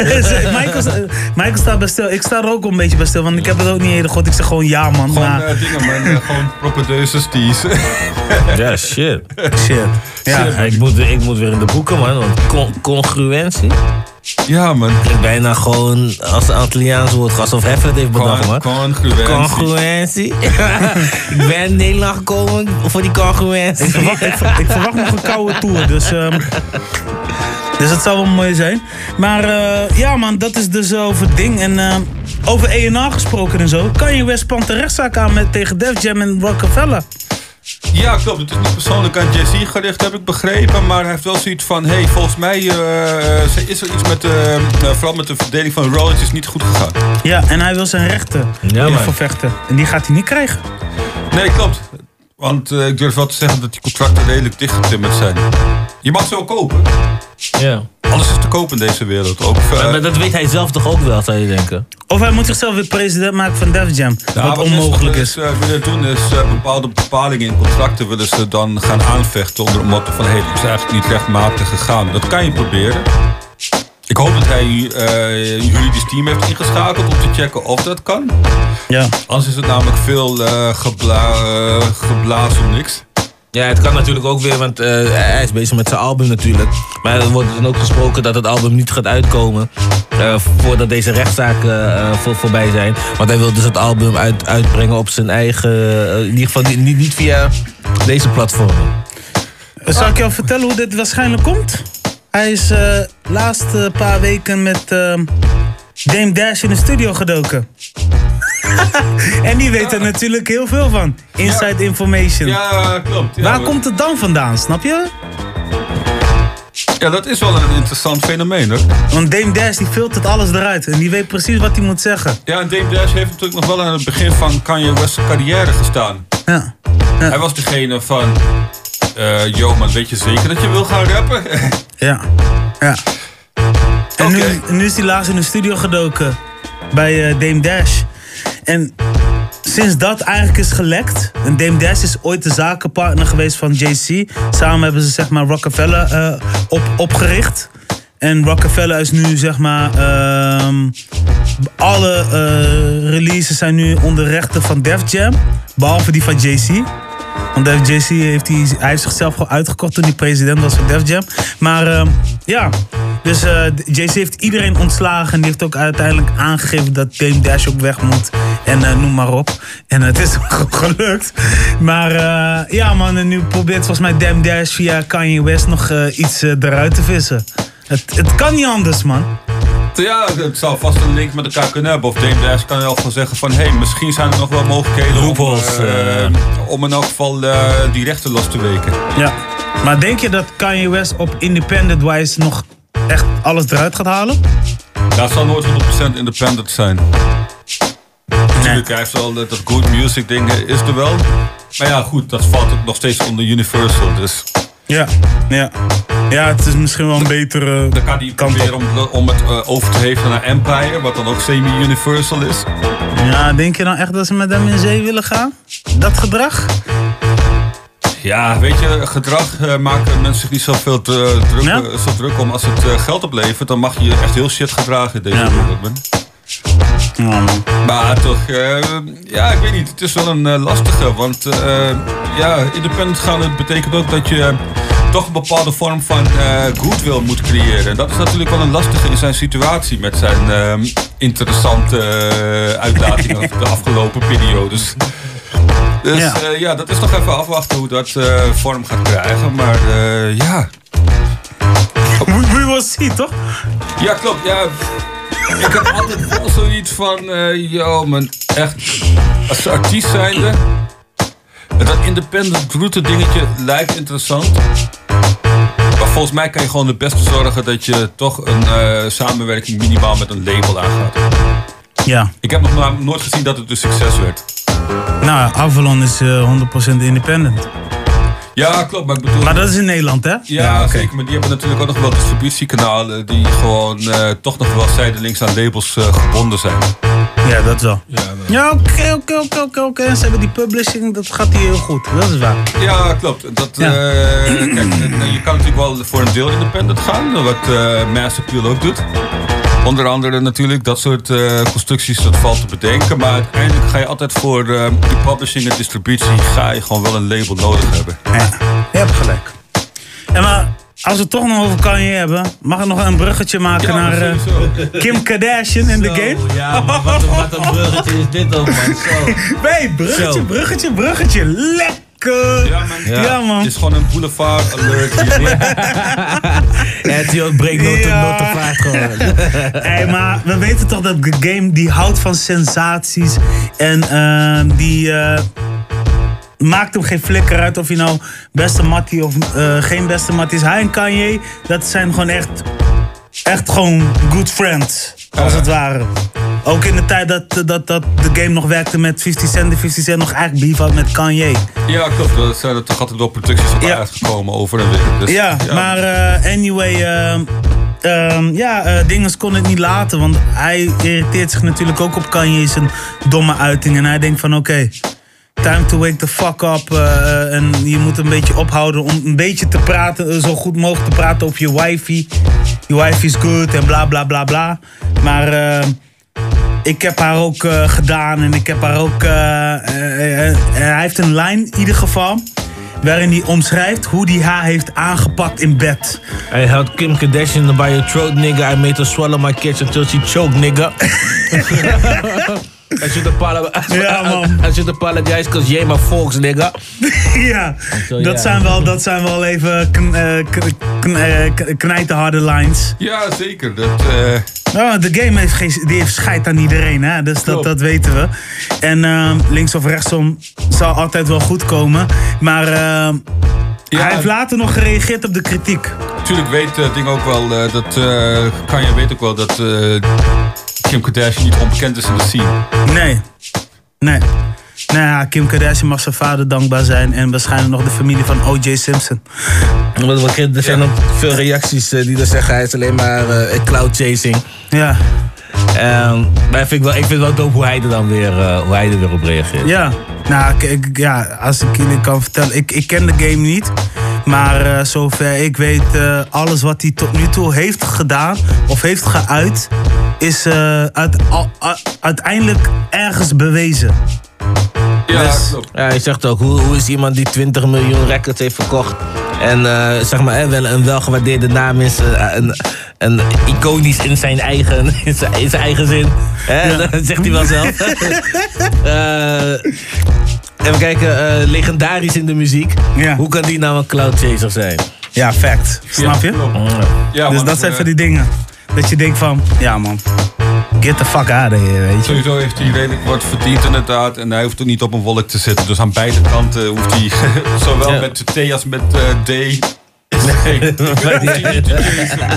[SPEAKER 3] Michael, Michael staat bij stil. Ik sta er ook een beetje bij stil, want ik heb het ook niet hele goed. Ik zeg gewoon ja, man.
[SPEAKER 5] Gewoon
[SPEAKER 3] maar-
[SPEAKER 5] eh, dingen, man. eh, gewoon propedeuzes die... *laughs*
[SPEAKER 20] Ja, shit.
[SPEAKER 3] Shit. Ja.
[SPEAKER 20] ik, moet, ik moet weer in de boeken, man. Want con- congruentie.
[SPEAKER 5] Ja, man.
[SPEAKER 20] Klinkt bijna gewoon als een Antilliaans woord. Alsof Hef het heeft bedacht, man.
[SPEAKER 5] Congruentie.
[SPEAKER 20] Congruentie. *laughs* ik ben in Nederland gekomen voor die congruentie.
[SPEAKER 3] Ik verwacht, ik, ver- ik verwacht nog een koude tour, dus... ehm, dus het zal wel mooi zijn. Maar eh, ja man, dat is dus over het ding. En eh, over ENA gesproken en zo. Kan je West een rechtszaak aan met, tegen Def Jam en Rockefeller?
[SPEAKER 5] Ja, klopt. Het is niet persoonlijk aan Jay-Z gericht, heb ik begrepen. Maar hij heeft wel zoiets van... hey, volgens mij eh, is er iets met... eh, eh, vooral met de verdeling van royalties niet goed gegaan.
[SPEAKER 3] Ja, en hij wil zijn rechten
[SPEAKER 5] Ja, man.
[SPEAKER 3] vervechten. En die gaat hij niet krijgen.
[SPEAKER 5] Nee, klopt. Want eh, ik durf wel te zeggen dat die contracten redelijk dichtgetimmerd zijn. Je mag ze wel kopen.
[SPEAKER 20] Ja.
[SPEAKER 5] Alles is te koop in deze wereld. Ook, eh,
[SPEAKER 20] Maar, maar dat weet hij zelf toch ook wel, zou je denken?
[SPEAKER 3] Of hij moet zichzelf weer president maken van Def Jam.
[SPEAKER 5] Ja,
[SPEAKER 3] wat
[SPEAKER 5] wat
[SPEAKER 3] onmogelijk
[SPEAKER 5] ze
[SPEAKER 3] is.
[SPEAKER 5] dus, eh, willen doen is bepaalde bepalingen in contracten willen ze dan gaan aanvechten onder een motto van hey, dat is eigenlijk niet rechtmatig gegaan. Dat kan je proberen. Ik hoop dat hij eh, een juridisch team heeft ingeschakeld om te checken of dat kan.
[SPEAKER 3] Ja.
[SPEAKER 5] Anders is het namelijk veel eh, gebla geblazen om niks.
[SPEAKER 20] Ja, het kan natuurlijk ook weer, want eh, hij is bezig met zijn album natuurlijk. Maar er wordt dan ook gesproken dat het album niet gaat uitkomen eh, voordat deze zaken eh, voor, voorbij zijn. Want hij wil dus het album uit, uitbrengen op zijn eigen, in ieder geval niet, niet via deze platformen.
[SPEAKER 3] Zal ik jou vertellen hoe dit waarschijnlijk komt? Hij is eh laatste paar weken met Dame Dash in de studio gedoken. *laughs* en die weet er natuurlijk heel veel van. Inside information.
[SPEAKER 5] Ja, klopt. Ja,
[SPEAKER 3] Waar
[SPEAKER 5] maar-
[SPEAKER 3] komt het dan vandaan, snap je?
[SPEAKER 5] Ja, dat is wel een interessant fenomeen hoor.
[SPEAKER 3] Want Dame Dash die filtert alles eruit en die weet precies wat hij moet zeggen.
[SPEAKER 5] Ja, en Dame Dash heeft natuurlijk nog wel aan het begin van Kanye West's carrière gestaan.
[SPEAKER 3] Ja.
[SPEAKER 5] Hij was degene van... eh yo, maar weet je zeker dat je wil gaan rappen? *laughs*
[SPEAKER 3] Ja. Ja. En nu, nu is hij laatst in de studio gedoken bij eh, Dame Dash. En sinds dat eigenlijk is gelekt. En Dame Dash is ooit de zakenpartner geweest van JC. Samen hebben ze zeg maar Rockefeller eh, op, opgericht. En Rockefeller is nu zeg maar. ehm, alle releases zijn nu onder rechten van Def Jam. Behalve die van JC. Want JC heeft, hij, heeft zichzelf gewoon uitgekocht toen hij president was van Def Jam. Maar ehm, ja, dus eh JC heeft iedereen ontslagen. En die heeft ook uiteindelijk aangegeven dat Dame Dash ook weg moet. En eh, noem maar op. En het is *laughs* gelukt. Maar eh, ja man, en nu probeert volgens mij Dame Dash via Kanye West nog iets eruit te vissen. Het, het kan niet anders man.
[SPEAKER 5] Ja, het zou vast een link met elkaar kunnen hebben. Of Dame Dash kan wel van zeggen van... hé, hey, misschien zijn er nog wel mogelijkheden om, eh. om in elk geval eh, die rechten los te weken.
[SPEAKER 3] Ja. Maar denk je dat Kanye West op independent wise nog echt alles eruit gaat halen?
[SPEAKER 5] Dat zal nooit 100% independent zijn. Natuurlijk, hij heeft wel dat dat good music ding is er wel. Maar ja, goed, dat valt ook nog steeds onder Universal. Dus
[SPEAKER 3] Ja, ja. Ja, het is misschien wel een betere
[SPEAKER 5] Dan kan hij proberen om, om het eh, over te hevelen naar Empire, wat dan ook semi-universal is.
[SPEAKER 3] Ja, denk je nou echt dat ze met hem in zee willen gaan? Dat gedrag?
[SPEAKER 5] Ja, weet je, gedrag eh, maken mensen zich niet zoveel te, druk, eh, zo druk om. Als het eh, geld oplevert, dan mag je je echt heel shit gedragen in deze wereld. Man. Maar toch, eh, ja, ik weet niet. Het is wel een eh, lastige. Want eh, ja, independent gaan het betekent ook dat je toch een bepaalde vorm van goodwill moet creëren. En dat is natuurlijk wel een lastige in zijn situatie met zijn interessante uitlatingen *laughs* de afgelopen periodes. Dus
[SPEAKER 3] Ja.
[SPEAKER 5] ja. ja, dat is nog even afwachten hoe dat vorm gaat krijgen. Maar eh, ja.
[SPEAKER 3] We, we will see, toch?
[SPEAKER 5] Ja, klopt. Ja. Ik heb altijd wel zoiets van, eh yo man, echt, als artiest zijnde, dat independent route dingetje lijkt interessant. Maar volgens mij kan je gewoon het beste zorgen dat je toch een eh, samenwerking minimaal met een label aangaat.
[SPEAKER 3] Ja.
[SPEAKER 5] Ik heb nog maar nooit gezien dat het een succes werd.
[SPEAKER 3] Nou, Avalon is eh, 100% independent.
[SPEAKER 5] Ja, klopt, maar ik bedoel...
[SPEAKER 3] Maar dat is in Nederland, hè?
[SPEAKER 5] Ja, zeker. Maar die hebben natuurlijk ook nog wel distributiekanalen die gewoon eh, toch nog wel zijdelings aan labels eh, gebonden zijn.
[SPEAKER 3] Ja, dat wel. Ja, oké, oké, oké, oké, oké. Ze hebben die publishing, dat gaat hier heel goed. Dat is waar.
[SPEAKER 5] Ja, klopt. Dat,
[SPEAKER 3] Ja.
[SPEAKER 5] eh, kijk, je kan natuurlijk wel voor een deel independent gaan, wat eh Mass Appeal ook doet. Onder andere natuurlijk, dat soort eh, constructies, dat valt te bedenken. Maar uiteindelijk ga je altijd voor eh, die publishing en distributie, ga je gewoon wel een label nodig hebben.
[SPEAKER 3] Ja, je hebt gelijk. En maar, als we het toch nog over Kanye hebben, mag ik nog een bruggetje maken
[SPEAKER 20] Ja,
[SPEAKER 3] naar eh. Kim Kardashian in de game?
[SPEAKER 20] Ja, maar wat, een- wat een bruggetje is dit ook, man. Zo. *laughs*
[SPEAKER 3] Nee, bruggetje, bruggetje, bruggetje. Lekker! Ja, man.
[SPEAKER 5] Het is gewoon een boulevard alert.
[SPEAKER 20] Het *laughs* breekt
[SPEAKER 3] Ja.
[SPEAKER 20] notenvaart gewoon. *laughs*
[SPEAKER 3] Hey, maar we weten toch dat de game die houdt van sensaties. En ehm, die eh, maakt hem geen flikker uit of je nou beste mattie of eh, geen beste mattie is. Hij en Kanye, dat zijn gewoon echt, echt gewoon good friends. Als het ware. Ook in de tijd dat, dat, dat de game nog werkte met 50 Cent. De 50 Cent nog eigenlijk beef had met Kanye.
[SPEAKER 5] Ja, klopt. Er zijn er toch altijd wel producties op uitgekomen over en weer. Dus,
[SPEAKER 3] ja, maar eh, anyway, ehm, ja, eh Dinges kon het niet laten. Want hij irriteert zich natuurlijk ook op Kanye zijn domme uiting. En hij denkt van oké, time to wake the fuck up. eh, en je moet een beetje ophouden om een beetje te praten, eh, zo goed mogelijk te praten over je wifey. Je wifey is good en bla bla bla bla. Maar ehm, ik heb haar ook eh, gedaan en ik heb haar ook. eh, eh, eh, hij heeft een lijn in ieder geval. Waarin hij omschrijft hoe hij haar heeft aangepakt in bed.
[SPEAKER 20] I held Kim Kardashian by your throat, nigga. I made her swallow my kids until she choked, nigga. *laughs* I should apologize.
[SPEAKER 3] Ja, *laughs* man.
[SPEAKER 20] I should apologize because you're my folks, nigga. *laughs*
[SPEAKER 3] ja, dat,
[SPEAKER 20] ja.
[SPEAKER 3] Zijn wel, dat zijn wel even kn, eh, kn, eh, k- knijterharde lines.
[SPEAKER 5] Ja, zeker. Dat, eh,
[SPEAKER 3] Nou, de game heeft, geen, die heeft scheid aan iedereen, hè? dus dat, dat weten we. En ehm, links of rechtsom zal altijd wel goed komen. Maar ehm, hij heeft later nog gereageerd op de kritiek.
[SPEAKER 5] Natuurlijk weet het ding ook wel eh, dat eh kan je weet ook wel dat eh, Kim Kardashian niet onbekend is in de scene.
[SPEAKER 3] Nee. Nee. Nou ja, Kim Kardashian mag zijn vader dankbaar zijn. En waarschijnlijk nog de familie van O.J. Simpson.
[SPEAKER 20] Er zijn ook veel reacties eh, die dan zeggen hij is alleen maar eh, cloud chasing.
[SPEAKER 3] Ja.
[SPEAKER 20] Ehm, maar ik vind, wel, ik vind wel dope hoe hij er dan weer, eh, hoe hij er weer op reageert.
[SPEAKER 3] Ja. Nou, ik- ik, ja, als ik jullie kan vertellen. Ik, ik ken de game niet. Maar eh, zover ik weet, eh, alles wat hij tot nu toe heeft gedaan of heeft geuit, is eh, uit, al- uiteindelijk ergens bewezen.
[SPEAKER 5] Ja,
[SPEAKER 3] Dus-
[SPEAKER 5] klopt.
[SPEAKER 20] Ja, je zegt ook, hoe, hoe is iemand die 20 miljoen records heeft verkocht en eh, zeg maar, eh, wel een welgewaardeerde naam is, eh, een, een iconisch in zijn eigen, *laughs* in zijn, in zijn eigen zin. Hè? *laughs* Dat zegt hij wel zelf. *laughs* Eh, even kijken, eh, legendarisch in de muziek. Hoe kan die nou een cloud chaser zijn?
[SPEAKER 3] Ja, fact. Snap je?
[SPEAKER 5] Ja,
[SPEAKER 3] dus dat zijn van die dingen. Dat je denkt van, ja man, get the fuck out of here, weet je.
[SPEAKER 5] Sowieso heeft hij redelijk wat verdiend inderdaad. En hij hoeft ook niet op een wolk te zitten. Dus aan beide kanten hoeft hij, *laughs* zowel
[SPEAKER 20] Ja.
[SPEAKER 5] met T als met eh, D... Nee.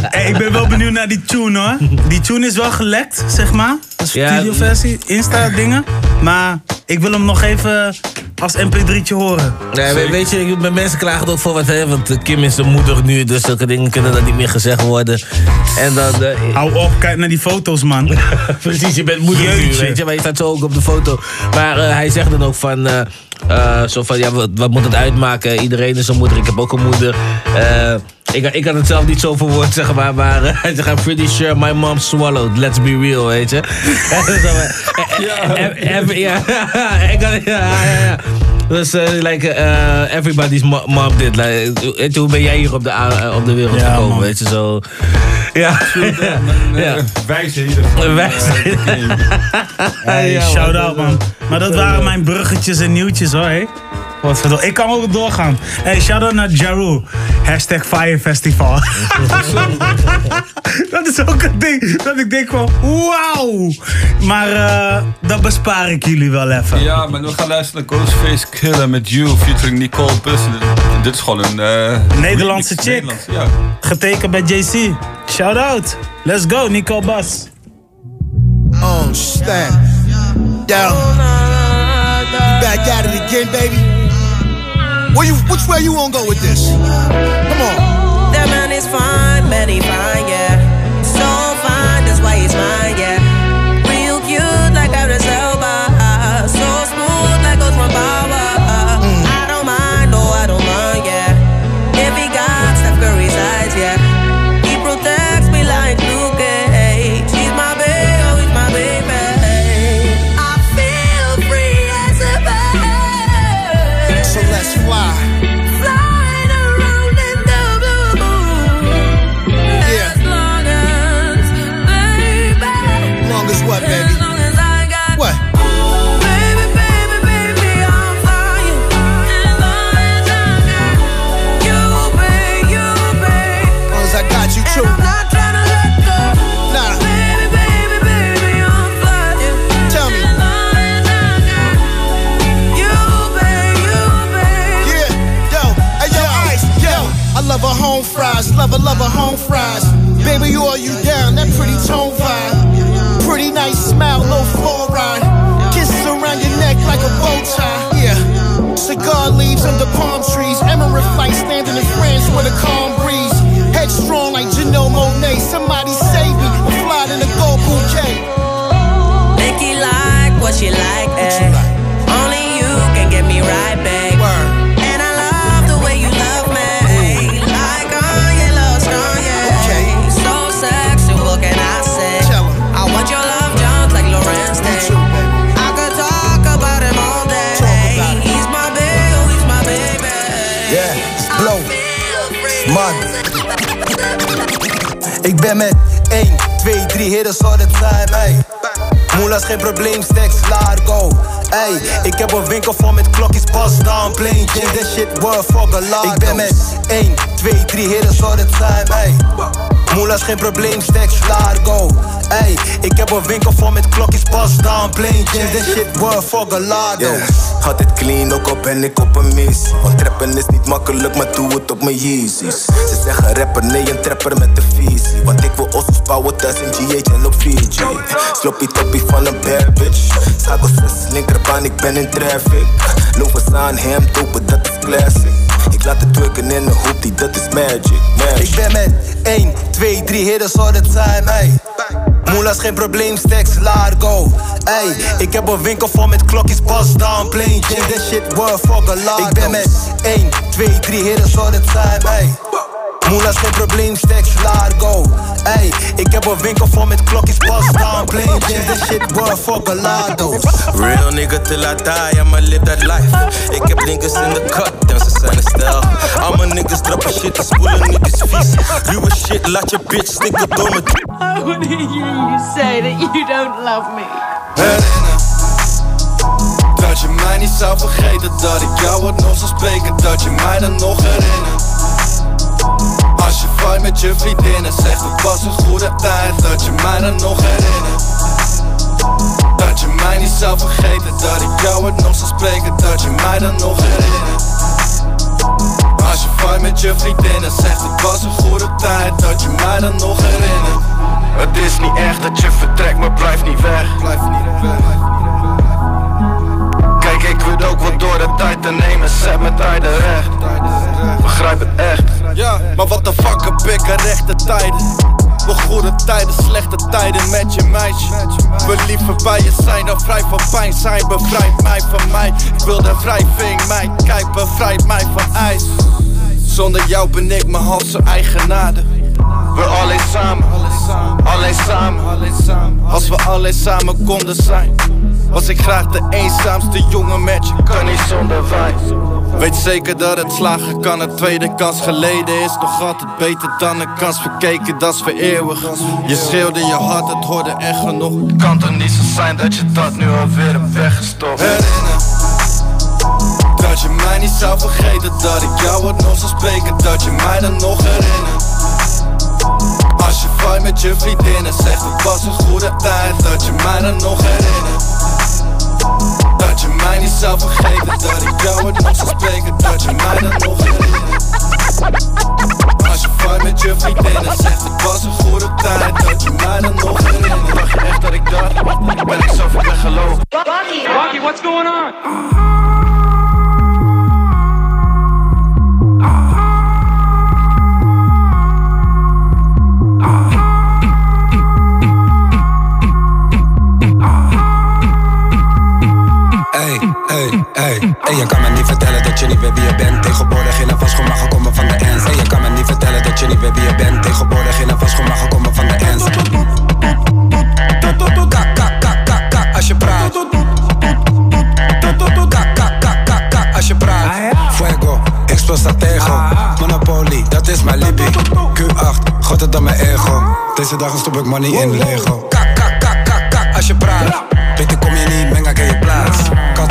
[SPEAKER 3] Hey, ik ben wel benieuwd naar die tune hoor. Die tune is wel gelekt, zeg maar. De
[SPEAKER 20] Ja.
[SPEAKER 3] studioversie, Insta dingen. Maar ik wil hem nog even als mp3'tje horen.
[SPEAKER 20] Nee, we- weet je, ik- mijn mensen klagen er ook voor wat, hè, want Kim is de moeder nu, dus zulke dingen kunnen dan niet meer gezegd worden. En dan... eh,
[SPEAKER 3] Hou op, kijk naar die foto's, man. *laughs*
[SPEAKER 20] Precies, je bent moeder nu, weet je, maar je staat zo ook op de foto. Maar eh, hij zegt dan ook van, eh, eh, zo van, ja, wat, wat moet het uitmaken? Iedereen is een moeder, ik heb ook een moeder. Ik, ik had het zelf niet zo verwoord, zeg maar, maar eh, *laughs* zegt, I'm pretty sure my mom swallowed, let's be real, weet je. ja. ja, ik had, ja, ja. Dus eh, like, eh, everybody's mo- mom did. Like, weet je, hoe ben jij hier op de, eh, op de wereld
[SPEAKER 3] Ja,
[SPEAKER 20] gekomen,
[SPEAKER 3] man.
[SPEAKER 20] weet je, zo. Ja. *laughs* ja.
[SPEAKER 5] Wijs in ieder geval.
[SPEAKER 3] Hey,
[SPEAKER 20] man.
[SPEAKER 3] shout-out, man. Maar dat waren mijn bruggetjes en nieuwtjes, hoor. Hé. Wat verdomme. Ik kan ook doorgaan. Hey, shout-out naar Jaru. Hashtag Fire Festival. *laughs* dat is ook een ding. Dat ik denk van, wauw. Maar eh, dat bespaar ik jullie wel even.
[SPEAKER 5] Ja, maar we gaan luisteren naar Ghostface Killer met You featuring Nicole Bussen. Dit is gewoon een... eh,
[SPEAKER 3] Nederlandse
[SPEAKER 5] remix.
[SPEAKER 3] chick.
[SPEAKER 5] Nederlands, ja.
[SPEAKER 3] Getekend bij JC. Shout-out. Let's go, Nico Bas.
[SPEAKER 36] Oh, snap. Yo. Back at it again, baby. Where you, which way you wanna go with this? Come on.
[SPEAKER 44] That man is fine, fine,
[SPEAKER 36] yeah. Is geen probleem, stacks, Largo. Ey, ik heb een winkel vol met klokjes, pas down, plain Jane, this shit worth fuck a lot.
[SPEAKER 12] Yo, altijd clean, ook al ben ik op een missie. Want trappen is niet makkelijk, maar doe het op mijn Yeezys. Ze zeggen rapper, nee, een trapper met de visie. Want ik wil ossos bouwen thuis in GH en op Fiji. Sloppy toppie van een bad bitch. Schakel 6, linkerbaan, ik ben in traffic. Lopen aan hem, dopen, dat is classic. Ik laat het drukken in een hoop, die dat is magic, magic.
[SPEAKER 36] Ik ben met 1, 2, 3 hitters all the time, ey. Moela is geen probleem, stacks, Largo. Ey, ik heb een winkel vol met klokjes, pas down, plain Jane, this shit worth a lot. Ik ben met 1, 2, 3 hitters all the time, ey. Moela is geen probleem, stacks, Largo. Ey, ik heb een winkel vol met klokjes, pas down, plain Jane, this shit worth lot, though.
[SPEAKER 45] Real nigga till I die, I'ma live that life. Ik heb niggas in the cut, zijn een stijl. Allemaal niggas droppen shit, spoelen niggas vies. Ruwe shit, laat je bitch stikken door me.
[SPEAKER 44] I wanna hear you say that you don't love me.
[SPEAKER 46] herinneren Dat je mij niet zou vergeten Dat ik jou het nog zou spreken Dat je mij dan nog herinnert Als je fight met je vriendinnen Zegt het was een goede tijd Dat je mij dan nog herinnert Dat je mij niet zou vergeten Dat ik jou het nog zou spreken Dat je mij dan nog herinnert als je fight met je vriendinnen Zegt het was een goede tijd Dat je mij dan nog herinnert. Het is niet echt dat je vertrekt Maar blijf niet weg. Blijf niet weg. Ik wil ook wat door de tijd te nemen Zet mijn
[SPEAKER 47] tijden
[SPEAKER 46] recht. Begrijp het echt. Ja, maar wat de fuck heb ik aan rechte tijden?
[SPEAKER 47] Slechte tijden met je meisje. We liever bij je zijn dan vrij van pijn zijn. Bevrijd mij van mij. Ik wil de wrijving, mij. Kijk, bevrijd mij van ijs. Zonder jou ben ik mijn halse eigenaarde. We alleen samen, alleen samen. Als we alleen samen konden zijn, was ik graag de eenzaamste jongen met je. Kan niet zonder wij. Weet zeker dat het slagen kan, een tweede kans geleden is nog altijd beter dan een kans verkeken, dat is voor eeuwig. Je schreeuwde je hart, het hoorde echt genoeg. Kan toch niet zo zijn dat je dat nu alweer hebt weggestopt. Herinner dat je mij niet zou vergeten, dat ik jou het nog zou spreken, dat je mij dan nog herinnert. Als je fight met je vriendinnen zegt het was een goede tijd Dat je mij dan nog herinnert Dat je mij niet zou vergeten Dat ik jou het nog zou spreken Dat je mij dan nog herinnert Als je fight met je vriendinnen zegt het was een goede tijd Dat je mij dan nog herinnert Dacht je echt dat ik dat? Ben ik zo ver weggelopen
[SPEAKER 48] Rocky, Rocky, what's going on?
[SPEAKER 46] Ey, je kan me niet vertellen dat je niet weet wie je bent. Tegenwoordig in een vast mag gekomen van de ends. Ey, je kan me niet vertellen dat je niet weet wie je bent. Tegenwoordig in een vast mag gekomen van de ends. Kak, kak, kak, kak, kak, als je praat. Kak, kak, kak, kak, kak, als je praat. Fuego, explosatego. Monopoly, dat is mijn libby. Q8, groter dan mijn ego. Deze dagen stop ik money in Lego.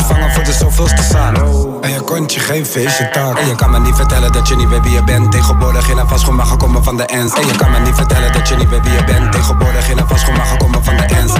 [SPEAKER 46] Kat vangen voor de zoveelste zaal. En je geen feestje taak. En je kan me niet vertellen dat je niet weet wie je bent. Tegenwoordig in vast mag gekomen van de ends. En je kan me niet vertellen dat je niet weet wie je bent. Tegenwoordig in vast mag gekomen van de ends.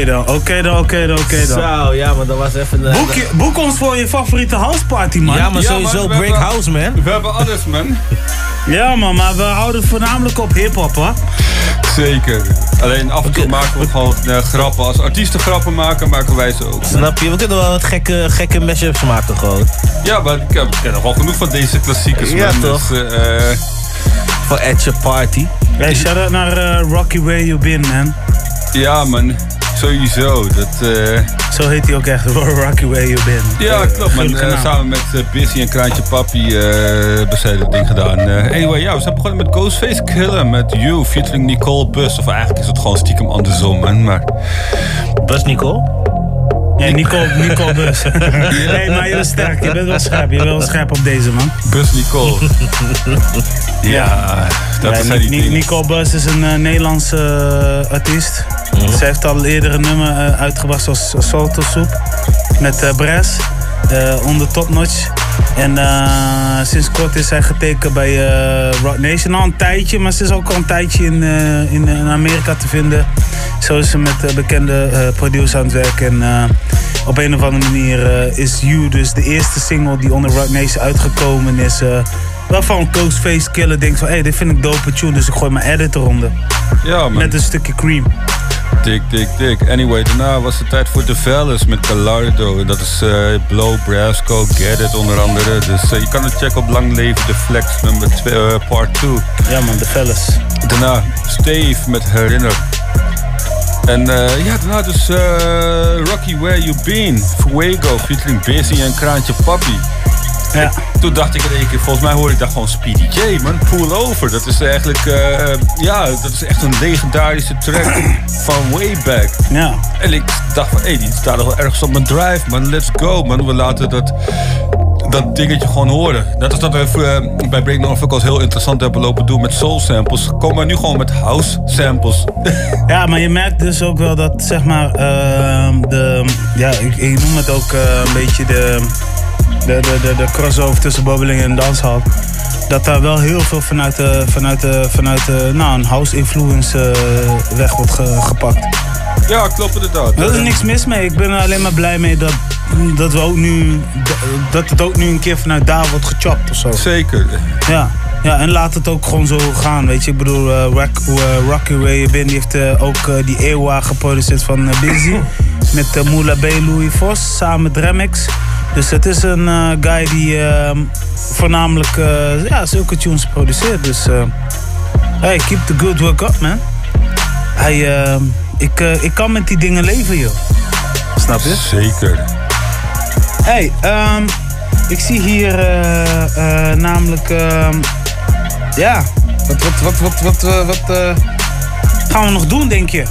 [SPEAKER 3] Oké dan, oké dan, oké dan, oké dan.
[SPEAKER 20] Zo, ja, maar dat was even... een-
[SPEAKER 3] Boek, je- boek ons voor je favoriete houseparty, man.
[SPEAKER 20] Ja, maar sowieso Break
[SPEAKER 5] hebben-
[SPEAKER 20] House, man.
[SPEAKER 5] We hebben alles, man.
[SPEAKER 3] Ja, man, maar we houden voornamelijk op hip-hop, hoor.
[SPEAKER 5] Zeker. Alleen af en toe maken we gewoon eh, grappen. Als artiesten grappen maken, maken wij ze ook.
[SPEAKER 20] Snap je? We kunnen wel wat gekke, gekke mashups maken, gewoon.
[SPEAKER 5] Ja, maar ik, heb, ken nog wel genoeg van deze klassiekers,
[SPEAKER 20] Ja,
[SPEAKER 5] man.
[SPEAKER 20] toch?
[SPEAKER 5] Dus, eh,
[SPEAKER 20] Voor at your party.
[SPEAKER 3] Hey, shout-out naar eh, Rocky Where You Been, man.
[SPEAKER 5] ja, man. Sowieso. Dat, eh,
[SPEAKER 3] Zo heet hij ook echt, *laughs* Rocky Where You Been.
[SPEAKER 5] Ja,
[SPEAKER 3] Eh,
[SPEAKER 5] klopt man.
[SPEAKER 3] gruwelijke
[SPEAKER 5] Eh, samen met Busy en Kraantje Papi hebben zij dat ding gedaan. Anyway, ja, we zijn begonnen met Ghostface Killer met You featuring Nicole Bus. Of eigenlijk is het gewoon stiekem andersom, man. Maar...
[SPEAKER 20] Bus Nicole?
[SPEAKER 3] Nee, Nicole, Nicole Bus. *laughs* *laughs* nee, maar je bent sterk. Je bent wel scherp. Je bent wel scherp op deze, man.
[SPEAKER 5] Bus Nicole. ja, dat
[SPEAKER 3] Ja,
[SPEAKER 5] dingen.
[SPEAKER 3] Nicole Bus is een Nederlandse artiest. Ze heeft al eerder een nummer eh, uitgebracht zoals Salto Soep. Met eh Bres. eh, onder Top Notch. En sinds kort is zij getekend bij Rock Nation. Al een tijdje, maar ze is ook al een tijdje in, in, in Amerika te vinden. Zo is ze met bekende producers aan het werk. En op een of andere manier is You dus de eerste single die onder Rock Nation uitgekomen is. eh, waarvan Ghostface Killer denkt van, hé, hey, dit vind ik dope tune, dus ik gooi mijn edit eronder.
[SPEAKER 5] Ja, man.
[SPEAKER 3] Met een stukje cream.
[SPEAKER 5] Dik, dik, dik. Anyway, daarna was het tijd voor The Fellas met Gallardo. En dat is eh, Blow, Brasco, Get It onder andere. Dus eh, je kan het checken op Lang Leven The Flex nummer 2, eh, part 2.
[SPEAKER 3] Ja man, The Fellas.
[SPEAKER 5] Daarna Steve met Herinner. En ja, daarna dus Rocky Where You Been. Fuego featuring Busy en Kraantje Papi.
[SPEAKER 3] Ja.
[SPEAKER 5] Toen dacht ik in één keer, volgens mij hoorde ik daar gewoon Speedy J, man. Pull Over. Dat is eigenlijk, eh, ja, dat is echt een legendarische track *clears throat* van way back.
[SPEAKER 3] Ja.
[SPEAKER 5] En ik dacht van, hé, die staat nog wel ergens op mijn drive, man. Let's go, man. We laten dat, dat dingetje gewoon horen. Dat is dat we eh, bij Break North ook al heel interessant hebben lopen doen met soul samples. Komen we nu gewoon met house samples. *laughs*
[SPEAKER 3] Ja, maar je merkt dus ook wel dat, zeg maar, ehm, de, ja, ik, ik noem het ook een beetje de, de, de, de, de crossover tussen bobbeling en danshal. Dat daar wel heel veel vanuit, de, vanuit, de, vanuit de, nou, een house influence eh, weg wordt ge- gepakt.
[SPEAKER 5] Ja, klopt inderdaad.
[SPEAKER 3] Daar is niks mis mee. Ik ben er alleen maar blij mee dat, dat, we ook nu, dat het ook nu een keer vanuit daar wordt gechopt of zo.
[SPEAKER 5] Zeker.
[SPEAKER 3] Ja. Ja, en laat het ook gewoon zo gaan, weet je. Ik bedoel, eh, Rock, eh, Rocky Been die heeft ook die Ewa geproduceerd van Busy. *coughs* Met uh, Moula B. Louis Vos samen met Remix. Dus het is een eh, guy die eh, voornamelijk eh, ja, zulke tunes produceert. Dus eh, hey, keep the good work up, man. Hij, eh, ik, ik kan met die dingen leven, joh. Snap je?
[SPEAKER 5] Zeker.
[SPEAKER 3] Hey, ehm, ik zie hier namelijk. ehm, ja, wat, wat, wat, wat, wat, wat gaan we nog doen, denk je?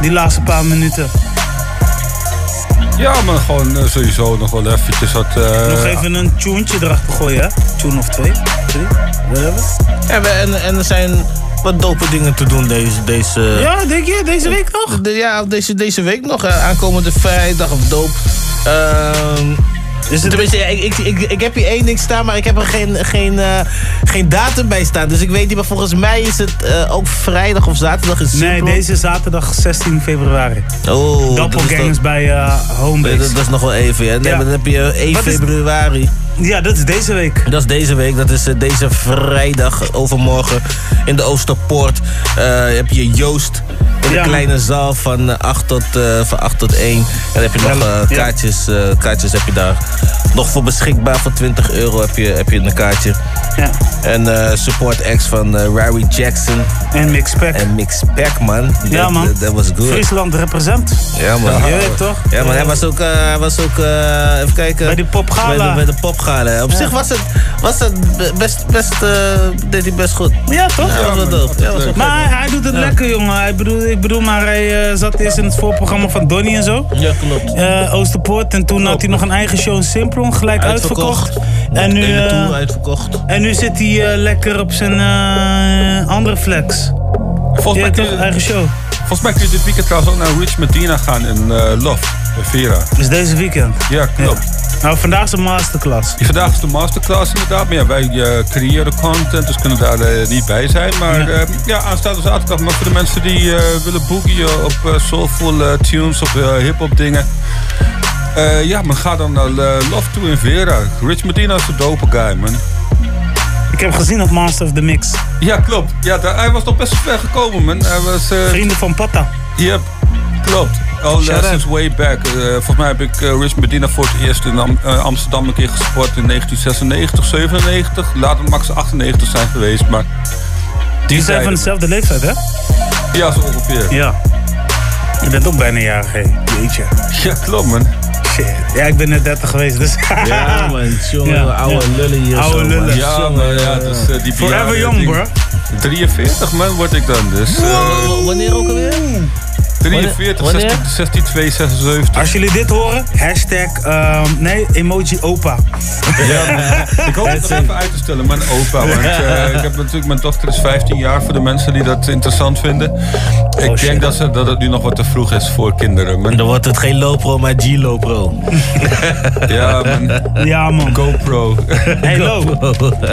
[SPEAKER 3] Die laatste paar minuten.
[SPEAKER 5] Ja, maar gewoon eh, sowieso nog wel eventjes wat... eh,
[SPEAKER 3] nog even een tuentje erachter gooien, hè? Tune of twee, drie, whatever.
[SPEAKER 20] Ja, we- en, en er zijn wat dope dingen te doen deze... deze
[SPEAKER 3] Ja, denk je? Deze week nog?
[SPEAKER 20] De- ja, deze, deze week nog. aankomende vrijdag of doop. Ehm Tenminste, ja, ik, ik, ik, ik heb hier één ding staan, maar ik heb er geen, geen, eh, geen datum bij staan. Dus ik weet niet, maar volgens mij is het eh, ook vrijdag of zaterdag in
[SPEAKER 3] Nee,
[SPEAKER 20] Simplon.
[SPEAKER 3] deze zaterdag 16 februari.
[SPEAKER 20] Oh,
[SPEAKER 3] Doppelgangers bij eh Homebase.
[SPEAKER 20] Dat, dat is nog wel even, ja. Nee,
[SPEAKER 3] Ja.
[SPEAKER 20] maar dan heb je 1
[SPEAKER 3] Wat is-
[SPEAKER 20] februari.
[SPEAKER 3] Ja, dat is deze week.
[SPEAKER 20] Dat is deze week, dat is deze vrijdag, overmorgen, in de Oosterpoort. heb je Joost
[SPEAKER 3] Ja, man.
[SPEAKER 20] kleine zaal van, eh, 8 tot, eh, van 8 tot 1. En dan heb je nog eh, kaartjes, eh, kaartjes heb je daar. Nog voor beschikbaar voor 20 euro heb je, heb je een kaartje.
[SPEAKER 3] Ja.
[SPEAKER 20] En eh, support acts van eh Rary Jackson.
[SPEAKER 3] En Mix Pack.
[SPEAKER 20] En Mix Pack, man.
[SPEAKER 3] Ja,
[SPEAKER 20] Dat-
[SPEAKER 3] man.
[SPEAKER 20] Dat dat was good.
[SPEAKER 3] Friesland represent.
[SPEAKER 20] Ja, man.
[SPEAKER 3] Je weet toch?
[SPEAKER 20] Ja, maar hij was ook, eh, hij was ook eh, even kijken.
[SPEAKER 3] Bij die popgala.
[SPEAKER 20] Bij de, bij de popgala. Op
[SPEAKER 3] Ja.
[SPEAKER 20] zich was het, was het be- best, best, eh, deed hij best goed.
[SPEAKER 3] Ja, toch?
[SPEAKER 20] Ja, wel
[SPEAKER 3] Maar
[SPEAKER 20] man.
[SPEAKER 3] hij doet het lekker, jongen. Hij bedoel, ik bedoel, maar hij eh, zat eerst in het voorprogramma van Donny en zo.
[SPEAKER 20] Ja, klopt.
[SPEAKER 3] Eh, Oosterpoort. En toen had hij nog een eigen show in Simplon, gelijk uitverkocht. En nu, eh,
[SPEAKER 20] tour uitverkocht.
[SPEAKER 3] en nu zit hij eh, lekker op zijn eh, andere flex.
[SPEAKER 5] Volgens mij,
[SPEAKER 3] toch?
[SPEAKER 5] je,
[SPEAKER 3] eigen show.
[SPEAKER 5] volgens mij kun je dit weekend trouwens ook naar Rich Medina gaan in eh, Love, Vera.
[SPEAKER 3] Dus deze weekend.
[SPEAKER 5] Ja, klopt.
[SPEAKER 3] Nou, vandaag is een masterclass.
[SPEAKER 5] Vandaag is de masterclass inderdaad. Maar ja, wij eh, creëren content, dus kunnen daar eh, niet bij zijn. Maar
[SPEAKER 3] Ja.
[SPEAKER 5] ja, ja aanstaande zaterdag. Maar voor de mensen die eh, willen boogieën op soulful tunes, op eh, hip-hop dingen. Ja, maar ga dan naar Love toe in Vera. Rich Medina is een dope guy, man.
[SPEAKER 3] Ik heb gezien op Master of the Mix.
[SPEAKER 5] Ja, klopt. Ja, daar- hij was nog best ver gekomen, man. Hij was...
[SPEAKER 3] Vrienden van Patta.
[SPEAKER 5] Yep, klopt. Al uh,
[SPEAKER 3] Shout out.
[SPEAKER 5] sinds way back. Eh, volgens mij heb ik eh, Rich Medina voor het eerst in Am- eh, Amsterdam een keer gesport in 1996, 97. Later mag ze 98 zijn geweest, maar...
[SPEAKER 3] Die zijn van dezelfde leeftijd, hè?
[SPEAKER 5] Ja, zo ongeveer.
[SPEAKER 3] Ja. Je bent ook bijna jarig, hè? Jeetje.
[SPEAKER 5] Ja, klopt, man.
[SPEAKER 3] Shit. Ja, ik ben net 30 geweest, dus...
[SPEAKER 20] Ja, man. *laughs* Jongen,
[SPEAKER 3] Ja,
[SPEAKER 20] oude
[SPEAKER 3] ja.
[SPEAKER 20] lullen hier
[SPEAKER 3] Oude
[SPEAKER 20] zo, man.
[SPEAKER 3] lullen.
[SPEAKER 5] Ja, maar ja, dus die
[SPEAKER 3] Forever young, bro.
[SPEAKER 5] 43 man word ik dan, dus... eh,
[SPEAKER 20] Wanneer ook alweer?
[SPEAKER 5] 43,
[SPEAKER 20] Wanneer?
[SPEAKER 5] 16, 16, 2, 76.
[SPEAKER 3] Als jullie dit horen, hashtag, ehm, nee, emoji opa.
[SPEAKER 5] Ja, ik hoop het nog even uit te stellen, mijn opa. Want *laughs* eh, ik heb natuurlijk, mijn dochter is 15 jaar voor de mensen die dat interessant vinden. Ik denk dat, ze, dat het nu nog wat te vroeg is voor kinderen. Man.
[SPEAKER 20] Dan wordt het geen Lopro, maar G-Lopro. *laughs*
[SPEAKER 5] Ja, man.
[SPEAKER 3] Ja, man.
[SPEAKER 5] GoPro. *laughs*
[SPEAKER 3] Hey, Lo,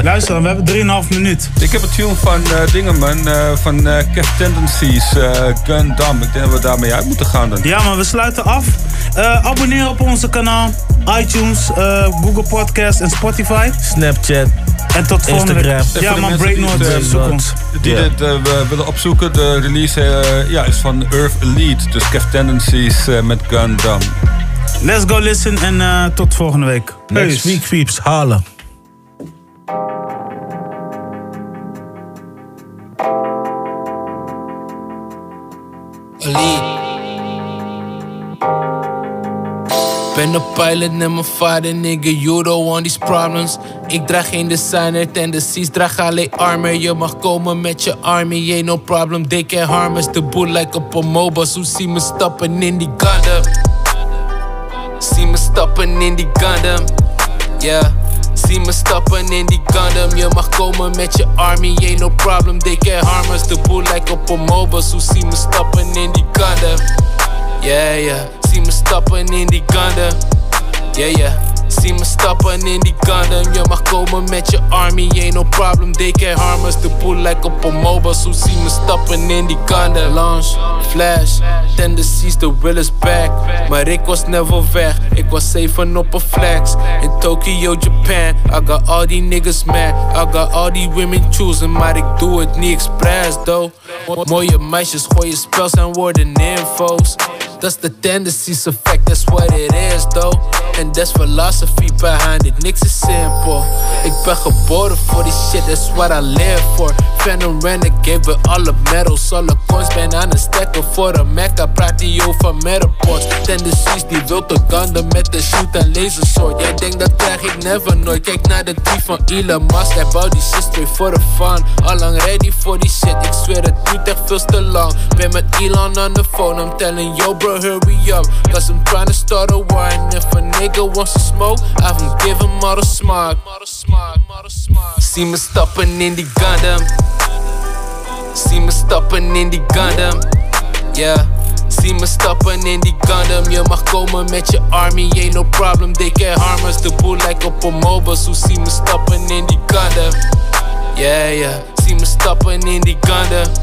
[SPEAKER 3] luister we hebben 3,5 minuut.
[SPEAKER 5] Ik heb een tune van eh, dingen, man. eh, van eh Kev Tendencies, eh Gundam. Ik denk dat we daarmee uit moeten gaan dan.
[SPEAKER 3] Ja, maar we sluiten af. Eh, abonneer op onze kanaal. iTunes, eh, Google Podcast en Spotify.
[SPEAKER 20] Snapchat.
[SPEAKER 3] En tot volgende week.
[SPEAKER 20] Instagram.
[SPEAKER 3] Ja,
[SPEAKER 5] voor de
[SPEAKER 3] man,
[SPEAKER 5] mensen
[SPEAKER 3] Break
[SPEAKER 5] die
[SPEAKER 3] North,
[SPEAKER 5] het,
[SPEAKER 3] eh, zoek ons.
[SPEAKER 5] Die
[SPEAKER 20] Ja.
[SPEAKER 5] dit we willen opzoeken, de release eh, ja, is van Earth Elite. Dus Kev Tendencies met Gundam.
[SPEAKER 3] Let's go listen en eh, tot volgende week.
[SPEAKER 20] Next
[SPEAKER 3] Peace.
[SPEAKER 20] week, peeps. Halen.
[SPEAKER 49] Pilot, mijn vader, nigga, you don't want these problems. Ik draag geen designer tendencies, draag alleen armor. Je mag komen met je army, ain't no problem. They can harm us, the boel like op een mobile. Zo zie me stappen in die Gundam. Zie me stappen in die Gundam. Yeah. Zie me stappen in die Gundam. Je mag komen met je army, ain't no problem. They can harm us, the boel like op een mobile. Zo zie me stappen in die Gundam. Yeah, yeah. Zie me stappen in die Gundam. Yeah, yeah. Zie me stappen in die Gundam. Je mag komen met je army, ain't no problem. They can harm us. De boel lijkt op een mobile. Zo zie me stappen in die Gundam. Launch, flash, tendencies, the will is back. Maar ik was never weg. Ik was even op een flex. In Tokyo, Japan. I got all die niggas mad. I got all die women choosing. Maar ik doe het niet expres, though. Mo- Mooie meisjes gooien spels en worden info's. That's the tendencies effect, that's what it is though. And that's philosophy behind it, niks is simpel. Ik ben geboren voor die shit, that's what I live for. Phantom Renegade with the medals, all the coins ben aan het stekken voor een mecca. Praat niet over metapods. Tendencies die wil te ganden met een shoot en lasersoort. Jij denkt dat krijg ik never nooit. Kijk naar de tweet van Elon Musk, hij bouwt die shit straight for the fun. Allang ready voor die shit, ik zweer het duurt echt veel te lang. Ben met Elon on the phone, I'm telling yo bro hurry up. Cause I'm trying to start a war and if a nigga wants to smoke, I can give him all the smog. See me stappen in die Gundam. Zie me stappen in die Gundam. Yeah. Zie me stappen in die Gundam. Je mag komen met je army, ain't no problem. They can harm us. De boel lijkt op een mobile. Zo zie me stappen in die Gundam. Yeah, yeah. Zie me stappen in die Gundam.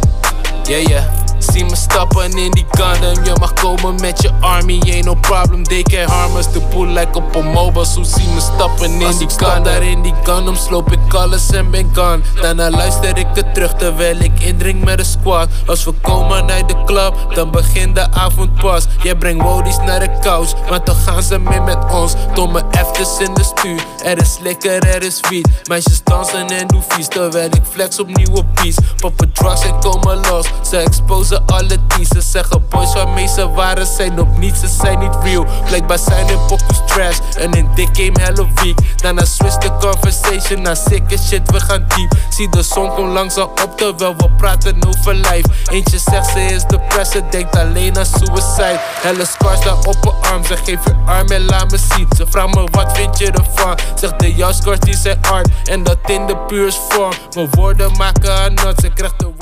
[SPEAKER 49] Yeah, yeah. Zie me stappen in die Gundam. Je mag komen met je army, ain't no problem. They can harm us. De boel lijkt op een mobile. Zo zie me stappen in die Gundam. daar in die Gundam sloop ik alles en ben gone. Daarna luister ik er terug terwijl ik indring met de squad. Als we komen uit de club, dan begint de avond pas. Jij brengt wodies naar de couch, maar toch gaan ze mee met ons. Domme efters in de stuur. Er is lekker, er is wiet. Meisjes dansen en doen vies, terwijl ik flex op nieuwe beats. Poppen drugs en komen los. Ze exposen alle teas. Ze zeggen boys waarmee ze waren zijn op niets, ze zijn niet real. Blijkbaar zijn hun pokus trash en in dik game hello weak. Daarna switch de conversation naar sick shit, we gaan diep. Zie de zon komt langzaam op terwijl we praten over life. Eentje zegt ze is de president, denkt alleen aan suicide. Helle scars daar op haar arm, ze geeft je arm en laat me zien. Ze vraagt me wat vind je ervan? Zegt de jouw scars die zijn art en dat in de puurs vorm. Mijn woorden maken haar nat, ze krijgt de